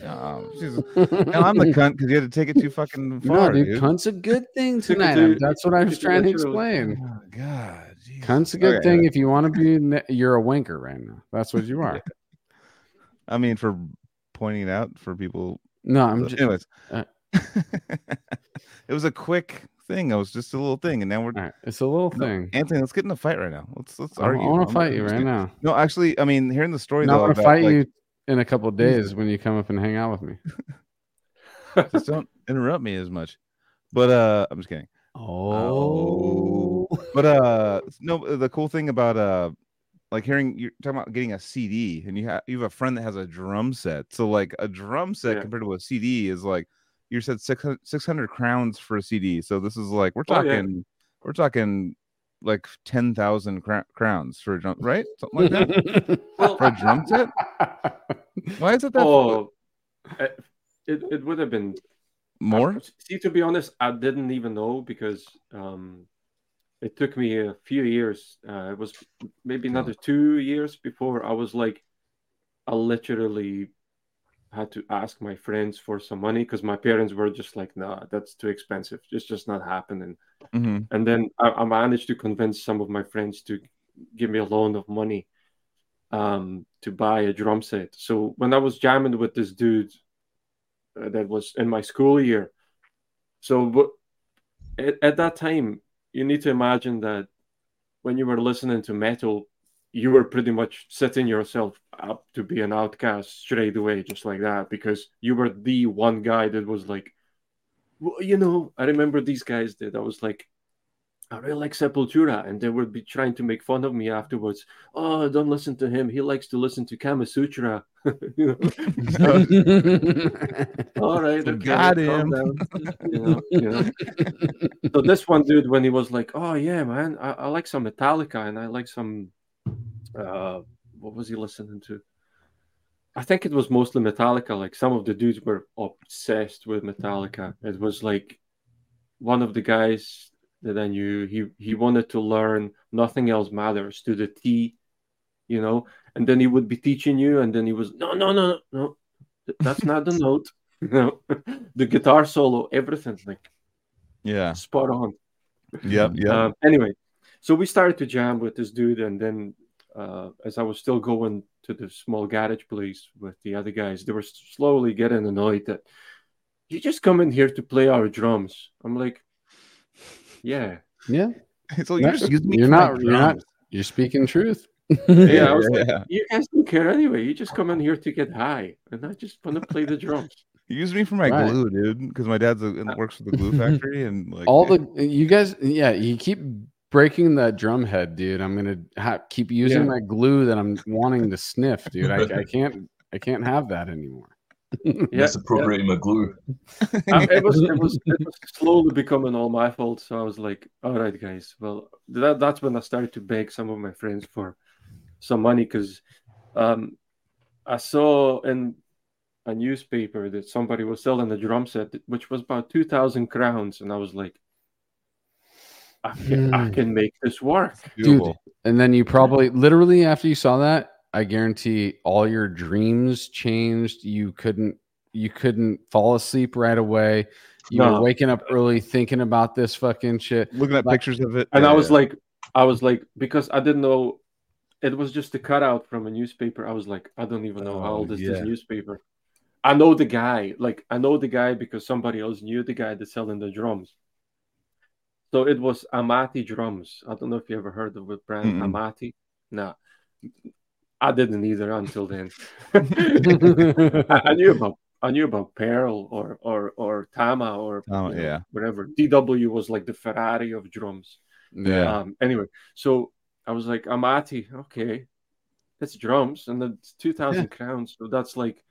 Jesus. no, I'm the cunt because you had to take it too fucking [LAUGHS] No, far, dude, dude. cunt's a good thing tonight. to- That's what I was trying to explain. Oh, God, Jesus. Cunt's a good Okay, thing if you want to be. You're a wanker right now. That's what you [LAUGHS] are. I mean, for pointing it out for people. No, I'm but just. anyways, uh, [LAUGHS] it was a quick thing. It was just a little thing, and now we're All right, it's a little No, thing. Anthony. Let's get in a fight right now. Let's let's argue. I'm to fight you right now. No, actually, I mean, hearing the story No, I though, want to about, fight like, you in a couple days when you come up and hang out with me. [LAUGHS] just don't interrupt me as much. But uh, I'm just kidding. Oh, But uh, no, the cool thing about uh, like hearing you're talking about getting a CD, and you have you have a friend that has a drum set. So like a drum set Yeah. compared to a CD is like you said 600, 600 crowns for a CD. So this is like we're Oh, yeah. talking we're talking like ten thousand cra- crowns for a drum, right? [LAUGHS] Something like that for a drum set. [LAUGHS] Why is it that Oh, it, it, it would have been more? See, to be honest, I didn't even know because um, it took me a few years. Uh, it was maybe another two years before I was like, I literally had to ask my friends for some money because my parents were just like, "Nah, that's too expensive. It's just not happening." hmm And then I, I managed to convince some of my friends to give me a loan of money um, to buy a drum set. So when I was jamming with this dude uh, that was in my school year, so at, at that time, you need to imagine that when you were listening to metal, you were pretty much setting yourself up to be an outcast straight away, just like that, because you were the one guy that was like, well, you know, I remember these guys did. I was like, I really like Sepultura, and they would be trying to make fun of me afterwards. Oh, don't listen to him. He likes to listen to Kama Sutra. [LAUGHS] you know? [LAUGHS] All right, okay, Got him. You know, you know. So this one dude, when he was like, "Oh yeah, man, I, I like some Metallica, and I like some, uh, what was he listening to? I think it was mostly Metallica. Like some of the dudes were obsessed with Metallica. It was like one of the guys that I knew. He he wanted to learn "Nothing Else Matters" to the T, you know. And then he would be teaching you, and then he was no, no, no, no, no. That's not the [LAUGHS] note. No, [LAUGHS] the guitar solo, everything like Yeah. spot on. Yeah yeah. Um, anyway, so we started to jam with this dude, and then uh, as I was still going to the small garage place with the other guys, they were slowly getting annoyed that you just come in here to play our drums. I'm like, yeah, yeah, [LAUGHS] so you're just using me you're not. You're not. You're speaking truth. yeah. I was [LAUGHS] like, you guys don't care anyway. You just come in here to get high, and I just want to play the drums. [LAUGHS] You use me for my Right. glue, dude, because my dad's a, works for the glue factory, and like All the you guys, yeah, you keep breaking that drum head, dude. I'm gonna ha- keep using Yeah. my glue that I'm wanting to sniff, [LAUGHS] dude. I, I can't. I can't have that anymore. [LAUGHS] Yeah, Misappropriating my glue. [LAUGHS] It was it was it was slowly becoming all my fault. So I was like, all right, guys. Well, that that's when I started to beg some of my friends for some money because um, I saw in a newspaper that somebody was selling a drum set which was about two thousand crowns, and I was like, I can, I Hmm. can make this work. Beautiful. And then you probably, literally, after you saw that, I guarantee all your dreams changed. You couldn't. You couldn't fall asleep right away. You were waking up early thinking about this fucking shit. looking at Like- pictures of it, And I was like, I was like, because I didn't know it was just a cutout from a newspaper. I was like, I don't even know how Oh, old is yeah. this newspaper. I know the guy, like I know the guy because somebody else knew the guy that's selling the drums. So it was Amati Drums. I don't know if you ever heard of the brand Mm-mm. Amati. No, I didn't either until then. [LAUGHS] [LAUGHS] I, knew about I knew about Pearl or or or Tama or Tama, you know, yeah. whatever. DW was like the Ferrari of drums. Yeah. Um, anyway, so I was like, Amati, okay, that's drums, and that's two thousand crowns. So that's like,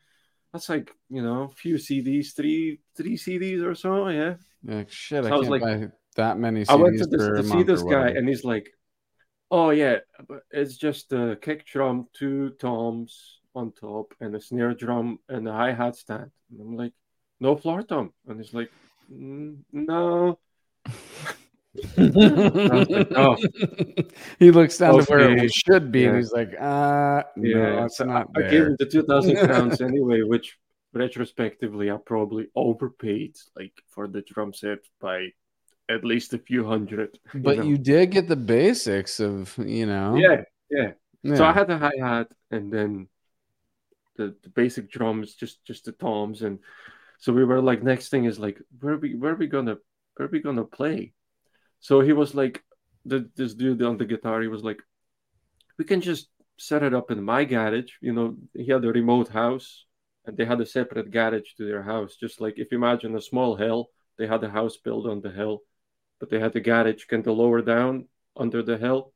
that's like you know, a few CDs, three three CDs or so. Yeah. Like, shit, So I I was can't like- buy that many CDs I went to, this, to see this guy, and he's like, "Oh yeah, it's just a kick drum, two toms on top, and a snare drum and a hi hat stand." And I'm like, "No floor tom," and he's like, "Mm, "No." like, oh. [LAUGHS] he looks down to where Okay. it should be, and he's like, "Uh, no, Yeah, it's so not I gave him the two thousand [LAUGHS] pounds anyway, which retrospectively I probably overpaid, like for the drum set by at least a few hundred. But know? you did get the basics of, you know. yeah, yeah. Yeah. So I had the hi hat and then the, the basic drums, just just the toms, and so we were like, next thing is like, where are we where are we gonna where are we gonna play? So he was like, the, this dude on the guitar, he was like, we can just set it up in my garage. You know, he had a remote house, and they had a separate garage to their house. Just like if you imagine a small hill, they had a house built on the hill, but they had the garage kind of lower down under the hill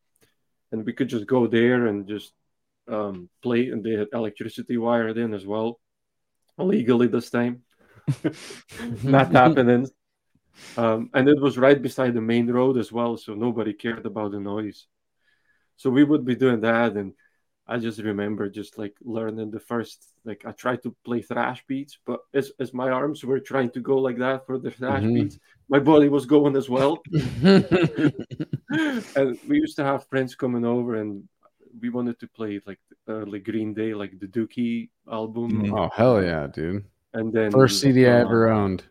and we could just go there and just um, play. And they had electricity wired in as well, legally this time. [LAUGHS] Not happening. Um, and it was right beside the main road as well, so nobody cared about the noise. So we would be doing that, and I just remember just like learning the first like I tried to play thrash beats, but as as my arms were trying to go like that for the thrash Mhm. beats, my body was going as well [LAUGHS] and we used to have friends coming over and we wanted to play like early Green Day, like the Dookie album, oh hell yeah, dude! and then First CD I ever owned.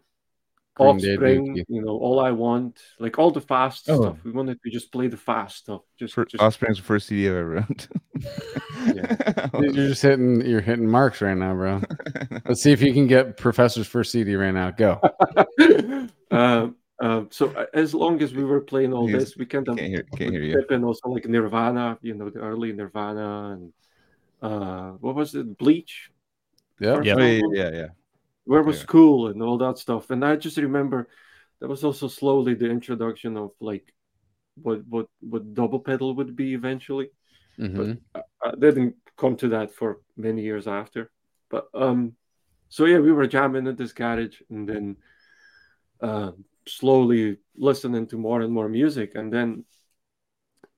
Green Offspring, Dookie. you know, All I Want, like all the fast Oh. stuff. We wanted to just play the fast stuff. Just, For, just Offspring's first CD I've ever owned. [LAUGHS] Dude, [LAUGHS] You're just hitting, you're hitting marks right now, bro. [LAUGHS] Let's see if you can get Professor's first CD right now. Go. uh, uh, so as long as we were playing all He's- this, we kind of can't hear, can't hear you. dip in also like Nirvana, you know, the early Nirvana and uh, what was it, Bleach? Yep. First Yep. Oh, yeah, yeah, yeah. Where was Yeah. cool and all that stuff. And I just remember that was also slowly the introduction of like what what what double pedal would be eventually. Mhm. I, I didn't come to that for many years after. But um so yeah, we were jamming at this garage and then uh, slowly listening to more and more music and then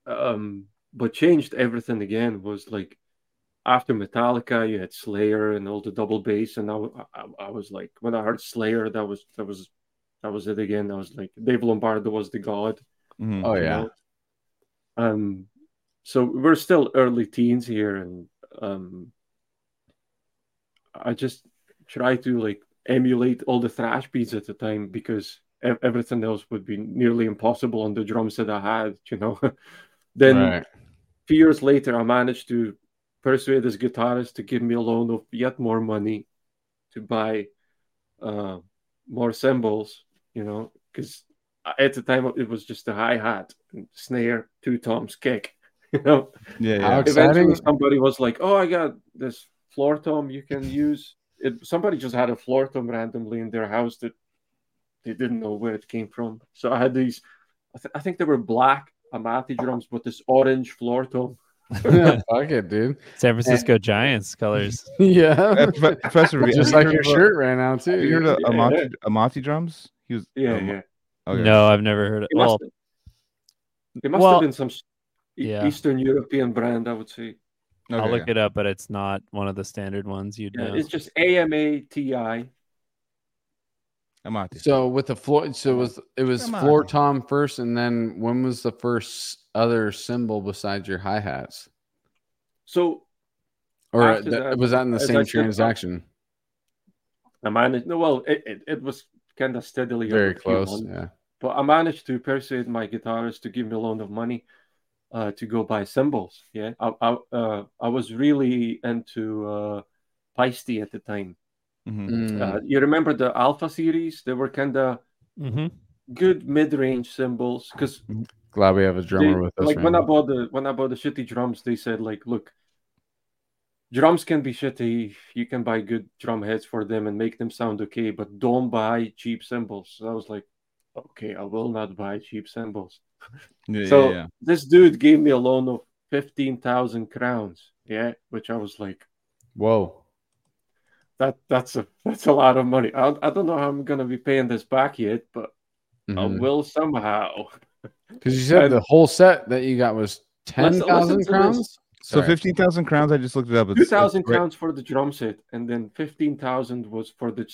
um what changed everything again was like after Metallica, you had Slayer and all the double bass, and I, I, I was like, when I heard Slayer, that was that was that was it again. I was like, Dave Lombardo was the god. Mhm. Oh yeah. know? Um, so we're still early teens here, and um, I just try to like emulate all the thrash beats at the time because ev- everything else would be nearly impossible on the drums that I had. You know, [LAUGHS] then right. few years later, I managed to persuade this guitarist to give me a loan of yet more money to buy uh, more cymbals, you know, because at the time it was just a hi hat, snare, two toms, kick, [LAUGHS] you know. Yeah, yeah. Eventually, exciting. somebody was like, "Oh, I got this floor tom you can use." It, somebody just had a floor tom randomly in their house that they didn't know where it came from. So I had these. I, th- I think they were black Amati drums but this orange floor tom. Yeah, Fuck it, dude. San Francisco Giants colors. [LAUGHS] Yeah. Prof- Professor, have Just like your of, uh, shirt right now Have you heard too. of Yeah. Amati, Amati drums? He was. Yeah, um, yeah. Okay. No, I've never heard of. It must, Well, it must well, have been some s- yeah. Eastern European brand, I would say. I'll Okay, look it up, but it's not one of the standard ones you'd Yeah, know. it's just A M A T I. Amati. So with the floor, so it was it was Come on. floor tom first, and then when was the first other cymbal besides your hi hats? So Or After that, that, was that in the same transaction? I managed. No, well, it, it, it was kind of steadily Very close. months. Yeah. But I managed to persuade my guitarist to give me a loan of money uh, to go buy cymbals. Yeah, I I, uh, I was really into uh, Paiste at the time. Mhm. Mm. Uh, you remember the Alpha series? They were kind of Mhm. good mid-range cymbals because Glad we have a drummer They- with us. like right when I bought the when I bought the shitty drums, they said like, look, drums can be shitty. You can buy good drum heads for them and make them sound okay, but don't buy cheap cymbals. So I was like, okay, I will not buy cheap cymbals. [LAUGHS] Yeah, so yeah, yeah. this dude gave me a loan of fifteen thousand crowns. Yeah, which I was like, Whoa. That that's a that's a lot of money. I, I don't know how I'm gonna be paying this back yet, but I Mhm. will somehow. Because you said And- the whole set that you got was ten Listen- listen thousand to this. crowns. So Sorry. fifteen thousand crowns. I just looked it up. It's, Two thousand it's crowns for the drum set, and then fifteen thousand was for the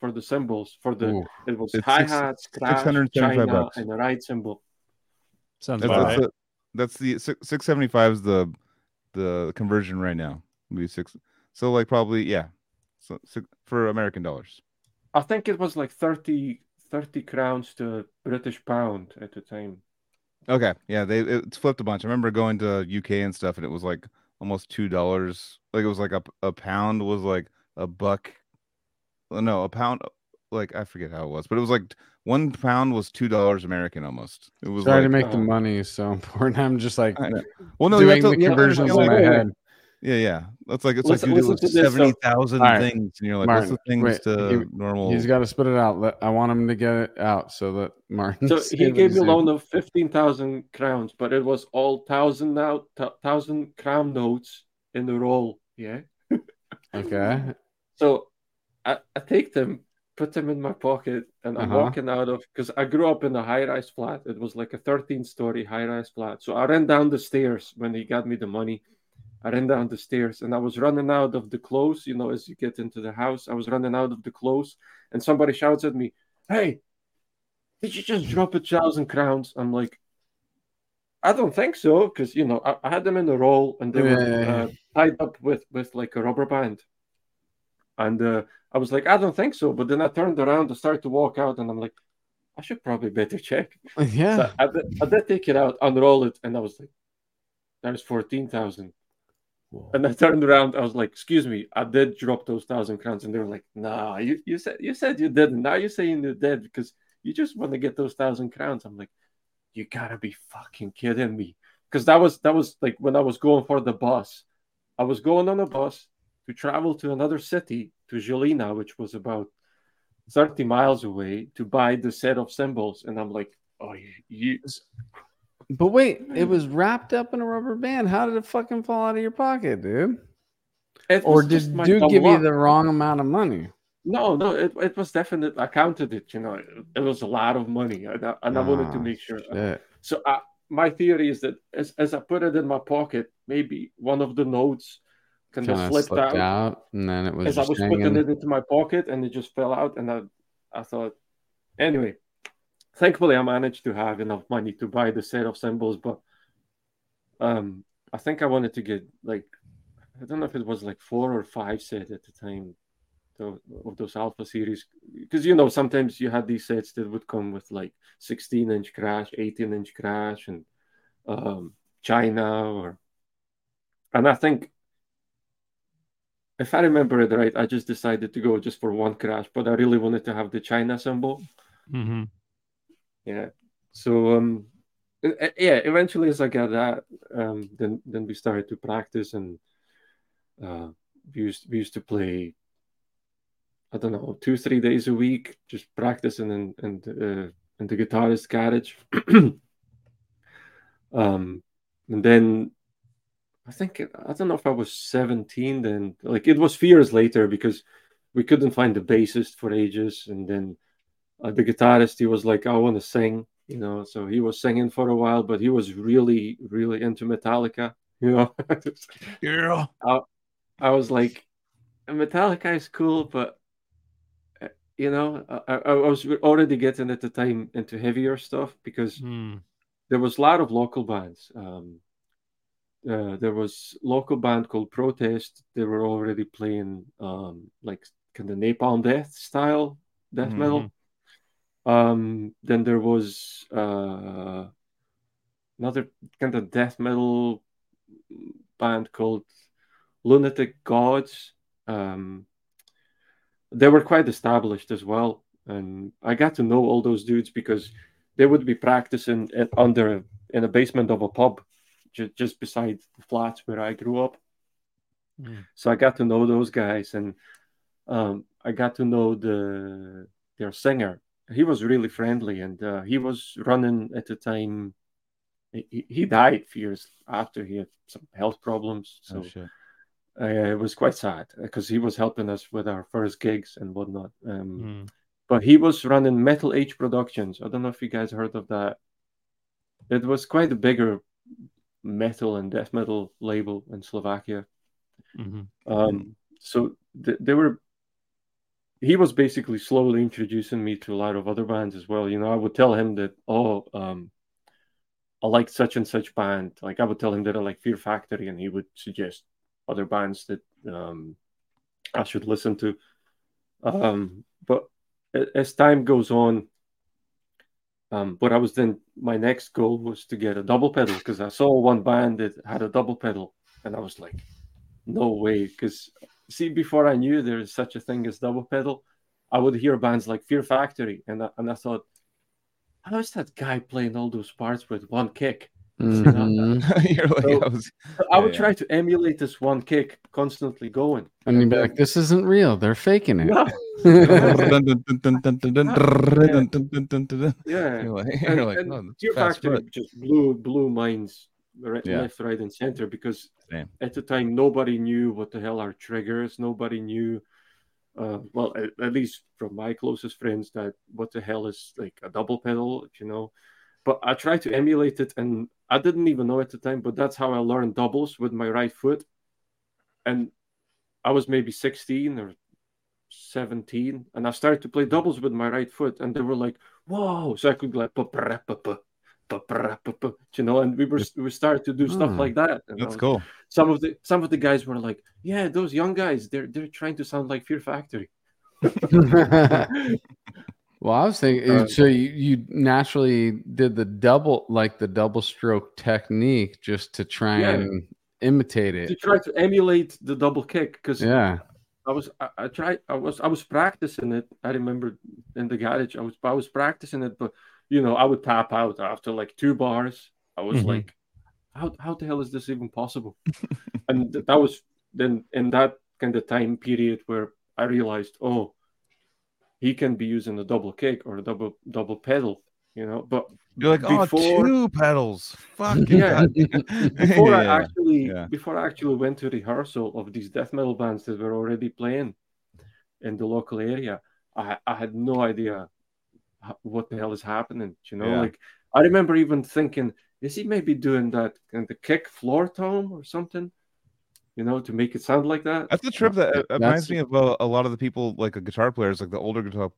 for the cymbals for the Ooh. it was hi hats, crash, 675 China, bucks. and a ride cymbal. Sounds That's, that's, right. the, that's the six six seventy five is the the conversion right now. Would be six. So like probably yeah. So six, for American dollars. I think it was like 30, 30 crowns to British pound at the time. Okay, yeah, they it's flipped a bunch. I remember going to UK and stuff, and it was like almost two dollars. Like it was like a a pound was like a buck. uh, No, a pound. Like I forget how it was, but it was like one pound was two dollars American almost. It was trying like, to make the uh, money so [LAUGHS] important. I'm just like well, no, you have doing to, the you have to conversions in my like, head. Yeah, yeah. That's like it's Listen- like you do listen was so- seventy thousand All right, things, and you're like, Martin, what's the things wait, to he- normal? He's got to spit it out. I want him to get it out so that Martin. So [LAUGHS] he gave me a loan of fifteen thousand crowns, but it was all thousand now thousand crown notes in the roll. Yeah. [LAUGHS] Okay. So I, I take them, put them in my pocket, and I'm Uh-huh. walking out of because I grew up in a high rise flat. It was like a 13 story high rise flat. So I ran down the stairs when he got me the money. I ran down the stairs and I was running out of the clothes. You know, as you get into the house, I was running out of the clothes, and somebody shouts at me, Hey, did you just drop a thousand crowns? I'm like, I don't think so, because you know I, I had them in a roll and they were uh, tied up with with like a rubber band, and uh, I was like, I don't think so. But then I turned around to start to walk out, and I'm like, I should probably better check. [LAUGHS] Yeah. So I, did, I did take it out, unroll it, and I was like, there's fourteen thousand. And I turned around, I was like, excuse me, I did drop those thousand crowns, and they were like, nah, you, you said you said you didn't. Now you're saying you did because you just want to get those thousand crowns. I'm like, you gotta be fucking kidding me. Because that was that was like when I was going for the bus. I was going on a bus to travel to another city, to Žilina, which was about 30 miles away, to buy the set of cymbals. And I'm like, oh, you, you But wait, it was wrapped up in a rubber band. How did it fucking fall out of your pocket, dude? Or did dude give you the wrong amount of money? No, no, it, it was definite. I counted it, you know, it, it was a lot of money, and I, and I wanted to Ah, make sure. Shit. So I, my theory is that as, as I put it in my pocket, maybe one of the notes kind of slipped out, out, and then it was as I was hanging. putting it into my pocket, and it just fell out. And I, I thought, anyway, thankfully I managed to have enough money to buy the set of cymbals, but um, I think I wanted to get like, I don't know if it was like four or five set at the time of those alpha series because you know sometimes you had these sets that would come with like 16 inch crash 18 inch crash and um china or and i think if i remember it right i just decided to go just for one crash but i really wanted to have the china cymbal yeah. So um yeah eventually as i got that um then then we started to practice and uh we used we used to play i don't know two three days a week just practicing in in, uh, in the guitarist garage [CLEARS THROAT] um and then i think i don't know if i was 17 then like it was years later because we couldn't find the bassist for ages and then uh, the guitarist he was like i want to sing you know so he was singing for a while but he was really really into metallica [LAUGHS] you know Yeah. i I, was like metallica is cool but uh, you know I, I was already getting at the time into heavier stuff because Mm. there was a lot of local bands. Um, uh, there was local band called Protest. They were already playing um, like kind of Napalm Death style death Mhm. metal. Um, then there was uh, another kind of death metal band called Lunatic Gods. Um, they were quite established as well, and I got to know all those dudes because they would be practicing in, under in a basement of a pub, just, just beside the flats where I grew up. Mm. So I got to know those guys, and um, I got to know the their singer. He was really friendly, and uh, he was running at the time. He, he died years after he had some health problems. So Oh, uh, it was quite sad because he was helping us with our first gigs and whatnot. Um, Mm. but he was running Metal Age Productions. I don't know if you guys heard of that. It was quite a bigger metal and death metal label in Slovakia. Mhm. Um, so th- they were. He was basically slowly introducing me to a lot of other bands as well. You know, I would tell him that, oh, um, I like such and such band. Like I would tell him that I like Fear Factory, and he would suggest other bands that um, I should listen to. Um, but as time goes on, um, what I was then my next goal was to get a double pedal because I saw one band that had a double pedal, and I was like, no way. Because see, before I knew there is such a thing as double pedal, I would hear bands like Fear Factory, and I, and I thought, how is that guy playing all those parts with one kick? Mhm. [LAUGHS] You're like, So- I was, So I would yeah. try to emulate this one kick constantly going. And you'd be like, this isn't real. They're faking it. [LAUGHS] Yeah, You're like, [LAUGHS] you're like, oh, that's Fear Factory just blew blew minds right, Yeah. left, right, and center because At the time nobody knew what the hell are triggers. Nobody knew, uh, well, at, at least from my closest friends, that what the hell is like a double pedal, you know. But I tried to emulate it, and I didn't even know at the time. But that's how I learned doubles with my right foot, and I was maybe sixteen or 17 and I started to play doubles with my right foot and they were like whoa so I could like You know and we were we started to do stuff Hmm. like that and I That's cool. some of the some of the guys were like yeah those young guys they're they're trying to sound like Fear Factory [LAUGHS] well, I was thinking, Uh, so you, you naturally did the double, like the double stroke technique, just to try Yeah. and imitate it. to try to emulate the double kick because Yeah. I was I, I tried I was I was practicing it. I remember in the garage I was I was practicing it, but you know I would tap out after like two bars. I was Mhm. like, how how the hell is this even possible? [LAUGHS] and th- that was then in that kind of time period where I realized, oh, he can be using a double kick or a double double pedal, you know. But You're like, oh, Before- two pedals. fuck Yeah. [LAUGHS] [LAUGHS] Before Yeah, I actually yeah. before I actually went to rehearsal of these death metal bands that were already playing in the local area, I, I had no idea what the hell is happening. You know, Yeah. like I remember even thinking, is he maybe doing that kind of kick floor tone or something? You know, to make it sound like that. That's the trip that uh, reminds me of uh, a lot of the people like the guitar players, like the older guitar,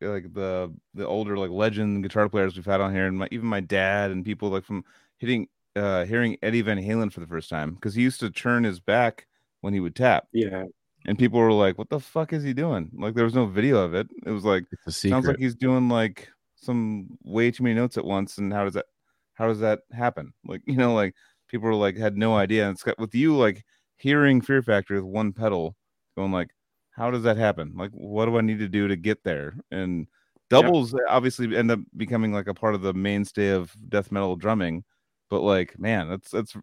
like the the older like legend guitar players we've had on here, and my, even my dad and people like from hitting, uh, hearing Eddie Van Halen for the first time because he used to turn his back when he would tap, Yeah, and people were like, "What the fuck is he doing?" Like there was no video of it. It was like sounds like he's doing like some way too many notes at once, and how does that how does that happen? Like [LAUGHS] you know, like people were like had no idea. And it's got with you like hearing Fear Factory with one pedal, going like, how does that happen? Like, what do I need to do to get there? And doubles eh, obviously end up becoming like a part of the mainstay of death metal drumming, but like, man, that's that's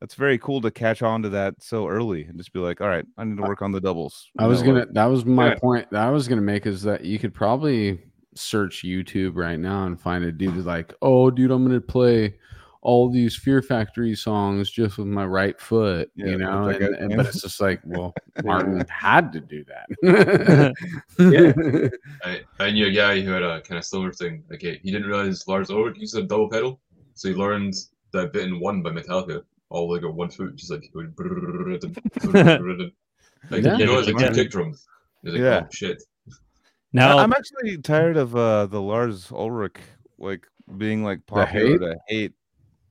that's very cool to catch on to that so early and just be like, all right, I need to work on the doubles. I was gonna. like- That was my Yeah. point. That I was gonna make is that you could probably search YouTube right now and find a dude who's like, "Oh, dude, I'm gonna play all these Fear Factory songs just with my right foot," Yeah, you know. like And, that, and- but it's just like, well, [LAUGHS] Martin had to do that. [LAUGHS] [LAUGHS] I, I knew a guy who had a kind of similar thing. Like he he didn't realize Lars Ulrich used a double pedal, so he learned that bit in one by Metallica, all like on one foot, just like going [LAUGHS] [LAUGHS] like Yeah. you know, it's like Yeah. kick drums. It's like, Yeah. oh shit. Now, I- I'm actually tired of uh the Lars Ulrich like being like The popular hate? to hate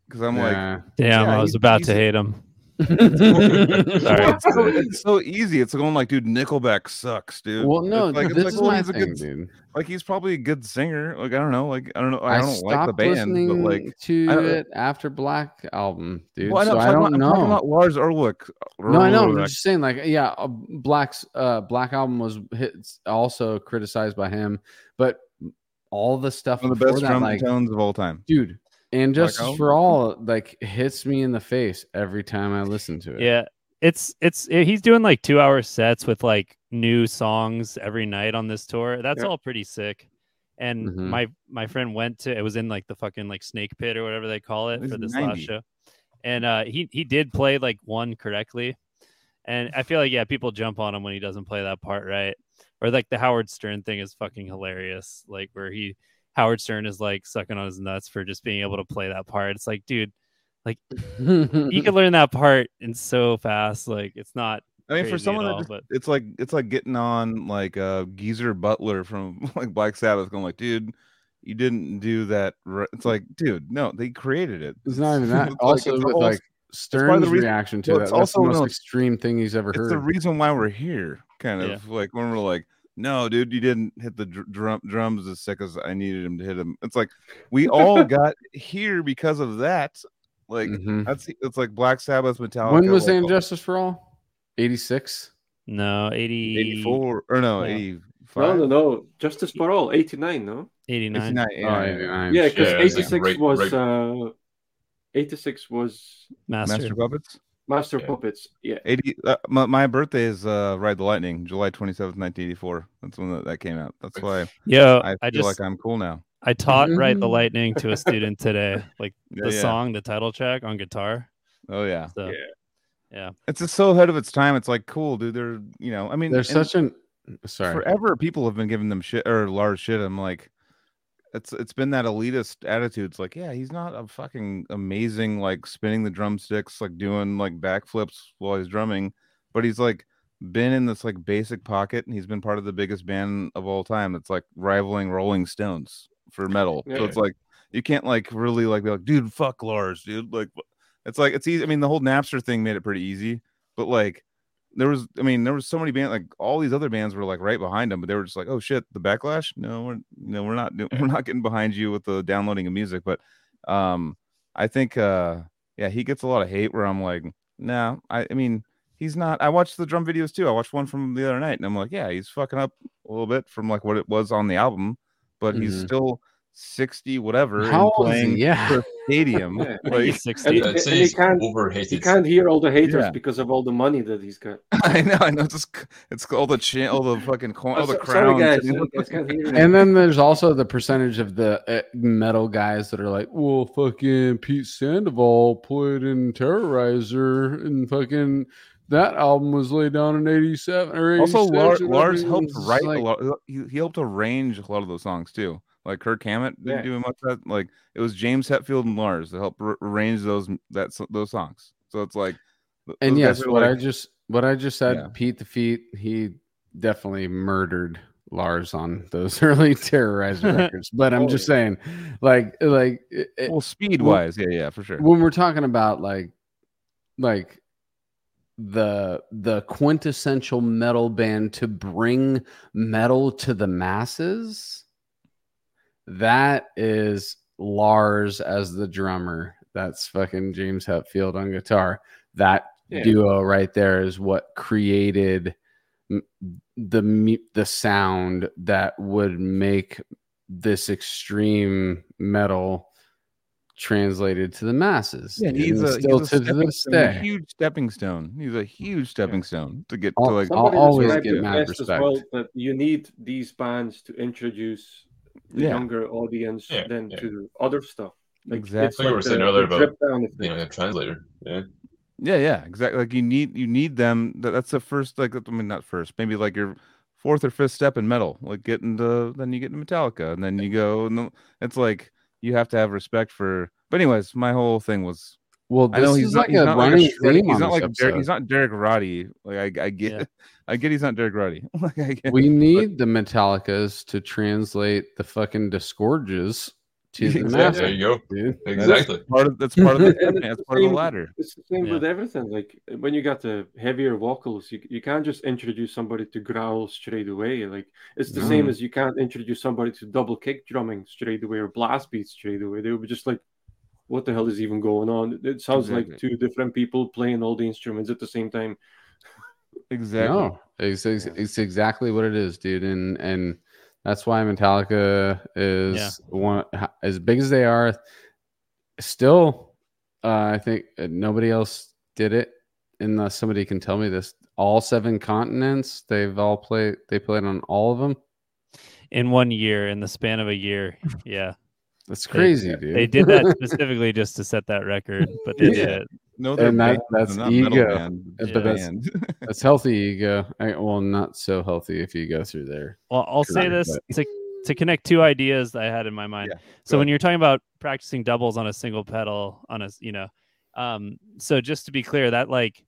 because I'm like damn, yeah, I was he's- about to hate him. Well, Sorry. it's, so, it's so easy. It's going like, dude, Nickelback sucks, dude. well, no, It's like, it's this like, is well, my he's thing, good, dude. like he's probably a good singer. Like I don't know, like I don't know, I, I, don't stopped like the band, listening but like, to I it after Black album, dude. well, I know, so I'm I talking don't about, I'm talking know. about Lars Ulrich. No, I know. I'm just saying, like, yeah, uh, Black's uh, Black album was hit, also criticized by him, but all the stuff one of the best that, drum like, tones of all time. dude, and Black just album? for all, like, hits me in the face every time I listen to it. Yeah, it's it's he's doing like two hour sets with like new songs every night on this tour. That's Yeah. all pretty sick. And Mhm. my my friend went to it was in like the fucking like snake pit or whatever they call it He's for this 90. last show. And uh he he did play like one correctly. And I feel like yeah, people jump on him when he doesn't play that part right. Or like the Howard Stern thing is fucking hilarious. Like where he Howard Stern is like sucking on his nuts for just being able to play that part. It's like, dude, like [LAUGHS] you can learn that part in so fast. Like it's not I mean, for someone at that all, just, but- it's like it's like getting on like uh Geezer Butler from [LAUGHS] like Black Sabbath, going like, dude, you didn't do that. Right. It's like, dude, no, they created it. It's not even that. It's [LAUGHS] like- Also, it's with all- like part Stern's the reason- reaction to well, that, it's that's the most no, extreme thing he's ever it's heard. the reason why we're here. Kind of Yeah. like when we're like, no, dude, you didn't hit the dr- drum drums as sick as I needed him to hit him. It's like we all [LAUGHS] got here because of that. Like Mhm. that's it's like Black Sabbath, Metallica. when was like, "And Justice for All"? Eighty six. No, 80, 84 or no, Yeah. 85. No, no, no. Justice for all, 89, no? 89. 89, Oh, yeah, yeah. 89. Yeah, because Yeah, it's like 86 right- was right- uh 86 was Master. Master Puppets. Master Yeah. Puppets. Yeah. 80 uh, my, my birthday is uh ride the lightning july 27th 1984 that's when that, that came out that's why Yeah, i I, feel just like i'm cool now I taught Ride the Mhm. Lightning to a student today. Like [LAUGHS] Yeah, the yeah. song, the title track on guitar. oh yeah So Yeah. it's just so ahead of its time it's like cool dude they're you know i mean There's and such an sorry. forever people have been giving them shit or large shit i'm like it's it's been that elitist attitude it's like yeah he's not a fucking amazing like spinning the drumsticks like doing like backflips while he's drumming but he's like been in this like basic pocket and he's been part of the biggest band of all time it's like rivaling rolling stones for metal so Yeah. it's like you can't like really like be like dude fuck lars dude like it's like it's easy i mean the whole napster thing made it pretty easy but like there was i mean there was so many bands like all these other bands were like right behind them but they were just like oh shit the backlash no we're no we're not we're not getting behind you with the downloading of music but um i think uh yeah he gets a lot of hate where i'm like nah i, I mean he's not i watched the drum videos too i watched one from the other night and i'm like yeah he's fucking up a little bit from like what it was on the album but he's Mhm. still 60 whatever and How playing? Yeah. For stadium Yeah. Like he's 60. And- and say he can't- overhated. You can't hear all the haters Yeah. because of all the money that he's got. [LAUGHS] I know, I know. It's just, it's all the chan, all the fucking coin, all Oh, the [LAUGHS] so- crowns. sorry, guys. and- guys can't hear me. And then there's also the percentage of the uh, metal guys that are like, well, fucking Pete Sandoval played in Terrorizer, and fucking that album was laid down in '87 or 86. also, Lars, Lars helped write like- a lot. He, he helped arrange a lot of those songs too. Like Kirk Hammett didn't Yeah. do much that. Like it was James Hetfield and Lars that helped ar- arrange those that those songs. So it's like, And those yes, are what I just what I just said, Yeah. Pete the Feet, he definitely murdered Lars on those [LAUGHS] early Terrorizer [LAUGHS] records. But I'm Oh, just yeah. saying, like, like it- it- well, speed wise, yeah, yeah, for sure. when we're talking about like like the the quintessential metal band to bring metal to the masses that is Lars as the drummer that's fucking James Hetfield on guitar that Yeah. duo right there is what created the the sound that would make this extreme metal translated to the masses. Yeah, he's a, still he's a to this stone, a day. huge stepping stone. He's a huge stepping stone to get I'll- to like. I'll always get it mad best as respect. well that you need these bands to introduce the Yeah. younger audience Yeah, than yeah. to other stuff. Like, Exactly. It's Like you were saying earlier about, drip down effect. you know, a translator. Yeah. Yeah, yeah, exactly. Like you need you need them. That, that's the first. Like I mean, not first. Maybe like your fourth or fifth step in metal. Like getting to then you get into Metallica, and then you go. And then it's like you have to have respect for. But anyways, my whole thing was. Well, I this know he's is not. like he's a not running like a shreddy- He's not like Derek, he's not Derek Roddy. Like I, I get. Yeah. [LAUGHS] I get he's not Derek Roddy. [LAUGHS] like I get. We need the Metallicas to translate the fucking disgorges to the Exactly. masses, There you go. dude. Exactly. part of that's part of the [LAUGHS] that's the part of the ladder. It's the same Yeah. with everything. Like when you got the heavier vocals, you, you can't just introduce somebody to growl straight away. Like it's the same mm. as you can't introduce somebody to double kick drumming straight away or blast beats straight away. They would be just like, "What the hell is even going on?" It sounds like two different people playing all the instruments at the same time. Exactly. No, it's, it's, Yeah. it's exactly what it is, dude, and and that's why Metallica is Yeah. one as big as they are. Still, uh, I think uh, nobody else did it unless somebody can tell me this, all seven continents. They've all played. They played on all of them. in one year, in the span of a year. Yeah, That's crazy, dude. they did that [LAUGHS] specifically just to set that record, but they did Yeah. it. No, And they're that- that's they're not ego. band, But they're that's- [LAUGHS] That's healthy ego. I, well, not so healthy if you go through there. Well, I'll say Correct, this to to connect two ideas that I had in my mind. Yeah, so go when you're talking about practicing doubles on a single pedal on a, you know, um, so just to be clear, that like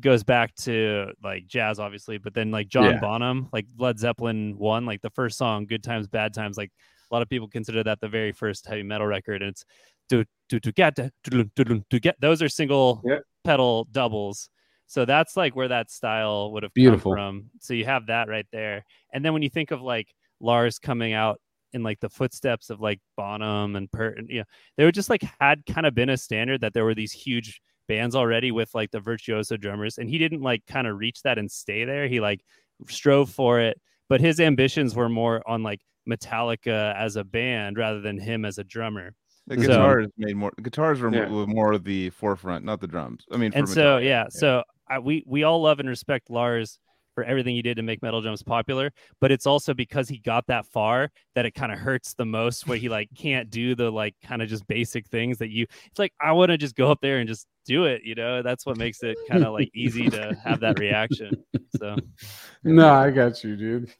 goes back to like jazz, obviously, but then like John Yeah. Bonham, like Led Zeppelin one, like the first song, "Good Times, Bad Times," like a lot of people consider that the very first heavy metal record, and it's do do to get to to get those are single Yeah. pedal doubles. So that's like where that style would have Beautiful. come from. So you have that right there. And then when you think of like Lars coming out in like the footsteps of like Bonham and Per, and, you know, they were just like had kind of been a standard that there were these huge bands already with like the virtuoso drummers, and he didn't like kind of reach that and stay there. He like strove for it, but his ambitions were more on like Metallica as a band rather than him as a drummer. The So- guitars made more. Guitars were Yeah. more, more the forefront, not the drums. I mean, for and so Metallica, yeah, so I, we we all love and respect Lars for everything he did to make metal drums popular but it's also because he got that far that it kind of hurts the most where he like can't do the like kind of just basic things that you it's like i want to just go up there and just do it you know that's what makes it kind of like easy to have that reaction so [LAUGHS] No, I got you, dude.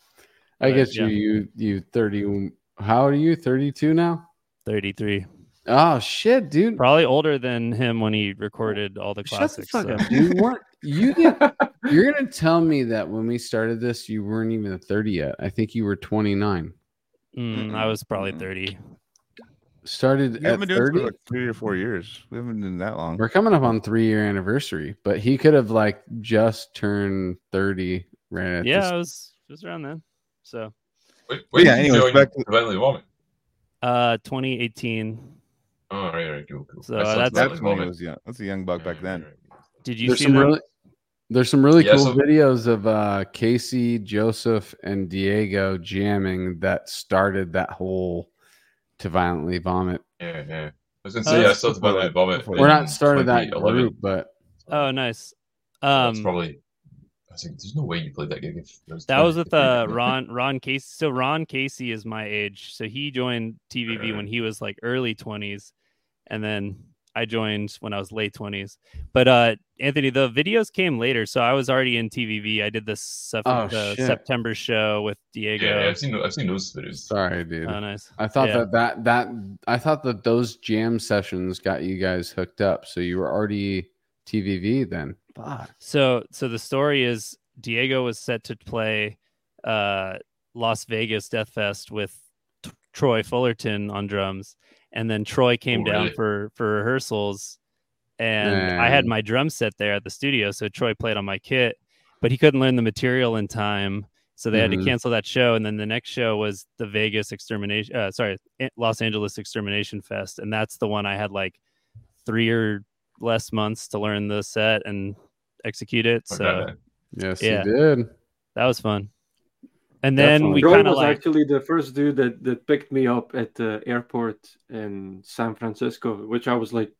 I But, get yeah. you. You you thirty. How old are you? Thirty two now. 33 Oh shit, dude. probably older than him when he recorded all the Shut the classics fuck so. up, dude. Weren't you? Get, [LAUGHS] you're gonna tell me that when we started this, you weren't even thirty yet. I think you were twenty nine. Mm, i was probably 30 Started We at been thirty. like three or four years. We haven't been that long. We're coming up on three year anniversary, but he could have like just turned thirty right at yeah this- it was just around then so Wait, wait, yeah, did you back to- Preventally Vomit? uh 2018 Oh, right, right, cool, cool. So I that's- That's when he Vomit. was young. That's a young buck back then. right, right. did you there's see some them? really there's some really Yeah, cool so- videos of uh Casey, Joseph, and Diego jamming that started that whole to violently vomit. Yeah, yeah. I was gonna Oh, say I that's saw before To Violently that- Vomit. We're not started that 2011. group, but oh nice That's um probably. I like, there's no way you played that gig. If was That was [LAUGHS] with uh, Ron Ron Casey. So Ron Casey is my age. So he joined TVV when he was like early twenties, and then I joined when I was late twenties. But uh, Anthony, the videos came later, so I was already in TVV. I did the, sep- Oh, the. September show with Diego. Yeah, yeah, I've seen. I've seen those videos. sorry, dude. Oh, nice. I thought Yeah. that, that that I thought that those jam sessions got you guys hooked up, so you were already TVV then. Fuck. So so the story is Diego was set to play uh Las Vegas Death Fest with T- Troy Fullerton on drums and then Troy came Oh, down really? for for rehearsals and I had my drum set there at the studio so Troy played on my kit but he couldn't learn the material in time so they had Mhm. to cancel that show and then the next show was the Vegas extermination uh sorry Los Angeles extermination fest and that's the one I had like 3 or less months to learn the set and execute it so Okay. Yes, Yeah. you did. that was fun. And then Definitely. we kind of like actually the first dude that, that picked me up at the airport in San Francisco, which I was like,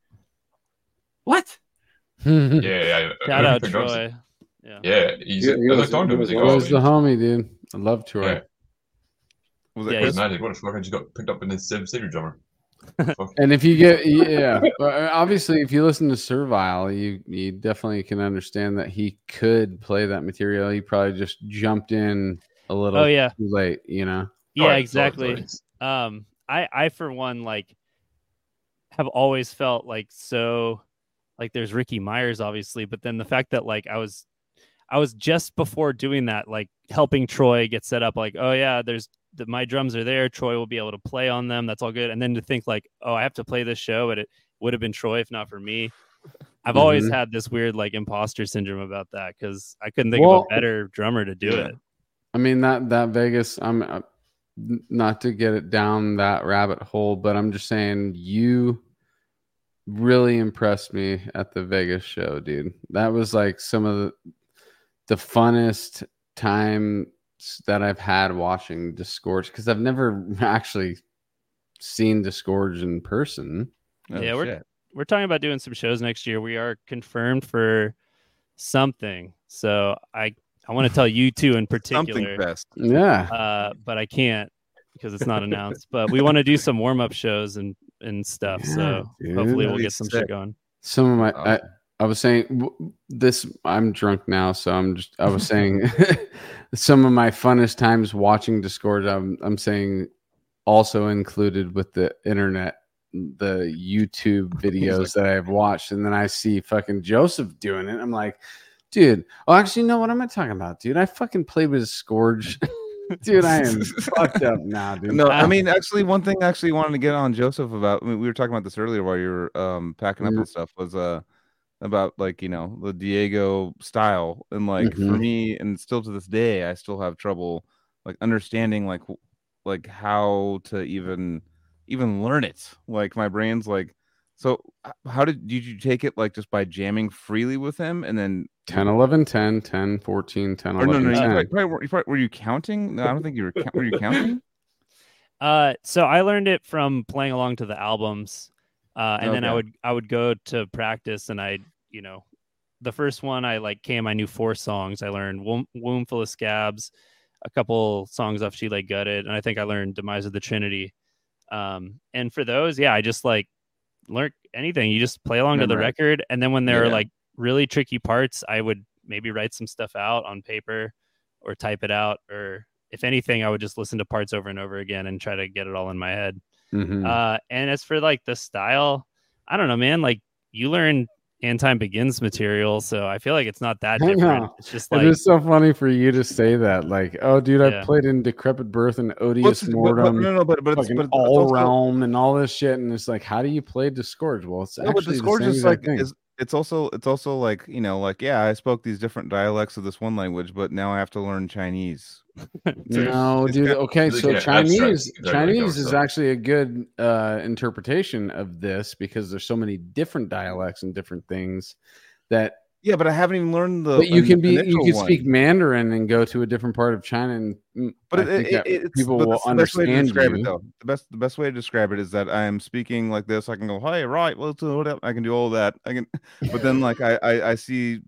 what? [LAUGHS] Yeah, yeah. I- I shout out picked up- Troy. Yeah. Yeah, he's. Yeah, he was was- talking to him. he He's was like, oh, Troy's the homie, dude. I love Troy. Yeah. Was that Yeah, Chris Chris? Magic. What the fuck? I just got picked up in the Sim Savior drummer. Fuck. [LAUGHS] And if you get yeah, [LAUGHS] uh, obviously if you listen to Servile, you you definitely can understand that he could play that material. He probably just jumped in a little Oh yeah. too late, you know. Yeah, Sorry, sorry, exactly. sorry. Um I I for one like have always felt like so like there's Ricky Myers obviously, but then the fact that like I was I was just before doing that like helping Troy get set up like oh yeah, there's the, my drums are there, Troy will be able to play on them. That's all good. And then to think like, oh, I have to play this show, but it would have been Troy if not for me. I've always Mhm. had this weird like imposter syndrome about that because I couldn't think Well- of a better drummer to do Yeah. it. I mean that that Vegas. I'm uh, not to get it down that rabbit hole, but I'm just saying you really impressed me at the Vegas show, dude. That was like some of the the funnest time that I've had watching Disgorge because I've never [LAUGHS] actually seen Disgorge in person. Oh, Yeah, we're- we're talking about doing some shows next year. We are confirmed for something. So I I want to tell you two in [LAUGHS] particular. Something best. Yeah. uh, but I can't because it's not announced. but we want to do some warm up shows and and stuff. so dude. hopefully we'll get some sick. shit going. Some of my, Oh. I, I was saying this. I'm drunk now, so I'm just. I was [LAUGHS] saying [LAUGHS] some of my funnest times watching Disgorge. I'm. I'm saying also included with the internet, the YouTube [LAUGHS] videos that I've watched, and then I see fucking Joseph doing it. I'm like, dude. Oh, actually, you know what I'm not talking about, dude. I fucking played with Scourge. dude, I am fucked up now, dude. No, I mean, actually, one thing I actually wanted to get on Joseph about. I mean, we were talking about this earlier while you were um packing up Mhm. and stuff. Was uh about like you know the Diego style and like for Mhm. me and still to this day I still have trouble like understanding like like how to even even learn it. Like my brain's like. So how did did you take it like just by jamming freely with him and then 10, 11, 10, 10, 14, 10, or no 11, no you probably, probably, were, you probably- were you counting? No, I don't think you were. Were you counting? [LAUGHS] Uh, so I learned it from playing along to the albums, uh, and then I would I would go to practice, and I you know, the first one I like came, I knew four songs. I learned "Womb, Womb Full of Scabs," a couple songs off "She Lay Gutted," and I think I learned "Demise of the Trinity." Um, and for those, yeah, I just like learn anything. You just play along to the record, and then when there are like really tricky parts, I would maybe write some stuff out on paper or type it out, or if anything, I would just listen to parts over and over again and try to get it all in my head. Mhm. Uh, and as for like the style, I don't know, man. Like you learn and time begins material, so I feel like it's not that [LAUGHS] different. know. It's just it like is so funny for you to say that. Like, oh, dude, I Yeah. played in Decrepit Birth and Well, Odious it's- but- but- no, no, but but it's, fucking but All also- Realm, and all this shit. And it's like, how do you play Disgorge? Well, it's No, but actually the the scourge same is like thing. is it's also it's also like you know like yeah I spoke these different dialects of this one language, but now I have to learn Chinese. [LAUGHS] No, it's dude. got- Okay, so like an abstract Chinese dialect Chinese is also. actually a good uh, interpretation of this because there's so many different dialects and different things that. Yeah, but I haven't even learned the. But you can be you can one. speak Mandarin and go to a different part of China, and mm, But it, it, that it- it's people will that's the best way to understand you. it though. The best the best way to describe it is that I am speaking like this. I can go, hey, right, well, whatever. I can do all that. I can, [LAUGHS] but then [LAUGHS] like I I, I see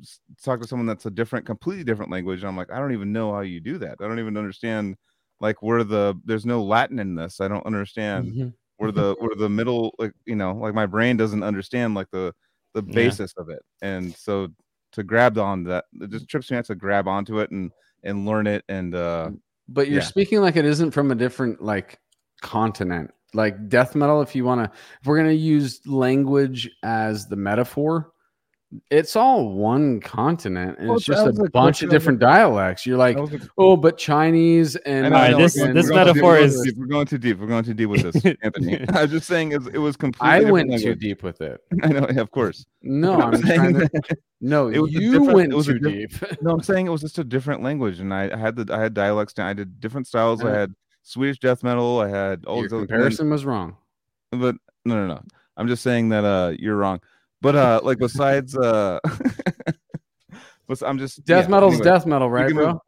talk to someone that's a different, completely different language. And I'm like, I don't even know how you do that. I don't even understand like where the there's no Latin in this. I don't understand Mhm. where the where the middle like you know like my brain doesn't understand like the the Yeah. basis of it. And so to grab on that, it just trips me out to grab onto it and and learn it and uh but you're Yeah. speaking like it isn't from a different like continent like death metal if you want to if we're going to use language as the metaphor it's all one continent and Well, it's just a a bunch of of, like- different dialects you're like a- oh but chinese I and know, I this- we're this we're metaphor deep, is- we're going too deep. We're going too deep with this, [LAUGHS] Anthony. [LAUGHS] I was just saying it, it was completely. i different went too deep with it [LAUGHS] I know, yeah, of course. no I'm i'm saying to no it was you went it was too diff- deep No, I'm saying it was just a different language, and I, I had the I had dialects. I did different styles. I had Swedish death metal. I had all your these other- and then- comparison was wrong but no, no, no. I'm just saying that uh you're wrong. But uh like besides uh, [LAUGHS] I'm just death yeah, metal's anyway. death metal right bro move-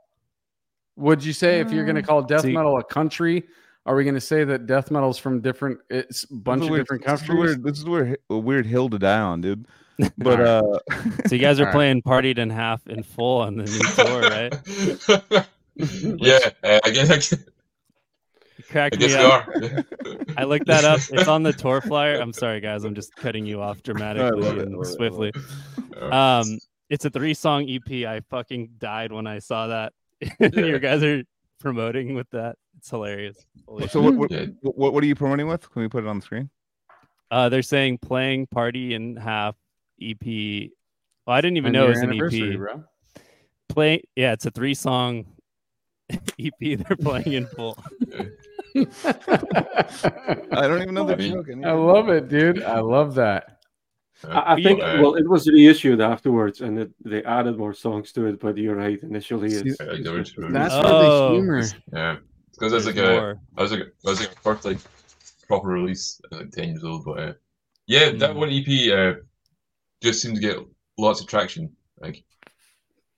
would you say if you're going to call death See- metal a country are we going to say that death metal's from different it's a bunch of weird- different this is countries weird- This is weird, a weird hill to die on, dude. [LAUGHS] But uh, so you guys are Alright. [LAUGHS] playing partied in half in full on the new tour, right? yeah, I guess I guess, You I cracked guess me up. [LAUGHS] I looked that up. It's on the tour flyer. I'm sorry, guys. I'm just cutting you off dramatically it, and love it, I swiftly. Uh, Um, it's a three song EP. I fucking died when I saw that. [LAUGHS] you guys are promoting with that. It's hilarious. Holy so what what, what what are you promoting with? Can we put it on the screen? Uh, they're saying playing Partied in Half EP. Well, I didn't even And know it was an EP. bro. Play, yeah, it's a three song [LAUGHS] EP. They're playing in full. I don't even know the joke. I, I love it, dude. I love that. I, I think uh, well, it was reissued afterwards, and it, they added more songs to it. But you're right. Initially, See, it's, I it's know just- what you That's mean. where Oh. the humor. Yeah, because that's There's like a more. I was like, I was like first like proper release at like ten years old, but uh, yeah, that Mm. one EP uh, just seemed to get lots of traction. Like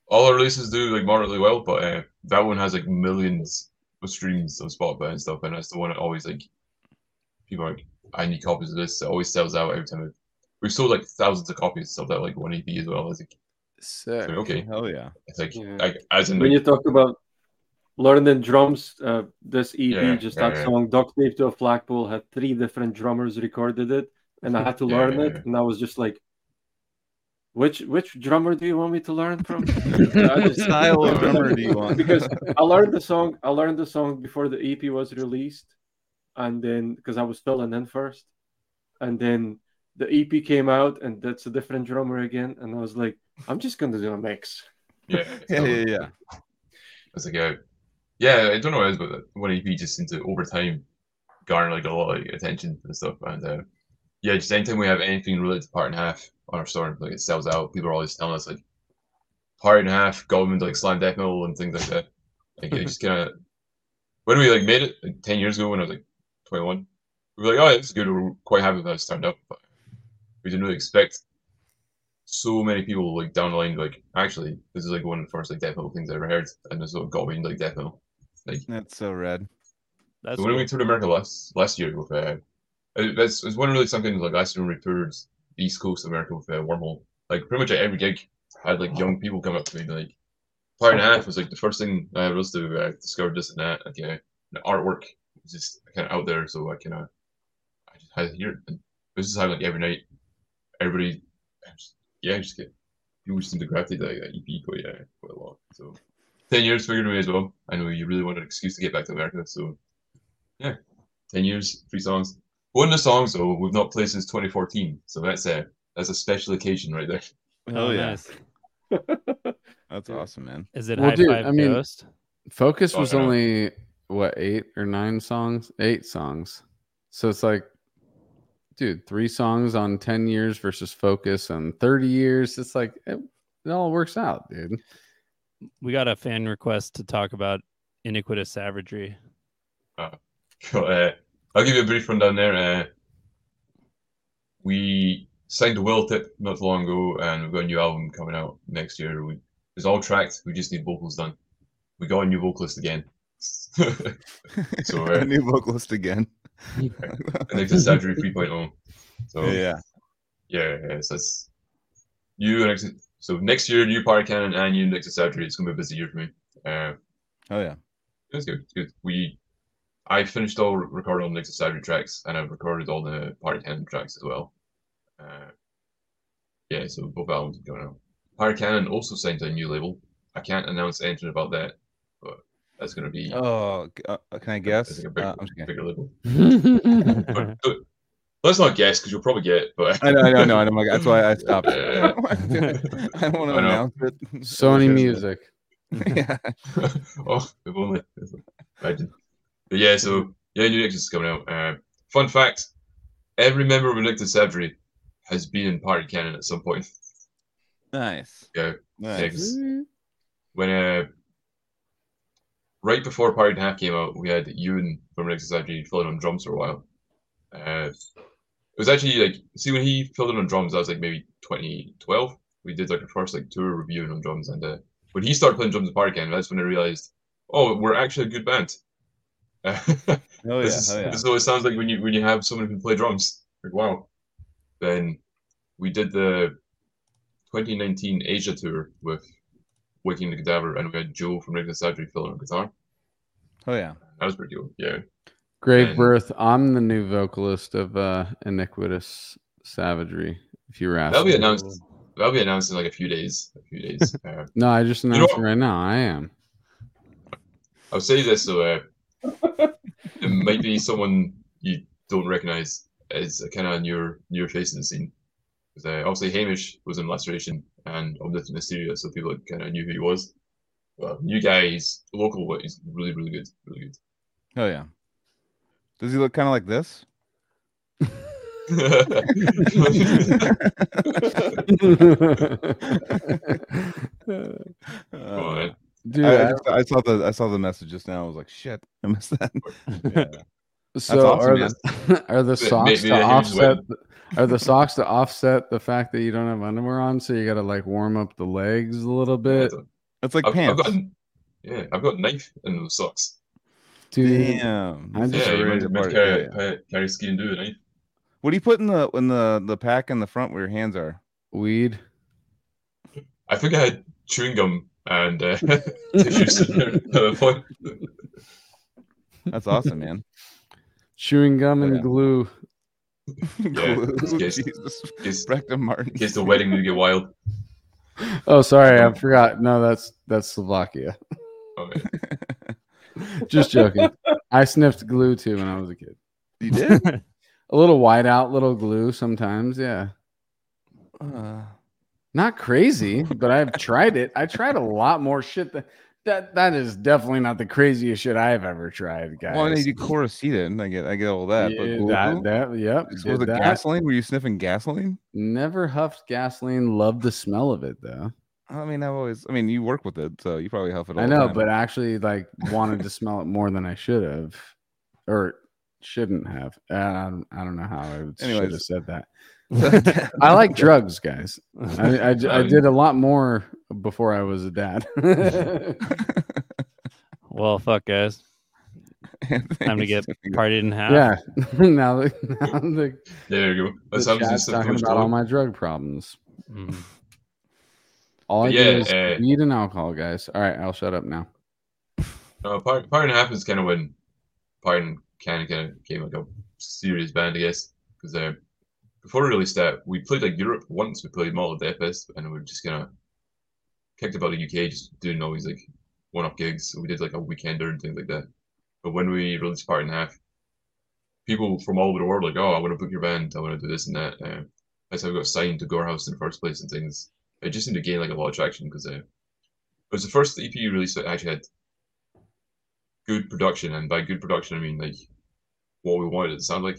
all our releases do like moderately well, but uh, that one has like millions of streams on Spotify and stuff, and that's the one that always like people are like, I need copies of this. It always sells out every time. We've sold like thousands of copies of that like one EP as well. I think Sick. So, okay, Hell yeah. it's like, Yeah. like as in when like, you talk about learning the drums, uh, this EP, Yeah, just yeah, that yeah. song, Duct Tape to a Flagpole, had three different drummers recorded it, and I had to Yeah, learn yeah, it, yeah. and I was just like, which which drummer do you want me to learn from? [LAUGHS] I style of drummer do you want? [LAUGHS] because I learned the song. I learned the song before the EP was released, and then because I was filling in first, and then the EP came out, and that's a different drummer again, and I was like, I'm just gonna do a mix. yeah, Yeah, [LAUGHS] yeah, yeah. It's like, uh, yeah, I don't know what it is, but one EP just seems to over time garner like a lot of like, attention and stuff. And uh, yeah, just anytime we have anything related to Partied in Half on our store, like it sells out. People are always telling us like Partied in Half, government like slam death metal and things like that. Like it just kind of when we like made it like ten years ago when I was like twenty one, we were like, oh, yeah, this is good. We're quite happy with how it's turned out, but we didn't really expect so many people like down the line like actually this is like one of the first like death metal things I ever heard and this what got me into like death metal. Like That's so rad. That's so when we cool. went to America last last year with uh it- that's it's one of really something like I still toured East Coast America with uh, Wormhole. Like pretty much at every gig I had like young people come up to me like part and a half was like the first thing I was to uh, discovered this and that. Like uh, the artwork was just kind of out there, so I kind of I just had to hear it. And this is how like every night everybody just, yeah just get people just seem to gravitate to like, that EP quite uh, quite a lot. So ten years figured me as well. I know you really wanted an excuse to get back to America, so yeah, ten years, three songs. One of the songs though we've not played since 2014, so that's a that's a special occasion right there. Hell Oh, yeah. nice. [LAUGHS] That's awesome, man. Is it Well, High dude, Five I mean- Ghost? Focus Oh, was yeah. only what eight or nine songs? Eight songs. So it's like, dude, three songs on ten years versus Focus on thirty years. It's like it, it all works out, dude. We got a fan request to talk about iniquitous savagery. Cool, uh, [LAUGHS] I'll give you a brief rundown there. Uh, we signed a Willowtip not long ago, and we've got a new album coming out next year. We, it's all tracked. We just need vocals done. We got a new vocalist again. [LAUGHS] So, [LAUGHS] uh, a new vocalist again. [LAUGHS] Nexus Surgery 3.0. So yeah. yeah, yeah, so that's you and. So next year, new Party Cannon and new Nexus Surgery. It's gonna be a busy year for me. Uh, Oh yeah. It's good. It's good. We, I finished all recording all the Nexus Surgery tracks, and I've recorded all the Party Cannon tracks as well. Uh, yeah, so both albums are going out. Party Cannon also signed to a new label. I can't announce anything about that, but that's going to be Oh, uh, can I I guess? think a big, Uh, I'm just kidding. bigger label. [LAUGHS] But, but let's not guess because you'll probably get it. But I know, I know, I know, I know. my- That's why I stopped. [LAUGHS] Yeah. [LAUGHS] I don't want to I know. announce it. Sony Music. yeah. oh, if only. Imagine. But yeah, so yeah, new Nexus is coming out. Uh, fun fact: every member of Nexus Surgery has been in Party Cannon at some point. Nice. Yeah. Nice. Yeah, 'cause when uh, right before Partied in Half came out, we had Ewan from Nexus Surgery filling on drums for a while. Uh, it was actually like see when he filled in on drums, that was like maybe 2012. We did like our first like tour reviewing on drums, and uh, when he started playing drums in Party Cannon, that's when I realized, oh, we're actually a good band. [LAUGHS] Oh yeah. this, is, Oh yeah. this is what it sounds like when you when you have someone who can play drums. Like wow. Then we did the 2019 Asia tour with Waking the Cadaver, and we had Joe from Regular Surgery filling on guitar. Oh yeah. That was pretty cool. Yeah. Grave And- Birth. I'm the new vocalist of uh, Iniquitous Savagery. If you were asking. That'll be announced. That'll be announced in like a few days. A few days. [LAUGHS] uh, No, I just announced what? it right now. I am. I'll say this so uh, it might be someone you don't recognize as a kind of newer newer face in the scene. 'Cause, uh, obviously Hamish was in Laceration and Omnipotent Hysteria, so people kind of knew who he was. Well, new guy, he's local, but he's really, really good, really good. Oh yeah. Does he look kind of like this? good. Oh, man. Dude, I, I, I- just, I saw the I saw the message just now. I was like, shit, [LAUGHS] I missed that. Yeah. so awesome, are man. the [LAUGHS] are the socks maybe to offset? win. Are the socks to offset the fact that you don't have underwear on? So you got to like warm up the legs a little bit, It's like I've, I've pants. got, yeah, I've got a knife in those socks. dude. Damn. I This just Yeah, ready to carry, Yeah, yeah. carry, carry ski and do a knife. What do you put in the in the the pack in the front where your hands are? Weed. I think I had chewing gum and uh, [LAUGHS] tissues at [LAUGHS] a point. That's awesome, man. Chewing gum and Yeah. glue. Yeah, [LAUGHS] Glue, it's Jesus. Case, Rectum Martin. in case the wedding did get wild. Oh, sorry, I forgot. No, that's that's Slovakia. Oh, yeah. Just joking. I sniffed glue too when I was a kid. You did? A little whiteout, little glue sometimes. Yeah, Uh, not crazy, but I've tried it. I tried a lot more shit. That that that is definitely not the craziest shit I've ever tried, guys. well, I need Coricidin. I get, I get all that. but Yeah, glue? that, that, yep. was did it that. gasoline? Were you sniffing gasoline? Never huffed gasoline. Loved the smell of it though. I mean, I've always. I mean, you work with it, so you probably huff it. All I know, but actually, like, wanted to smell it more than I should have, or shouldn't have. Uh, I don't, I don't know how I would- should have said that. [LAUGHS] I like drugs, guys. I, I, [LAUGHS] I did a lot more before I was a dad. [LAUGHS] well, fuck, guys. Time to get partied in half. yeah. now, the, now the, There you go. the That chat's talking about all my drug problems. Mhm. All I Yeah, do is uh, weed and alcohol, guys. All right, I'll shut up now. No, Partied, Partied in Half is kind of when Power and Can kind of became like a serious band, I guess. Because uh, before we released that, we played like Europe once. We played Malta Deathfest, and we were just of kicked about the UK, just doing all these like one-off gigs. So we did like a weekender and things like that. But when we released Partied in Half, people from all over the world were like, "Oh, I want to book your band. I want to do this and that." Uh, that's how we got signed to Gorehouse in the first place and things. It just seemed to gain like a lot of traction because uh, it was the first EP release that actually had good production, and by good production I mean like what we wanted it to sound like.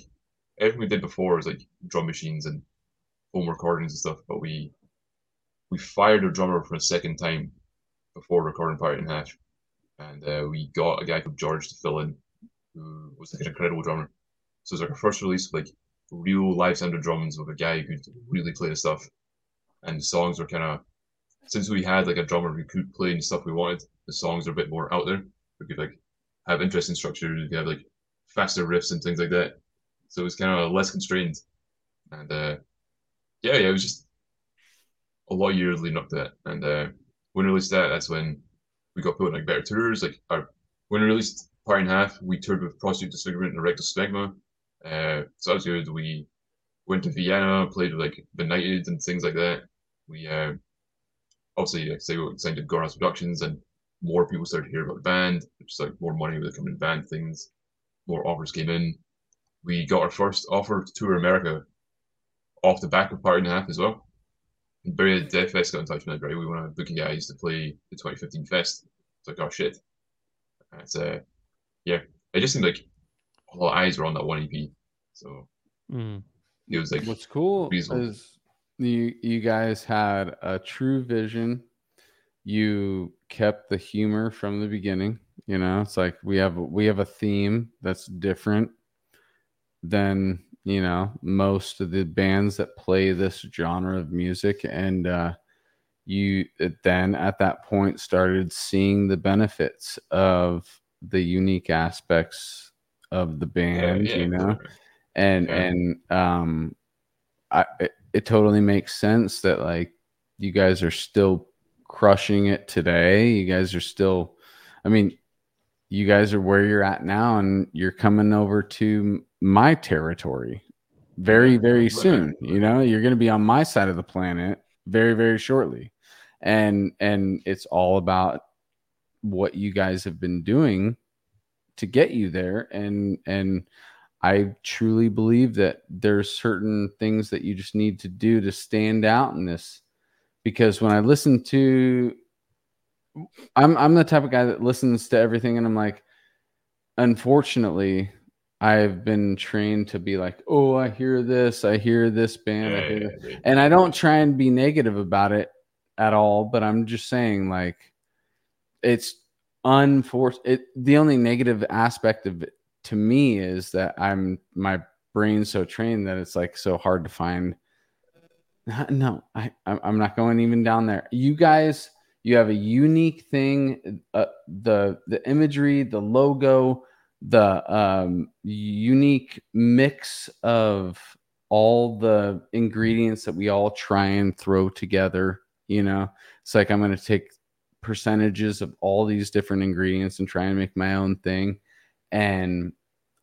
Everything we did before was like drum machines and home recordings and stuff, but we we fired a drummer for a second time before recording Partied in Half, and uh, we got a guy called George to fill in, who was like an incredible drummer. So it was like our first release, like real live sounded drums with a guy who could really play the stuff, and the songs were kind of since we had like a drummer who could play the stuff we wanted, the songs are a bit more out there. We could like have interesting structures, we could have like faster riffs and things like that. So it was kind of less constrained. And uh, yeah, yeah, it was just a lot of years leading up to that. And uh, when we released that, that's when we got put on like better tours. Like our when we released Partied in Half, we toured with Prostitute Disfigurement and Rectal Smegma. Uh, so that was good. We went to Vienna, played with like Benighted and things like that. We uh, obviously like say we signed to Gorehouse Productions and more people started to hear about the band, just like more money was coming in band things, more offers came in. We got our first offer to tour America off the back of Part and a Half as well. And Maryland Death Fest got in touch with us, right? We want to book you guys to play the 2015 fest. It's like, oh shit. And uh yeah. It just seemed like a lot of eyes were on that one EP. So Mm. it was like What's cool reasonable. is you you guys had a true vision. You kept the humor from the beginning. You know, it's like we have we have a theme that's different than you know most of the bands that play this genre of music, and uh, you then at that point started seeing the benefits of the unique aspects of the band. you know and Yeah. and um i it, it totally makes sense that like you guys are still crushing it today you guys are still i mean you guys are where you're at now and you're coming over to my territory very very soon you know? You're going to be on my side of the planet very very shortly. And and it's all about what you guys have been doing to get you there. And and I truly believe that there's certain things that you just need to do to stand out in this. Because when I listen to, I'm I'm the type of guy that listens to everything, and I'm like, unfortunately, I've been trained to be like, oh, I hear this, I hear this band, I hear Yeah, yeah, yeah. and I don't try and be negative about it at all, but I'm just saying like, it's unforced. It the only negative aspect of it to me is that I'm my brain's so trained that it's like so hard to find. No, I I'm I'm not going even down there. You guys, you have a unique thing. Uh, the the imagery, the logo, the um, unique mix of all the ingredients that we all try and throw together. You know, It's like I'm going to take percentages of all these different ingredients and try and make my own thing. And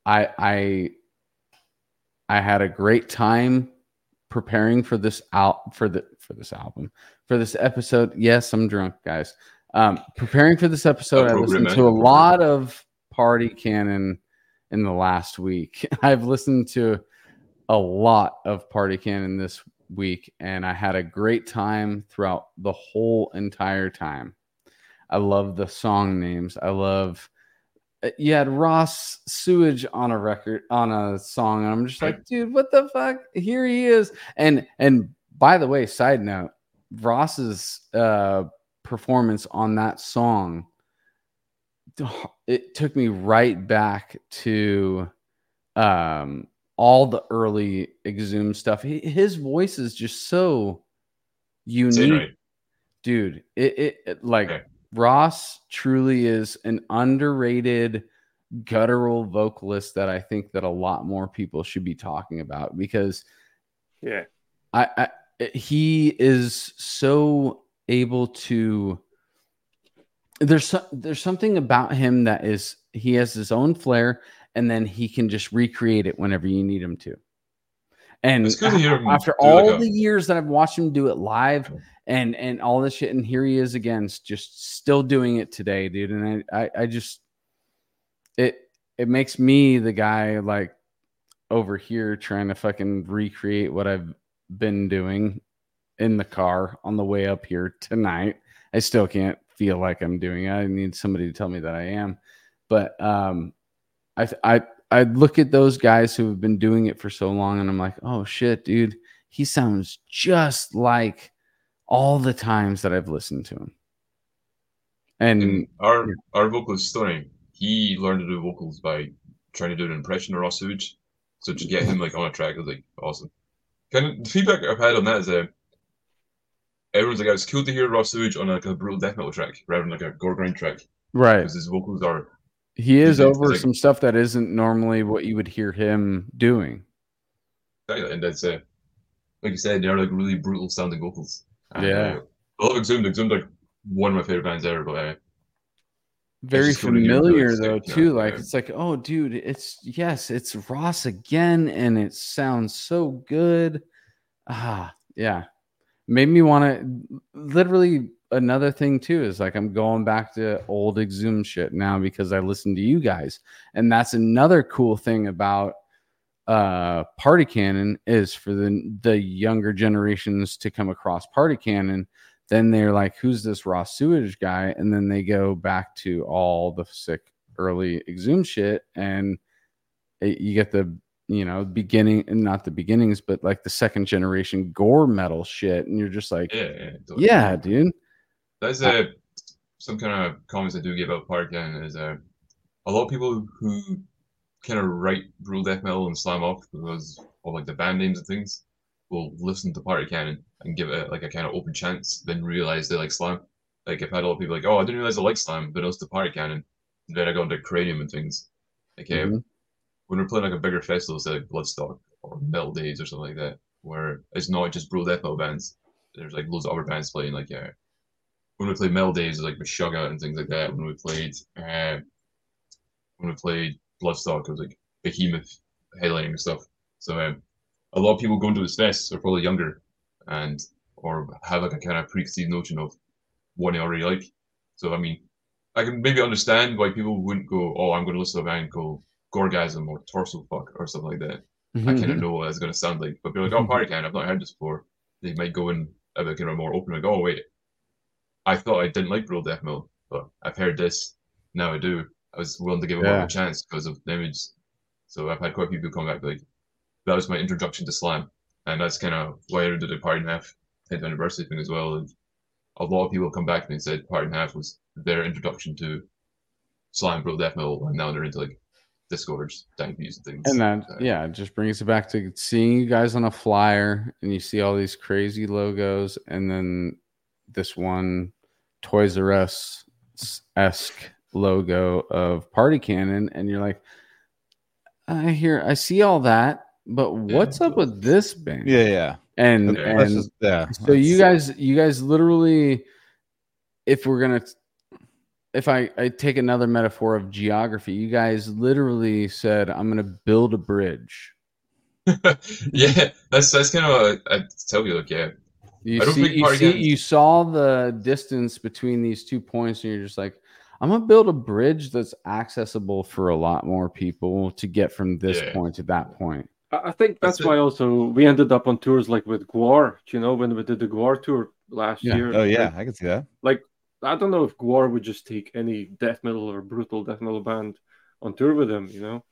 I I I had a great time preparing for this out for the for this album for this episode. Yes, I'm drunk, guys. Um, preparing for this episode, I listened to a lot of Party Cannon in the last week. [LAUGHS] I've listened to a lot of Party Cannon this week, and I had a great time throughout the whole entire time. I love the song names. I love. uh, You had Ross Sewage on a record on a song, and I'm just like, dude, what the fuck? Here he is. And and by the way, side note, Ross's uh, performance on that song, it took me right back to um all the early Exhumed stuff. He, his voice is just so unique right. dude it, it, it- like Okay. ross truly is an underrated guttural vocalist that i think that a lot more people should be talking about because Yeah. i, I he is so able to there's so, there's something about him that is he has his own flair and then he can just recreate it whenever you need him to and It's good to hear him after do like all a- the years that I've watched him do it live and and all this shit, and here he is again, just still doing it today, dude. And I I, I just it it makes me the guy like over here trying to fucking recreate what I've been doing in the car on the way up here tonight. I still can't feel like I'm doing it. I need somebody to tell me that I am. But um I I I look at those guys who have been doing it for so long and I'm like, "Oh shit, dude. He sounds just like all the times that I've listened to him." And And our our vocalist Stoney, he learned to do vocals by trying to do an impression of Ross Sewage. So to get him like on a track is like awesome. Kind of the feedback I've had on that is uh, everyone's like, it's cool to hear Ross Sewage on like a brutal death metal track rather than like a gore grind track right. because his vocals are He is over like- some stuff that isn't normally what you would hear him doing. and that's uh, like you said, they're like really brutal sounding vocals. And, Yeah. uh, I love Exhumed. Exhumed like one of my favorite bands ever, but uh, Very just cool to hear him do it, familiar though yeah, too. Like yeah. it's like, oh dude, it's yes, it's Ross again, and it sounds so good. Ah, yeah. Made me want to literally another thing too is like I'm going back to old Exhumed shit now because I listen to you guys. And that's another cool thing about uh party cannon is for the the younger generations to come across party cannon then they're like who's this Ross Sewage guy and then they go back to all the sick early Exhumed shit and it- you get the you know beginning and not the beginnings but like the second generation gore metal shit and you're just like yeah, yeah, totally. yeah dude That's uh, some kind of comments I do give about Party Cannon is uh, a lot of people who kind of write brutal death metal and slam off because of like the band names and things will listen to Party Cannon and give it like a kind of open chance, then realize they like slam. Like I've had a lot of people like, oh, I didn't realize I like slam, but it was the Party Cannon. And then I got into cranium and things. Like uh, Mhm. When we're playing like a bigger festival, say like Bloodstock or Metal Days or something like that, where it's not just bro death metal bands. There's like loads of other bands playing like uh, when we played Metal Days, like Meshuggah and things like that. When we played, uh, when we played Bloodstock, it was like Behemoth headlining and stuff. So um, a lot of people going to this fest are probably younger, and or have like a kind of preconceived notion of what they already like. So I mean, I can maybe understand why people wouldn't go, "Oh, I'm going to listen to a band called Gorgasm or Torso Fuck or something like that." I mm-hmm, kind of mm-hmm. know what it's going to sound like. But they're like, oh, Party Cannon, I've not heard this before. They might go in a bit kind of more open, like, oh, wait, I thought I didn't like Brutal Death Metal, but I've heard this. Now I do. I was willing to give it Yeah. a chance because of the image. So I've had quite a few people come back like, that was my introduction to slam. And that's kind of why I did the Partied in Half 10th anniversary thing as well. And a lot of people come back to me and they said Partied in Half was their introduction to slam, Brutal Death Metal, and now they're into like Disgorge, diabetes, and things. and that So- yeah it just brings it back to seeing you guys on a flyer and you see all these crazy logos and then this one toys r us esque logo of party cannon and you're like i hear i see all that but what's up with this band Yeah, yeah. and Okay. and just- yeah. so you guys you guys literally if we're gonna if I, I take another metaphor of geography, you guys literally said, I'm going to build a bridge. [LAUGHS] yeah, that's that's kind of a, I, I tell you. Like, yeah, You, I don't see, think you, see you saw the distance between these two points, and you're just like, I'm going to build a bridge that's accessible for a lot more people to get from this Yeah. point to that point. I I think That's that's it. why also we ended up on tours like with GWAR. You know, when we did the GWAR tour last Yeah. year. Oh yeah, like, I can see that. I don't know if GWAR would just take any death metal or brutal death metal band on tour with them. You know.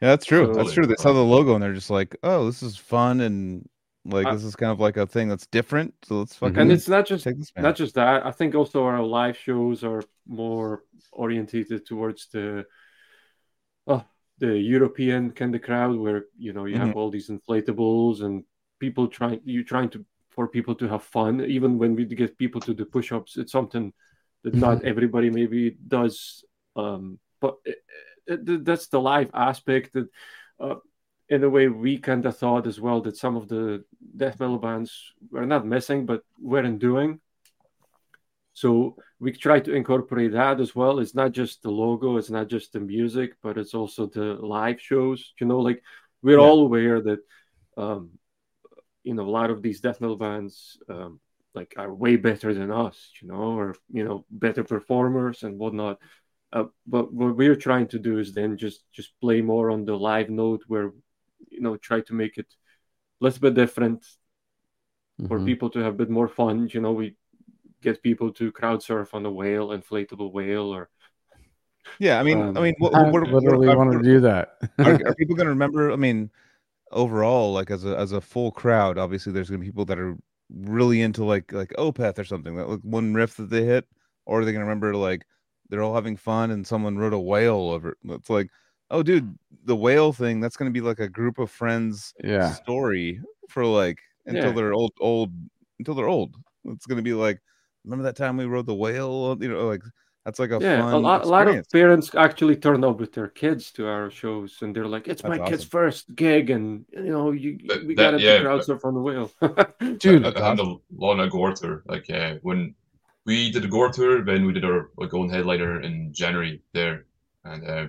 Yeah, that's true. That's true. They saw the logo and they're just like, "Oh, this is fun and like Uh, this is kind of like a thing that's different." So let's fucking And it's not just take this man. not just that. I think also our live shows are more orientated towards the oh, the European kind of crowd, where you know you have all these inflatables and people trying you trying to for people to have fun. Even when we get people to do push-ups, it's something that not everybody maybe does. Um, but it, it, that's the live aspect that. Uh, in a way, we kind of thought as well that some of the death metal bands were not missing, but weren't doing. So we try to incorporate that as well. It's not just the logo, it's not just the music, but it's also the live shows. You know, like we're Yeah. all aware that, um, you know, a lot of these death metal bands, um, like are way better than us. You know, or you know, better performers and whatnot. Uh, but what we're trying to do is then just just play more on the live note, where you know, try to make it a little bit different for Mhm. people to have a bit more fun. You know, we get people to crowd surf on a whale, inflatable whale, or yeah, I mean, um, I mean, what, I what, what, literally are, want to do that. are, are people going to remember? I mean, overall, like as a as a full crowd, obviously, there's to be people that are really into like like Opeth or something. That like one riff that they hit, or are they to remember like they're all having fun and someone wrote a whale over? it? It's like, oh, dude, the whale thing. That's to be like a group of friends yeah. story for like until Yeah. they're old old until they're old it's gonna be like remember that time we rode the whale you know like that's like a yeah, fun a lot, a lot of parents actually turn up with their kids to our shows, and they're like, "It's my That's kid's first gig, and you know, you That- we that- got to yeah, crowd but- surf on the wheel." [LAUGHS] Dude, I, I had a Lana Gore tour. Like uh, when we did the Gore tour, then we did our like own headliner in January there, and uh,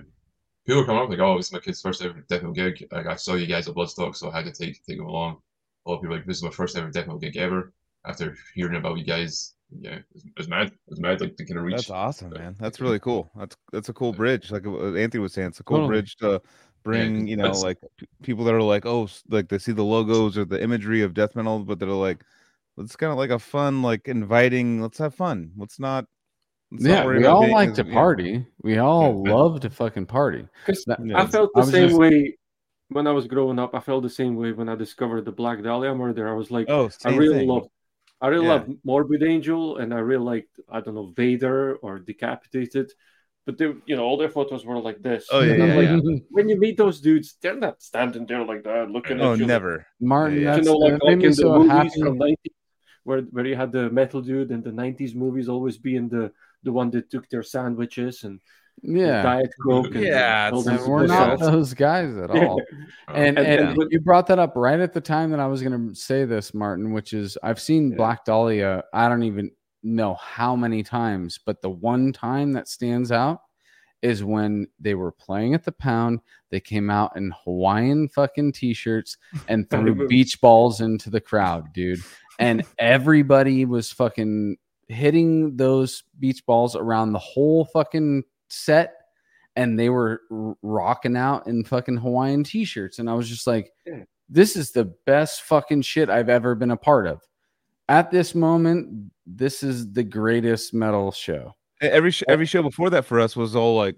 people were coming up like, "Oh, this is my kid's first ever death metal gig." Like I saw you guys at Bloodstock, so I had to take take them along. A lot of people like, "This is my first ever death metal gig ever." After hearing about you guys, yeah, it's, it's mad. It's mad. Like to kind of reach. that's awesome uh, man that's really cool that's that's a cool bridge like uh, anthony was saying it's a cool Totally. bridge to bring you know like p- people that are like oh like they see the logos or the imagery of death metal but they're like it's kind of like a fun like inviting let's have fun let's not let's not Yeah, worry we about all being like as- to yeah. party. We all Yeah. love to fucking party. That- Yeah. I felt the I same just- way when I was growing up. I felt the same way when I discovered the Black Dahlia murder. I was like, oh I really thing. love, I really Yeah. love Morbid Angel, and I really liked, I don't know, Vader or Decapitated. But they, you know, all their photos were like this. Oh, yeah, And I'm yeah, like, yeah. when you meet those dudes, they're not standing there like that, looking oh at you. like- never Martin, Yeah, yeah. you know, like, like in me the movies happy. from '90s, where where you had the metal dude in the '90s movies always being the the one that took their sandwiches and Yeah, diet coke. Yeah, and these we're not bullshit. those guys at all. [LAUGHS] Uh, and, And- and, and- you brought that up right at the time that I was going to say this, Martin, which is I've seen Yeah. Black Dahlia. I don't even know how many times, but the one time that stands out is when they were playing at the pound. They came out in Hawaiian fucking t-shirts and [LAUGHS] threw beach balls into the crowd, dude. And [LAUGHS] everybody was fucking hitting those beach balls around the whole fucking set and they were rocking out in fucking Hawaiian t-shirts and I was just like this is the best fucking shit I've ever been a part of. At this moment, this is the greatest metal show. every sh- every show before that for us was all like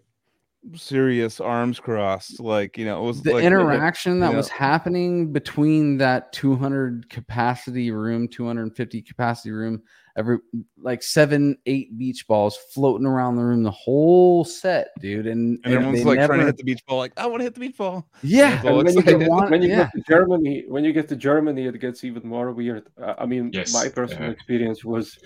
serious arms crossed like you know it was The like interaction that you was happening between that 200 capacity room, 250 capacity room, every like seven, eight beach balls floating around the room the whole set, dude. And, and everyone's they like trying to hit the beach ball like i want to hit the beach ball yeah, all when you, excited. get, [LAUGHS] want- when you yeah. get to Germany, when you get to Germany, it gets even more weird. Uh, I mean, Yes, my personal yeah. experience was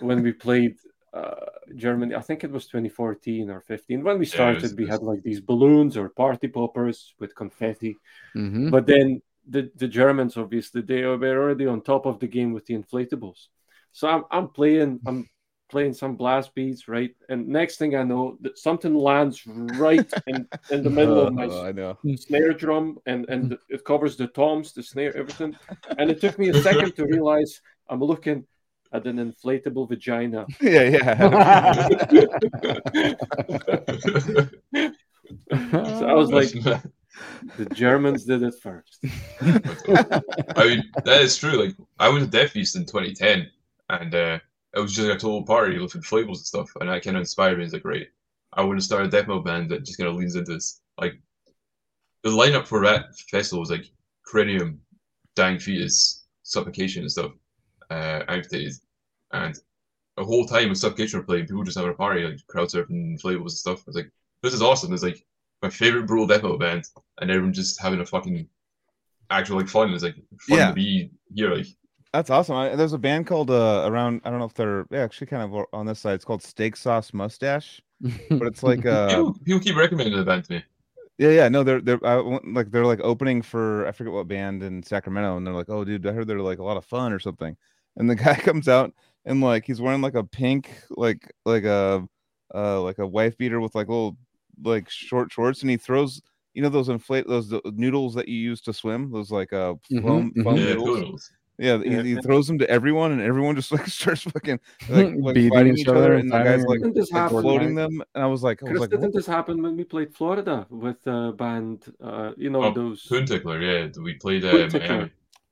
when we played uh, Germany. I think it was 2014 or 15. When we Yeah, started, was- we had like these balloons or party poppers with confetti. Mhm. But then the, the Germans, obviously, they were already on top of the game with the inflatables. So I'm, I'm playing, I'm playing some blast beats, right? And next thing I know, that something lands right in, in the middle of my [LAUGHS] Oh, I know. snare drum, and and it covers the toms, the snare, everything. And it took me a second to realize I'm looking at an inflatable vagina. [LAUGHS] Yeah, yeah. [LAUGHS] So I was like, the Germans did it first. [LAUGHS] I mean, that is true. Like, I went to Death Feast in 2010, and uh, it was just like a total party with inflatables and stuff, and that kind of inspired me. It's like, great, I want to start a death metal band that just kind of leans into this. Like, the lineup for that festival was like Cranium, Dying Fetus, Suffocation, and stuff, uh, Amputated, and the whole time when Suffocation were playing, people just having a party, like crowd surfing, inflatables and stuff. I was like, this is awesome. It's like my favorite brutal death metal band, and everyone just having a fucking actual like fun. It's like fun Yeah. to be here. Like, That's awesome. I, there's a band called uh around I don't know if they're yeah, actually kind of on this side. It's called Steak Sauce Mustache, but it's like uh people, people keep recommending the band to me. yeah yeah no they're they're I, like they're like opening for I forget what band in Sacramento and they're like oh dude I heard they're like a lot of fun or something and the [LAUGHS] guy comes out and like he's wearing like a pink like like a uh like a wife beater with like little like short shorts and he throws you know those inflate those uh, noodles that you use to swim those like uh Mhm, foam, mhm. foam Yeah, noodles noodles. Yeah, he, Yeah. he throws them to everyone, and everyone just [LAUGHS] like starts fucking like, [LAUGHS] like Beating fighting each each other other, and and the guy's fighting like, Didn't this like floating like- them, and I was like, I was Chris, like, didn't what? this happen when we played Florida with the band? Uh, you know Oh, those. Poon Tickler, yeah. We played uh,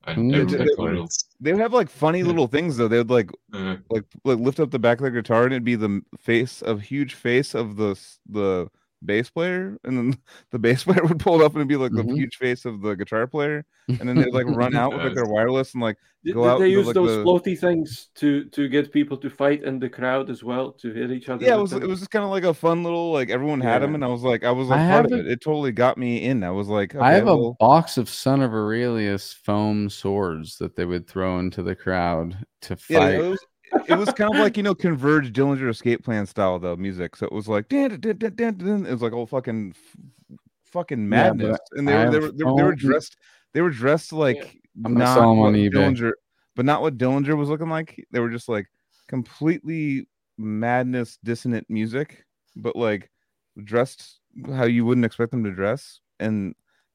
Poon Tickler. Miami. And Poon everyone had Tickler. noodles. they would have like funny little things though. They would like Uh, like like lift up the back of their guitar, and it'd be the face of huge face of the the bass player, and then [LAUGHS] the bass player would pull it up and it'd be like Mhm. the huge face of the guitar player, and then they'd like [LAUGHS] run out with like their wireless and like go did out they and do, use like, those the- floaty things to to get people to fight in the crowd as well to hit each other? yeah, it was them? it was just kind of like a fun little like everyone had them, and I was like I was I like part of have it. It totally got me in. I was like, I have okay, a box of Son of Aurelius foam swords that they would throw into the crowd to Yeah, fight. it was it was kind of like you know Converge Dillinger Escape Plan style though music. So it was like dun, dun, dun, dun, dun. it was like all fucking fucking Yeah, madness, and they were they were, they were they were dressed they were dressed like I'm gonna not on eBay. Dillinger, but not what Dillinger was looking like. They were just like completely madness dissonant music, but like dressed how you wouldn't expect them to dress. And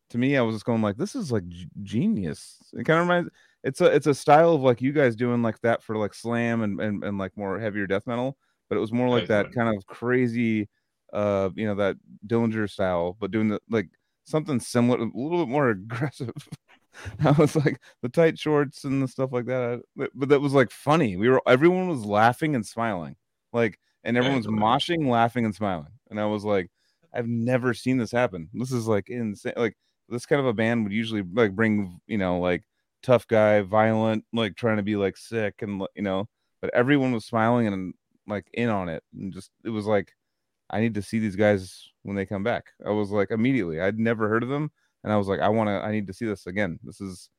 to me, I was just going like, this is like g- genius. It kind of reminds. It's a it's a style of like you guys doing like that for like slam and and, and like more heavier death metal, but it was more like that kind of crazy, uh, you know, that Dillinger style, but doing the like something similar, a little bit more [LAUGHS] aggressive. I was like the tight shorts and the stuff like that, but, but that was like funny. We were everyone was laughing and smiling, like, and everyone was moshing, laughing, and smiling, and I was like, I've never seen this happen. This is like insane. Like this kind of a band would usually like bring you know like tough guy, violent, like trying to be like sick and you know, but everyone was smiling and like in on it, and just it was like, I need to see these guys when they come back. I was like immediately, I'd never heard of them, and I was like, I want to, I need to see this again. This is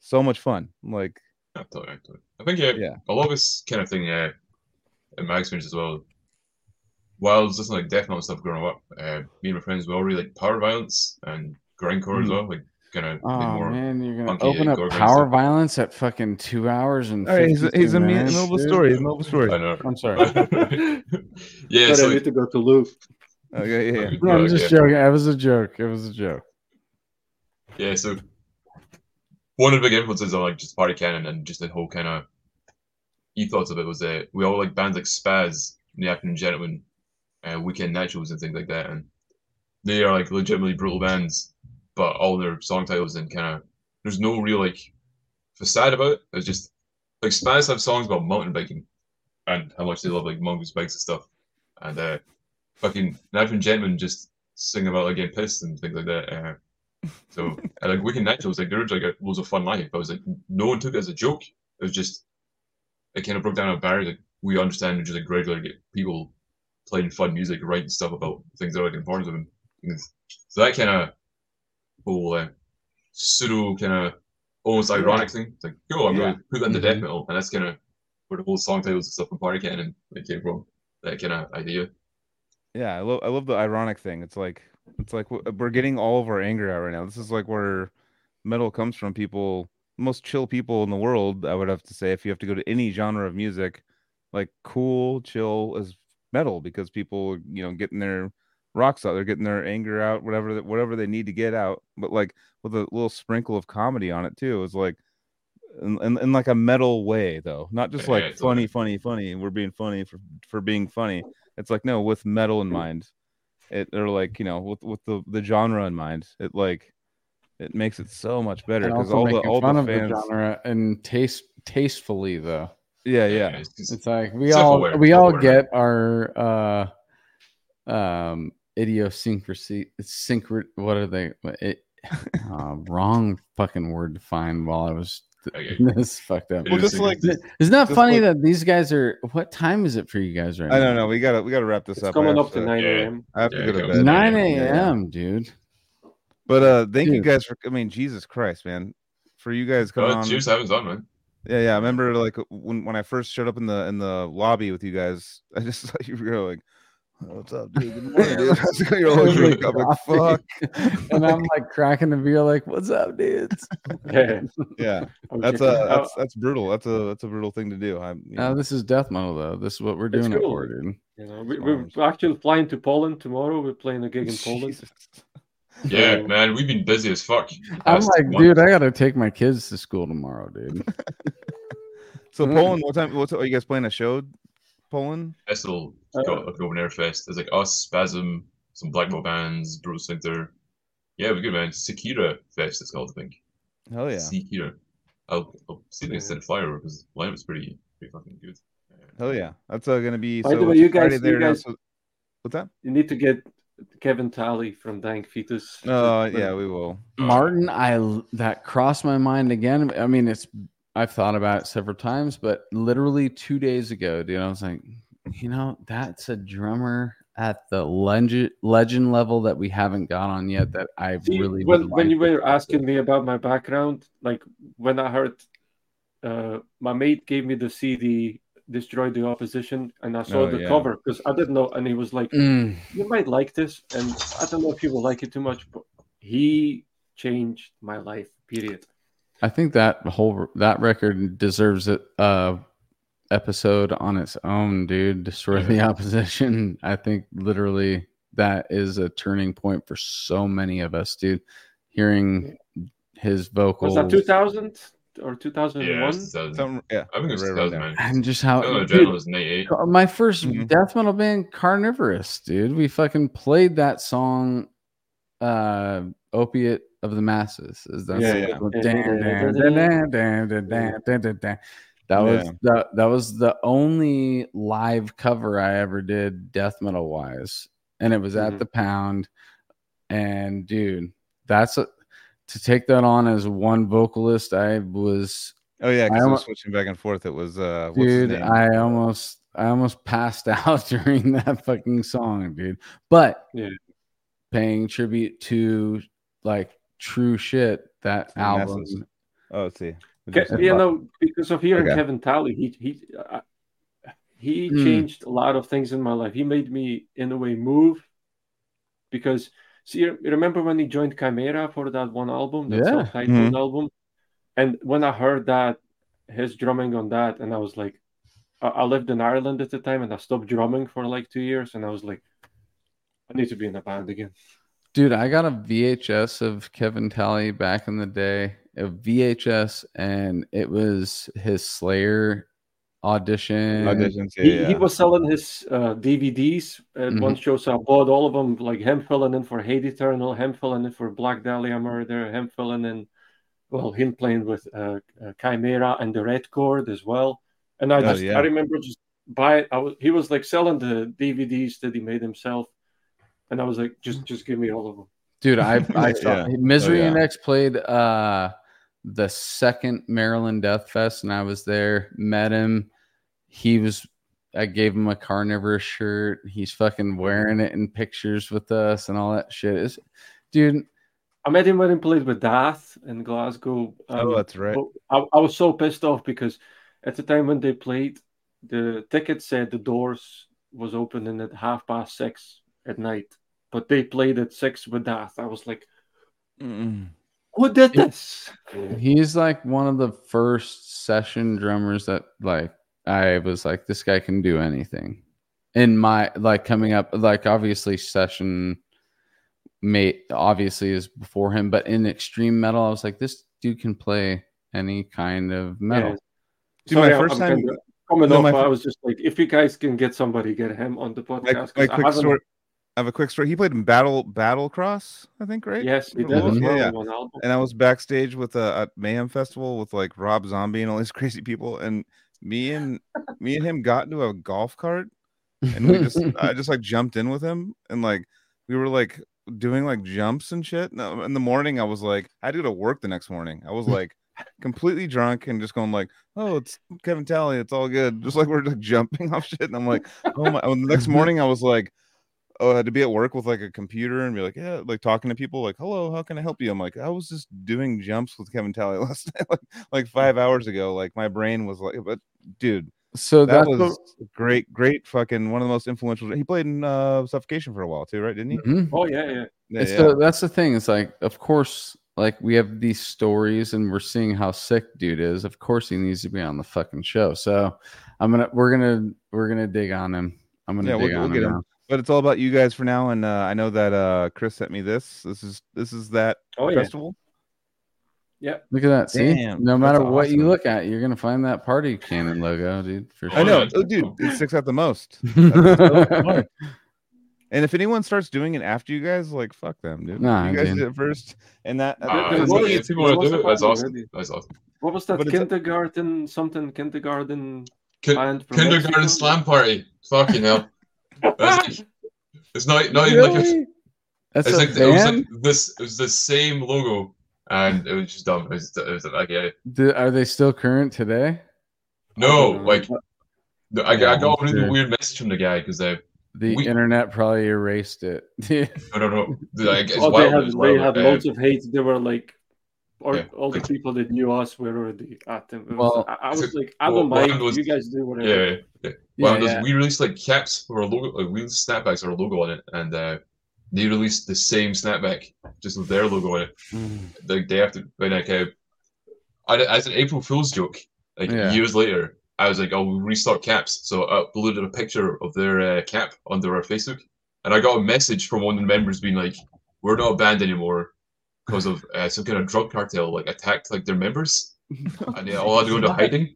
so much fun. Like, I thought, I thought. I think, yeah, Yeah. a lot of this kind of thing, yeah, in my experience as well, while I was listening like death metal stuff growing up, uh, me and my friends, we all really like power violence and grindcore as Mhm. well, like kind of Oh more. man, you're gonna funky, open up power stuff. violence at fucking two hours and. all right, he's a, 52 he's a minutes, middle a dude? story. He's middle of story. I know. I'm [LAUGHS] sorry. yeah, but so I need to go to Luke. Okay, yeah, yeah. No, I'm just yeah. joking. It was a joke. It was a joke. Yeah, so one of the big influences on like just party cannon and just the whole kind of ethos of it was that we all like bands like Spaz, in the Afternoon Gentlemen, uh, Weekend Nachos, and things like that, and they are like legitimately brutal bands, but all their song titles and kind of there's no real like facade about it. It's just like Spaz have songs about mountain biking and how much they love like mongoose bikes and stuff, and uh, fucking Afternoon Gentlemen just sing about like getting pissed and things like that. Uh, so [LAUGHS] and, like Weekend Nachos, like there was like a, loads of fun life. I was like, no one took it as a joke. It was just it kind of broke down a barrier. Like we understand and just like regular get people playing fun music, writing stuff about things that are like important to them. So that kind of whole uh, pseudo kind of almost ironic thing. It's like, cool, I'm Yeah. gonna put that into Mhm. death metal, and that's kind of where the whole song titles and stuff from Party Cannon like, came from. That kind of idea. yeah i love i love the ironic thing it's like it's like we're getting all of our anger out right now this is like where metal comes from people most chill people in the world i would have to say if you have to go to any genre of music like cool, chill is metal because people, you know, getting their rocks out, they're getting their anger out, whatever that whatever they need to get out, but like with a little sprinkle of comedy on it too. It's like in, in, in like a metal way though, not just like it's funny, like- funny, funny. We're being funny for for being funny. It's like no, with metal in mind. It or like you know with with the the genre in mind. It like it makes it so much better And because all the all fun the of fans. the genre and taste tastefully though. Yeah, yeah. it's just- It's like we all we all get our uh um idiosyncrasy syncret what are they it, [LAUGHS] uh, wrong fucking word to find while I was [LAUGHS] Okay. this fucked up. Well, just like Isn't that just funny like- that these guys are what time is it for you guys right now? I don't know. We gotta we gotta wrap this It's up. Coming up to to- 9 Yeah. a.m. I have to Yeah, go to bed. 9 Yeah, yeah. a.m. dude. But uh, thank you guys for. I mean, Jesus Christ, man, for you guys coming Oh, on. cheers, having on, man. Yeah, yeah. I remember like when when I first showed up in the in the lobby with you guys. [LAUGHS] I just saw you were like, "What's up, dude? Good [LAUGHS] morning, dude." I was like, You're all drunk. I'm like, "Fuck." [LAUGHS] and I'm like cracking the beer, like, "What's up, dudes?" Yeah, [LAUGHS] Yeah, that's a uh that's that's brutal. That's a that's a brutal thing to do. I'm. You No, know, this is death metal though. This is what we're It's doing it cool. for, dude. You know, we, we're actually flying to Poland tomorrow. We're playing a gig in Poland. Jesus. Yeah, man, we've been busy as fuck. I'm Past like, month. dude, I gotta take my kids to school tomorrow, dude. So Mm. Poland, what time? What's are you guys playing a show? Poland. festival Uh, got like an open air fest. There's like us, Spasm, some black metal bands, Brutal Sphincter. Yeah, we're good, man. Sekira Fest, it's called, I think. Hell yeah. Sekira. I'll, I'll see if I can send a flyer because the lineup's pretty, pretty fucking good. Hell yeah. That's uh, gonna be. By so the way, you guys- you there now, so- What's that? You need to get Kevin Talley from Dying Fetus. Oh to- yeah, we will. Martin, I that crossed my mind again. I mean, it's I've thought about it several times, but literally two days ago, dude, I was like, you know, that's a drummer at the legend legend level that we haven't got on yet. That I See, really when, when you were asking me about my background, like when I heard uh, my mate gave me the CD "Destroy the Opposition" and I saw Oh, the yeah. cover because I didn't know, and he was like, Mm, "You might like this," and I don't know if you will like it too much, but he changed my life. Period. I think that whole that record deserves a uh, episode on its own, dude. Destroy the opposition. I think literally that is a turning point for so many of us, dude. Hearing his vocal Was that 2000 or 2001? it's 2000. Some, yeah. I think it was right 2000, and just how No, no, dude, was 98. my 1st Mhm. death metal band carnivorous dude we fucking played that song uh opiate of the masses. Is that was the, that was the only live cover I ever did death metal wise, and it was at mm-hmm. the Pound. And dude, that's a, to take that on as one vocalist. I was oh yeah, because I, I was switching back and forth. It was uh, dude, I almost I almost passed [LAUGHS] out during that fucking song, dude. But yeah. paying tribute to like true shit that The album masses. Oh, let's see. We Ke- just said you know, because of hearing Okay. Kevin Talley, he he uh, he Hmm. changed a lot of things in my life. He made me, in a way, move. Because see, you remember when he joined Chimaira for that one album, that Yeah. self-titled Mhm. album, and when I heard that his drumming on that, and I was like, I, I lived in Ireland at the time, and I stopped drumming for like two years, and I was like, I need to be in a band again. Dude i got a vhs of kevin talley back in the day a vhs and it was his slayer audition auditions. Yeah, he, yeah. he was selling his uh, DVDs at Mhm. one show, so I bought all of them, like him filling in for Hate Eternal, him filling in for Black Dahlia Murder, him filling in, well, him playing with uh, uh, Chimaira and the Red Chord as well. And I Oh, just, yeah. I remember just buy. it. I was, he was like selling the DVDs that he made himself, and I was like, just, just give me all of them. Dude, I, [LAUGHS] I saw Yeah. Misery Oh, yeah. Index played uh the second Maryland Death Fest, and I was there, met him. He was I gave him a carnivorous shirt. He's fucking wearing it in pictures with us and all that shit. It's, dude, I met him when he played with Daath in Glasgow. Um, oh, that's right. I, I was so pissed off because at the time when they played, the ticket said the doors was opening at half past six at night, but they played at six with that. I was like, Mm-mm. who did this? he's like one of the first session drummers that like I was like, this guy can do anything. In my like coming up, like obviously session mate obviously is before him, but in extreme metal, I was like, this dude can play any kind of metal. Yeah. Dude, my Sorry, first I'm time- kinda coming No, off. my I was just like, if you guys can get somebody, get him on the podcast. Like, 'cause like I quick haven't- story. Have a quick story. He played in Battle Battlecross, I think, right? Yes, he did was, yeah, yeah. on one album. and I was backstage with a, at Mayhem Festival with like Rob Zombie and all these [LAUGHS] crazy people, and me and me and him got into a golf cart, and we just [LAUGHS] I just like jumped in with him, and like we were like doing like jumps and shit. No, uh, in the morning I was like I had to go to work the next morning. I was [LAUGHS] like completely drunk and just going like, oh, it's Kevin Talley, it's all good, just like we're like jumping off shit, and I'm like, oh my. and the next morning I was like. Oh, I had to be at work with like a computer and be like, yeah, like talking to people, like, hello, how can I help you? I'm like, I was just doing jumps with Kevin Talley [LAUGHS] last night, like, like five hours ago. Like my brain was like, but dude, so that was what- great, great fucking one of the most influential. He played in uh Suffocation for a while too, right? Didn't he? Mhm. Oh yeah, yeah. Yeah, yeah. the, that's the thing. It's like, of course, like we have these stories and we're seeing how sick dude is. Of course, he needs to be on the fucking show. So I'm gonna, we're gonna, we're gonna dig on him. I'm gonna Yeah, dig we'll- on we'll get him. Him. now. but it's all about you guys for now. And uh, I know that uh Chris sent me this. This is this is that Oh yeah. festival. Look at that. See, Damn, no that's matter what you look at, you're gonna find that party cannon logo, dude. For sure. I know, oh, dude, it sticks out the most. [LAUGHS] That's so smart. And if anyone starts doing it after you guys, like fuck them, dude. Nah, you guys dude. did it first, and that. There that's- was- it's- people want was to a do it, that's awesome. already. That's awesome. What was that But kindergarten something kindergarten Kin- kindergarten Mexico? slam party. Fucking hell. That's like, [LAUGHS] it's not not even like a, That's it's a like it was like this. It was the same logo, and it was just dumb. It was, it was like yeah. Do- are they still current today? No, like no, I, Yeah, I got a I'm really weird message from the guy because uh, The We- internet probably erased it. no no no. Like, it's Oh, they wild, had they wild, had loads of hate. They were like, or Yeah. all the people that knew us were already at them. Was- Well, I, I was like, I don't one mind. was- you guys do whatever. Yeah, yeah. yeah. Well, Yeah, there's- yeah. we released like caps or a logo, like we released snapbacks or a logo on it, and uh, they released the same snapback just with their logo on it the day after. When like, uh, I, as an April Fool's joke, like Yeah. years later, I was like, "Oh, we'll restock caps," so I uploaded a picture of their uh, cap onto our Facebook, and I got a message from one of the members being like, "We're not a band anymore." Because of uh, some kind of drug cartel, like attacked like their members, [LAUGHS] and they all had to go into hiding.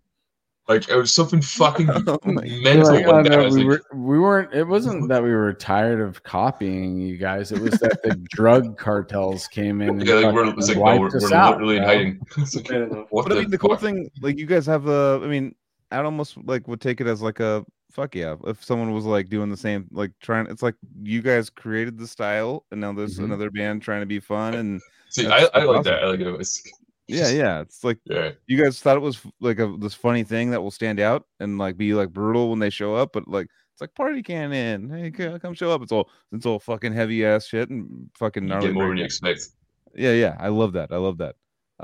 Like it was something fucking [LAUGHS] Oh mental. like, like oh, no, we, like, were, we weren't. It wasn't that we were tired of copying you guys. It was that the [LAUGHS] drug cartels came in and yeah, like we're, fucking it's like, no, we're, us we're out, literally in hiding. Like, Fair But I mean, the cool thing, like you guys have a. I mean, I'd almost like would take it as like a fuck yeah. If someone was like doing the same, like trying, it's like you guys created the style, and now there's Mhm. another band trying to be fun, and See, I, I like awesome. that. I like it. It's, yeah, yeah, it's like yeah. you guys thought it was like a this funny thing that will stand out and like be like brutal when they show up, but like it's like party cannon. Hey, come show up. It's all it's all fucking heavy ass shit and fucking You get more than you expect. Yeah, yeah, I love that. I love that.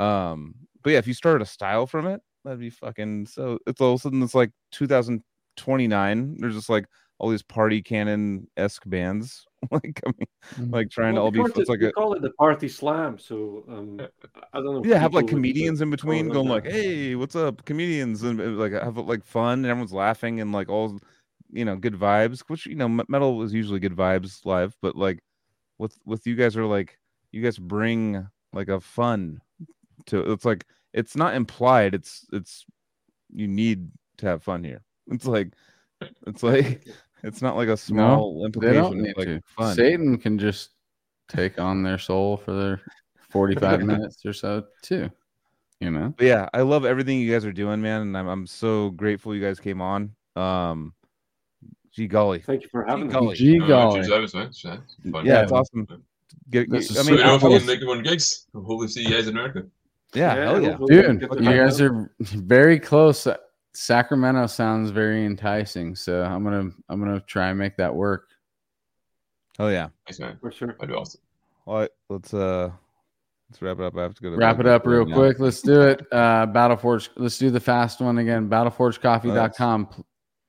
Um, but yeah, if you started a style from it, that'd be fucking so. It's all of a sudden it's like 2029. There's just like all these party cannon esque bands [LAUGHS] like coming, Mhm. like trying Well, to all be. It's like a call it the party slam. So um, I don't know. yeah, have like people would, uh, comedians in between going like like, "Hey, what's up, comedians?" and uh, like have like fun and everyone's laughing and like all you know good vibes. Which you know metal is usually good vibes live, but like with with you guys are like you guys bring like a fun to it's like it's not implied. It's it's you need to have fun here. It's like it's [LAUGHS] like it's not like a small They implication. don't need like to. fun. Satan can just take on their soul for their 45 [LAUGHS] minutes or so too. You know. But yeah, I love everything you guys are doing, man, and I'm I'm so grateful you guys came on. Um, gee golly, Thank you for having golly. us. Gee golly. cheers, that nice, yeah, it's yeah, it's awesome. Get, This I is mean, So, you know, if we Apple- can make one gigs, hopefully see you guys in America. yeah, hell yeah. hopefully Dude, you guys are very close. Sacramento sounds very enticing, so I'm gonna I'm gonna try and make that work. Oh yeah. Nice man. for sure. That'd be awesome. All right, let's uh, let's wrap it up. I have to go to Wrap it up real now. quick. Let's do it. Uh Battleforge. Let's do the fast one again. Battleforgecoffee.com.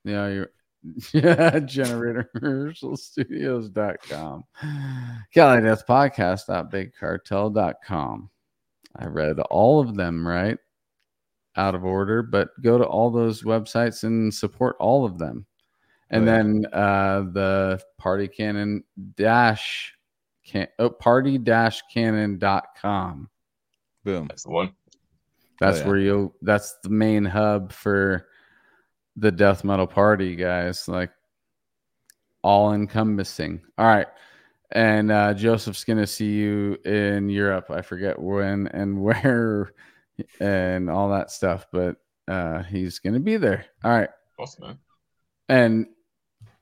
Yeah, you're [LAUGHS] yeah, generator studios.com. Cali Death Podcast.bigcartel.com. I read all of them right. Out of order, but go to all those websites and support all of them. And Oh, yeah. then uh, the party cannon dash can oh, party dash cannon.com. Boom. That's the one. That's yeah. where you'll that's the main hub for the death metal party, guys. Like all encompassing. All right. And uh, Joseph's gonna see you in Europe. I forget when and [LAUGHS] where and all that stuff, but uh, he's gonna be there. All right. Awesome, man. And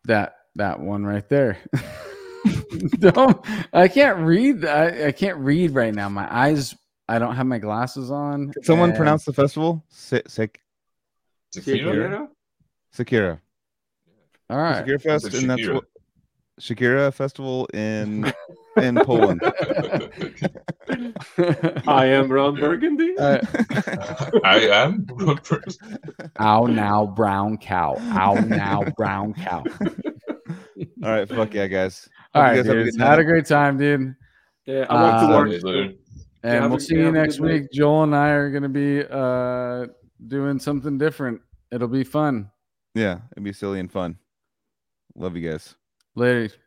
that that one right there. [LAUGHS] don't I can't read I, I can't read right now. My eyes I don't have my glasses on. Can someone and- pronounce the festival? Sek Tequila? Shakira? Sekira. All right. Shakira Fest, and that's what Shakira Festival in [LAUGHS] in Poland. [LAUGHS] [LAUGHS] I am Ron Burgundy. Uh, I am. ow now brown cow. Ow now brown cow. All right, fuck yeah, guys. All Hope right, you guys have a good Had a great time, dude. Yeah, I want Uh, to Sorry, watch. Lou. And have we'll see yeah, you next good night. week. Joel and I are gonna be uh doing something different. It'll be fun. Yeah, it'd be silly and fun. Love you guys. Later.